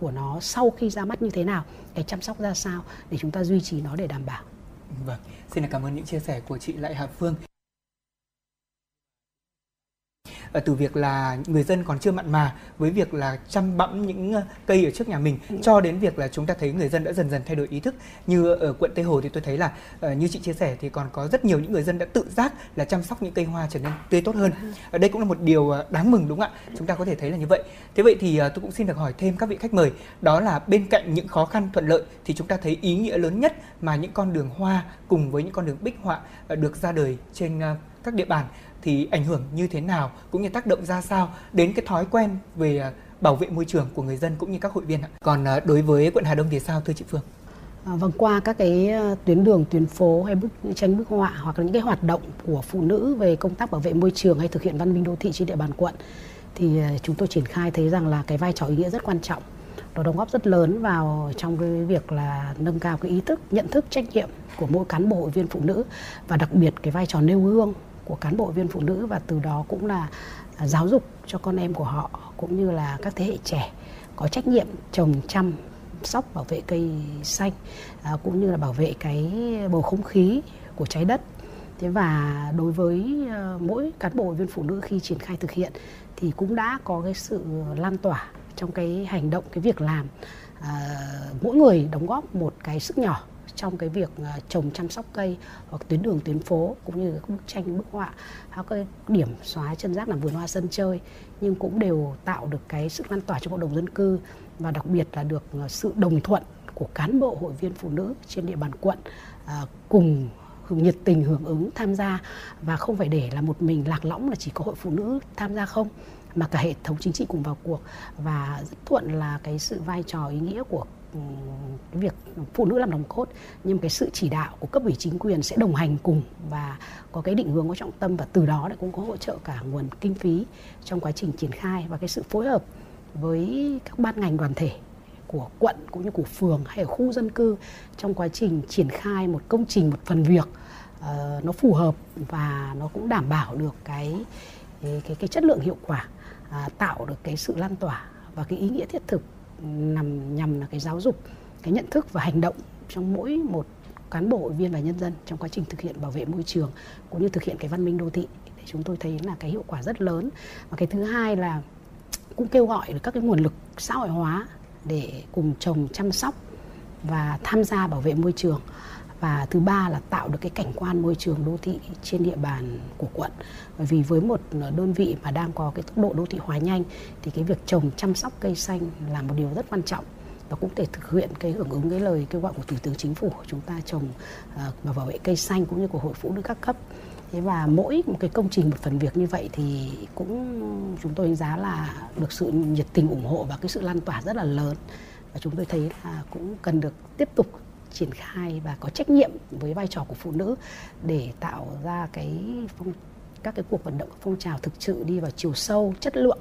của nó sau khi ra mắt như thế nào, cái chăm sóc ra sao để chúng ta duy trì nó để đảm bảo? Vâng, xin cảm ơn những chia sẻ của chị Lại Hà Phương. Ờ, từ việc là người dân còn chưa mặn mà với việc là chăm bẵm những ờ, cây ở trước nhà mình cho đến việc là chúng ta thấy người dân đã dần dần thay đổi ý thức. Như ở quận Tây Hồ thì tôi thấy là ờ, như chị chia sẻ thì còn có rất nhiều những người dân đã tự giác là chăm sóc những cây hoa trở nên tươi tốt hơn. Ở đây cũng là một điều đáng mừng đúng không ạ? Chúng ta có thể thấy là như vậy. Thế vậy thì tôi cũng xin được hỏi thêm các vị khách mời. Đó là bên cạnh những khó khăn thuận lợi thì chúng ta thấy ý nghĩa lớn nhất mà những con đường hoa cùng với những con đường bích họa được ra đời trên các địa bàn thì ảnh hưởng như thế nào cũng như tác động ra sao đến cái thói quen về à, bảo vệ môi trường của người dân cũng như các hội viên ạ. Còn à, đối với quận Hà Đông thì sao thưa chị Phương? À, vâng qua các cái à, tuyến đường tuyến phố hay bức tranh bức họa hoặc là những cái hoạt động của phụ nữ về công tác bảo vệ môi trường hay thực hiện văn minh đô thị trên địa bàn quận thì chúng tôi triển khai thấy rằng là cái vai trò ý nghĩa rất quan trọng nó đóng góp rất lớn vào trong cái việc là nâng cao cái ý thức nhận thức trách nhiệm của mỗi cán bộ hội viên phụ nữ và đặc biệt cái vai trò nêu gương của cán bộ viên phụ nữ và từ đó cũng là à, giáo dục cho con em của họ cũng như là các thế hệ trẻ có trách nhiệm trồng chăm sóc bảo vệ cây xanh à, cũng như là bảo vệ cái bầu không khí của trái đất. Thế và đối với ờ, mỗi cán bộ viên phụ nữ khi triển khai thực hiện thì cũng đã có cái sự lan tỏa trong cái hành động cái việc làm à, mỗi người đóng góp một cái sức nhỏ trong cái việc à, trồng chăm sóc cây hoặc tuyến đường, tuyến phố cũng như các bức tranh, bức họa. Hoặc cái điểm xóa chân rác làm vườn hoa sân chơi, nhưng cũng đều tạo được cái sự lan tỏa trong cộng đồng dân cư và đặc biệt là được à, sự đồng thuận của cán bộ, hội viên phụ nữ trên địa bàn quận à, cùng hưởng nhiệt tình, hưởng ứng, tham gia. Và không phải để là một mình lạc lõng là chỉ có hội phụ nữ tham gia không, mà cả hệ thống chính trị cùng vào cuộc. Và rất thuận là cái sự vai trò, ý nghĩa của cái việc phụ nữ làm nòng cốt nhưng cái sự chỉ đạo của cấp ủy chính quyền sẽ đồng hành cùng và có cái định hướng có trọng tâm và từ đó lại cũng có hỗ trợ cả nguồn kinh phí trong quá trình triển khai và cái sự phối hợp với các ban ngành đoàn thể của quận cũng như của phường hay ở khu dân cư trong quá trình triển khai một công trình một phần việc ờ, nó phù hợp và nó cũng đảm bảo được cái cái cái, cái chất lượng hiệu quả à, tạo được cái sự lan tỏa và cái ý nghĩa thiết thực nằm nhằm là cái giáo dục, cái nhận thức và hành động trong mỗi một cán bộ, hội viên và nhân dân trong quá trình thực hiện bảo vệ môi trường cũng như thực hiện cái văn minh đô thị. Để chúng tôi thấy là cái hiệu quả rất lớn. Và cái thứ hai là cũng kêu gọi được các cái nguồn lực xã hội hóa để cùng trồng, chăm sóc và tham gia bảo vệ môi trường và thứ ba là tạo được cái cảnh quan môi trường đô thị trên địa bàn của quận. Bởi vì với một ờ, đơn vị mà đang có cái tốc độ đô thị hóa nhanh, thì cái việc trồng, chăm sóc cây xanh là một điều rất quan trọng. Và cũng để thực hiện cái hưởng ứng cái lời kêu gọi của thủ tướng chính phủ chúng ta trồng ờ, và bảo vệ cây xanh cũng như của hội phụ nữ các cấp. Thế và mỗi một cái công trình một phần việc như vậy thì cũng chúng tôi đánh giá là được sự nhiệt tình ủng hộ và cái sự lan tỏa rất là lớn. Và chúng tôi thấy là cũng cần được tiếp tục triển khai và có trách nhiệm với vai trò của phụ nữ để tạo ra cái phong các cái cuộc vận động phong trào thực sự đi vào chiều sâu chất lượng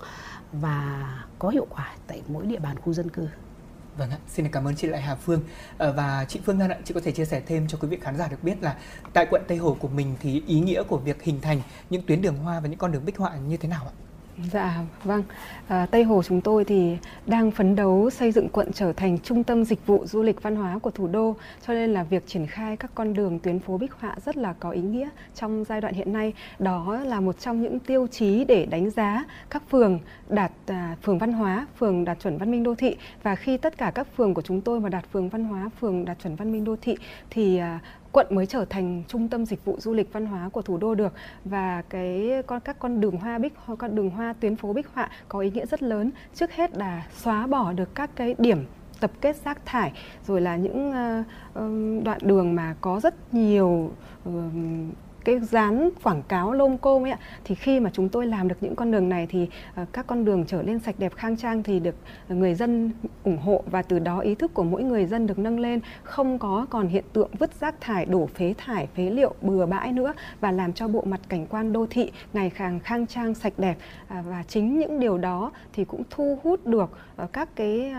và có hiệu quả tại mỗi địa bàn khu dân cư Vâng ạ, xin cảm ơn chị Lại Hà Phương ờ, và chị Phương Lan ạ, chị có thể chia sẻ thêm cho quý vị khán giả được biết là tại quận Tây Hồ của mình thì ý nghĩa của việc hình thành những tuyến đường hoa và những con đường bích họa như thế nào ạ? Dạ vâng, à, Tây Hồ chúng tôi thì đang phấn đấu xây dựng quận trở thành trung tâm dịch vụ du lịch văn hóa của thủ đô cho nên là việc triển khai các con đường tuyến phố bích họa rất là có ý nghĩa trong giai đoạn hiện nay. Đó là một trong những tiêu chí để đánh giá các phường đạt à, phường văn hóa, phường đạt chuẩn văn minh đô thị và khi tất cả các phường của chúng tôi mà đạt phường văn hóa, phường đạt chuẩn văn minh đô thị thì à, quận mới trở thành trung tâm dịch vụ du lịch văn hóa của thủ đô được. Và cái con, các con đường hoa bích hoa con đường hoa tuyến phố bích họa có ý nghĩa rất lớn. Trước hết là xóa bỏ được các cái điểm tập kết rác thải, rồi là những ờ, đoạn đường mà có rất nhiều cái dán quảng cáo lôm côm ấy ạ, thì khi mà chúng tôi làm được những con đường này thì ờ, các con đường trở nên sạch đẹp, khang trang thì được người dân ủng hộ và từ đó ý thức của mỗi người dân được nâng lên, không có còn hiện tượng vứt rác thải, đổ phế thải, phế liệu, bừa bãi nữa và làm cho bộ mặt cảnh quan đô thị ngày càng khang trang, sạch đẹp. À, và chính những điều đó thì cũng thu hút được ờ, các cái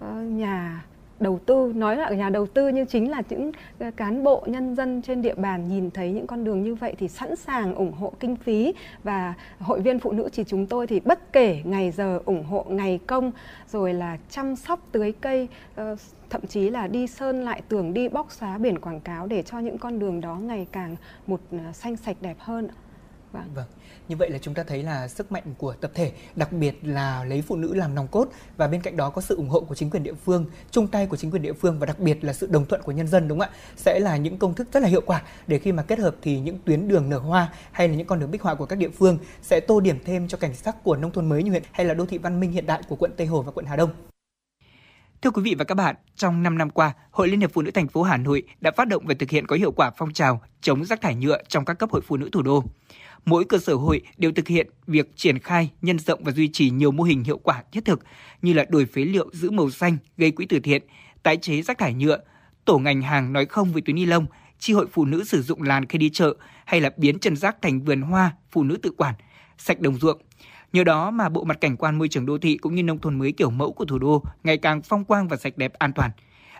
ờ, nhà đầu tư nói là nhà đầu tư nhưng chính là những ờ, cán bộ nhân dân trên địa bàn nhìn thấy những con đường như vậy thì sẵn sàng ủng hộ kinh phí. Và hội viên phụ nữ chỉ chúng tôi thì bất kể ngày giờ ủng hộ ngày công rồi là chăm sóc tưới cây ờ, thậm chí là đi sơn lại tường đi bóc xóa biển quảng cáo để cho những con đường đó ngày càng một ờ, xanh sạch đẹp hơn Vâng. Vâng, như vậy là chúng ta thấy là sức mạnh của tập thể, đặc biệt là lấy phụ nữ làm nòng cốt và bên cạnh đó có sự ủng hộ của chính quyền địa phương, chung tay của chính quyền địa phương và đặc biệt là sự đồng thuận của nhân dân đúng không ạ? Sẽ là những công thức rất là hiệu quả để khi mà kết hợp thì những tuyến đường nở hoa hay là những con đường bích họa của các địa phương sẽ tô điểm thêm cho cảnh sắc của nông thôn mới như huyện hay là đô thị văn minh hiện đại của quận Tây Hồ và quận Hà Đông. Thưa quý vị và các bạn, trong 5 năm qua, Hội Liên hiệp Phụ nữ thành phố Hà Nội đã phát động và thực hiện có hiệu quả phong trào chống rác thải nhựa trong các cấp hội phụ nữ thủ đô. Mỗi cơ sở hội đều thực hiện việc triển khai, nhân rộng và duy trì nhiều mô hình hiệu quả thiết thực như là đổi phế liệu giữ màu xanh, gây quỹ từ thiện, tái chế rác thải nhựa, tổ ngành hàng nói không với túi ni lông, chi hội phụ nữ sử dụng làn khi đi chợ hay là biến chân rác thành vườn hoa phụ nữ tự quản, sạch đồng ruộng. Nhờ đó mà bộ mặt cảnh quan môi trường đô thị cũng như nông thôn mới kiểu mẫu của thủ đô ngày càng phong quang và sạch đẹp an toàn.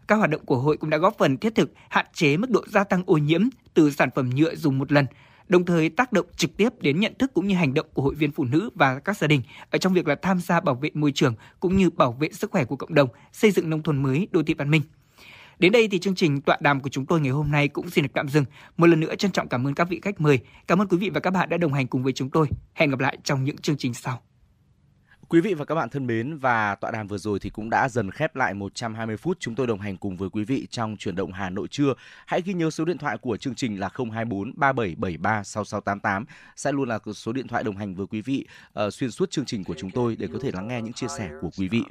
Các hoạt động của hội cũng đã góp phần thiết thực hạn chế mức độ gia tăng ô nhiễm từ sản phẩm nhựa dùng một lần, đồng thời tác động trực tiếp đến nhận thức cũng như hành động của hội viên phụ nữ và các gia đình ở trong việc là tham gia bảo vệ môi trường cũng như bảo vệ sức khỏe của cộng đồng, xây dựng nông thôn mới, đô thị văn minh. Đến đây thì chương trình tọa đàm của chúng tôi ngày hôm nay cũng xin được tạm dừng. Một lần nữa trân trọng cảm ơn các vị khách mời. Cảm ơn quý vị và các bạn đã đồng hành cùng với chúng tôi. Hẹn gặp lại trong những chương trình sau. Quý vị và các bạn thân mến và tọa đàm vừa rồi thì cũng đã dần khép lại 120 phút chúng tôi đồng hành cùng với quý vị trong chuyển động Hà Nội trưa. Hãy ghi nhớ số điện thoại của chương trình là 024 3773 6688 sẽ luôn là số điện thoại đồng hành với quý vị uh, xuyên suốt chương trình của chúng tôi để có thể lắng nghe những chia sẻ của quý vị.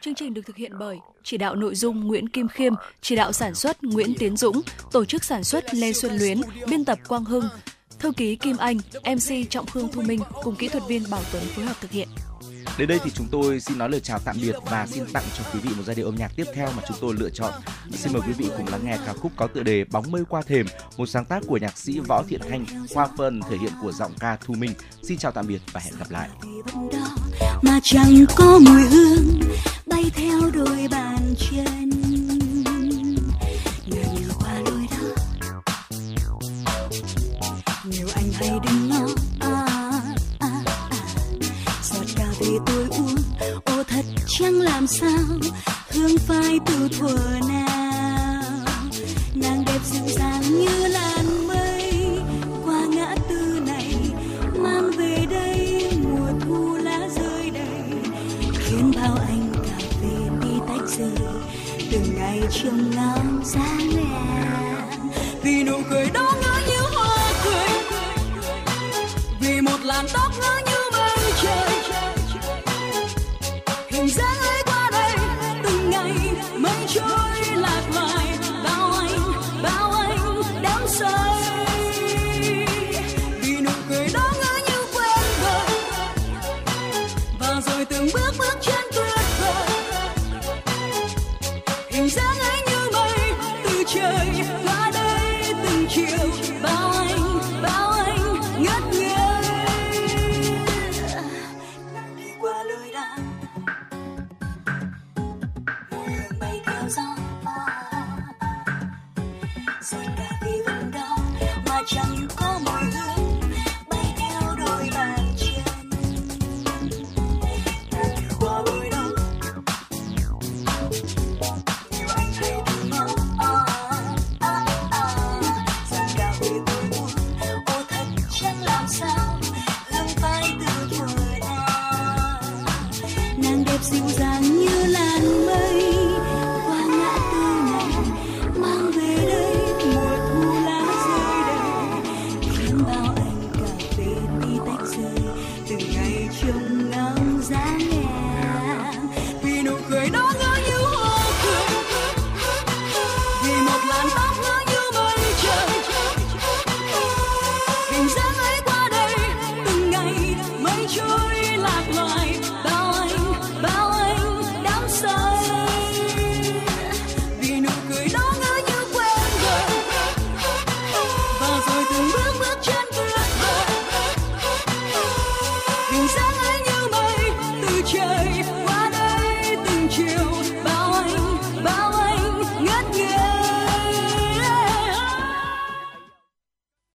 Chương trình được thực hiện bởi chỉ đạo nội dung Nguyễn Kim Khiêm, chỉ đạo sản xuất Nguyễn Tiến Dũng, tổ chức sản xuất Lê Xuân Luyến, biên tập Quang Hưng, thư ký Kim Anh, MC Trọng Khương Thu Minh cùng kỹ thuật viên Bảo Tuấn phối hợp thực hiện. Đến đây thì chúng tôi xin nói lời chào tạm biệt và xin tặng cho quý vị một giai điệu âm nhạc tiếp theo mà chúng tôi lựa chọn. Xin mời quý vị cùng lắng nghe ca khúc có tựa đề Bóng mây qua thềm, một sáng tác của nhạc sĩ Võ Thiện Thanh qua phần thể hiện của giọng ca Thu Minh. Xin chào tạm biệt và hẹn gặp lại. mà chẳng có mùi hương bay theo đôi bàn chân nhờ đôi đó nhiều anh hay đứng ngó tôi uống ô thật chẳng làm sao hương phai từ thuở nào. Nàng đẹp dịu dàng như làn mây. Qua ngã tư này, mang về đây mùa thu lá rơi đầy. Khiến bao anh cà phê đi tách rời từng ngày trông ngóng sáng đèn vì nụ cười đó ngỡ như hoa cười. Vì một làn tóc ngỡ như mây trời.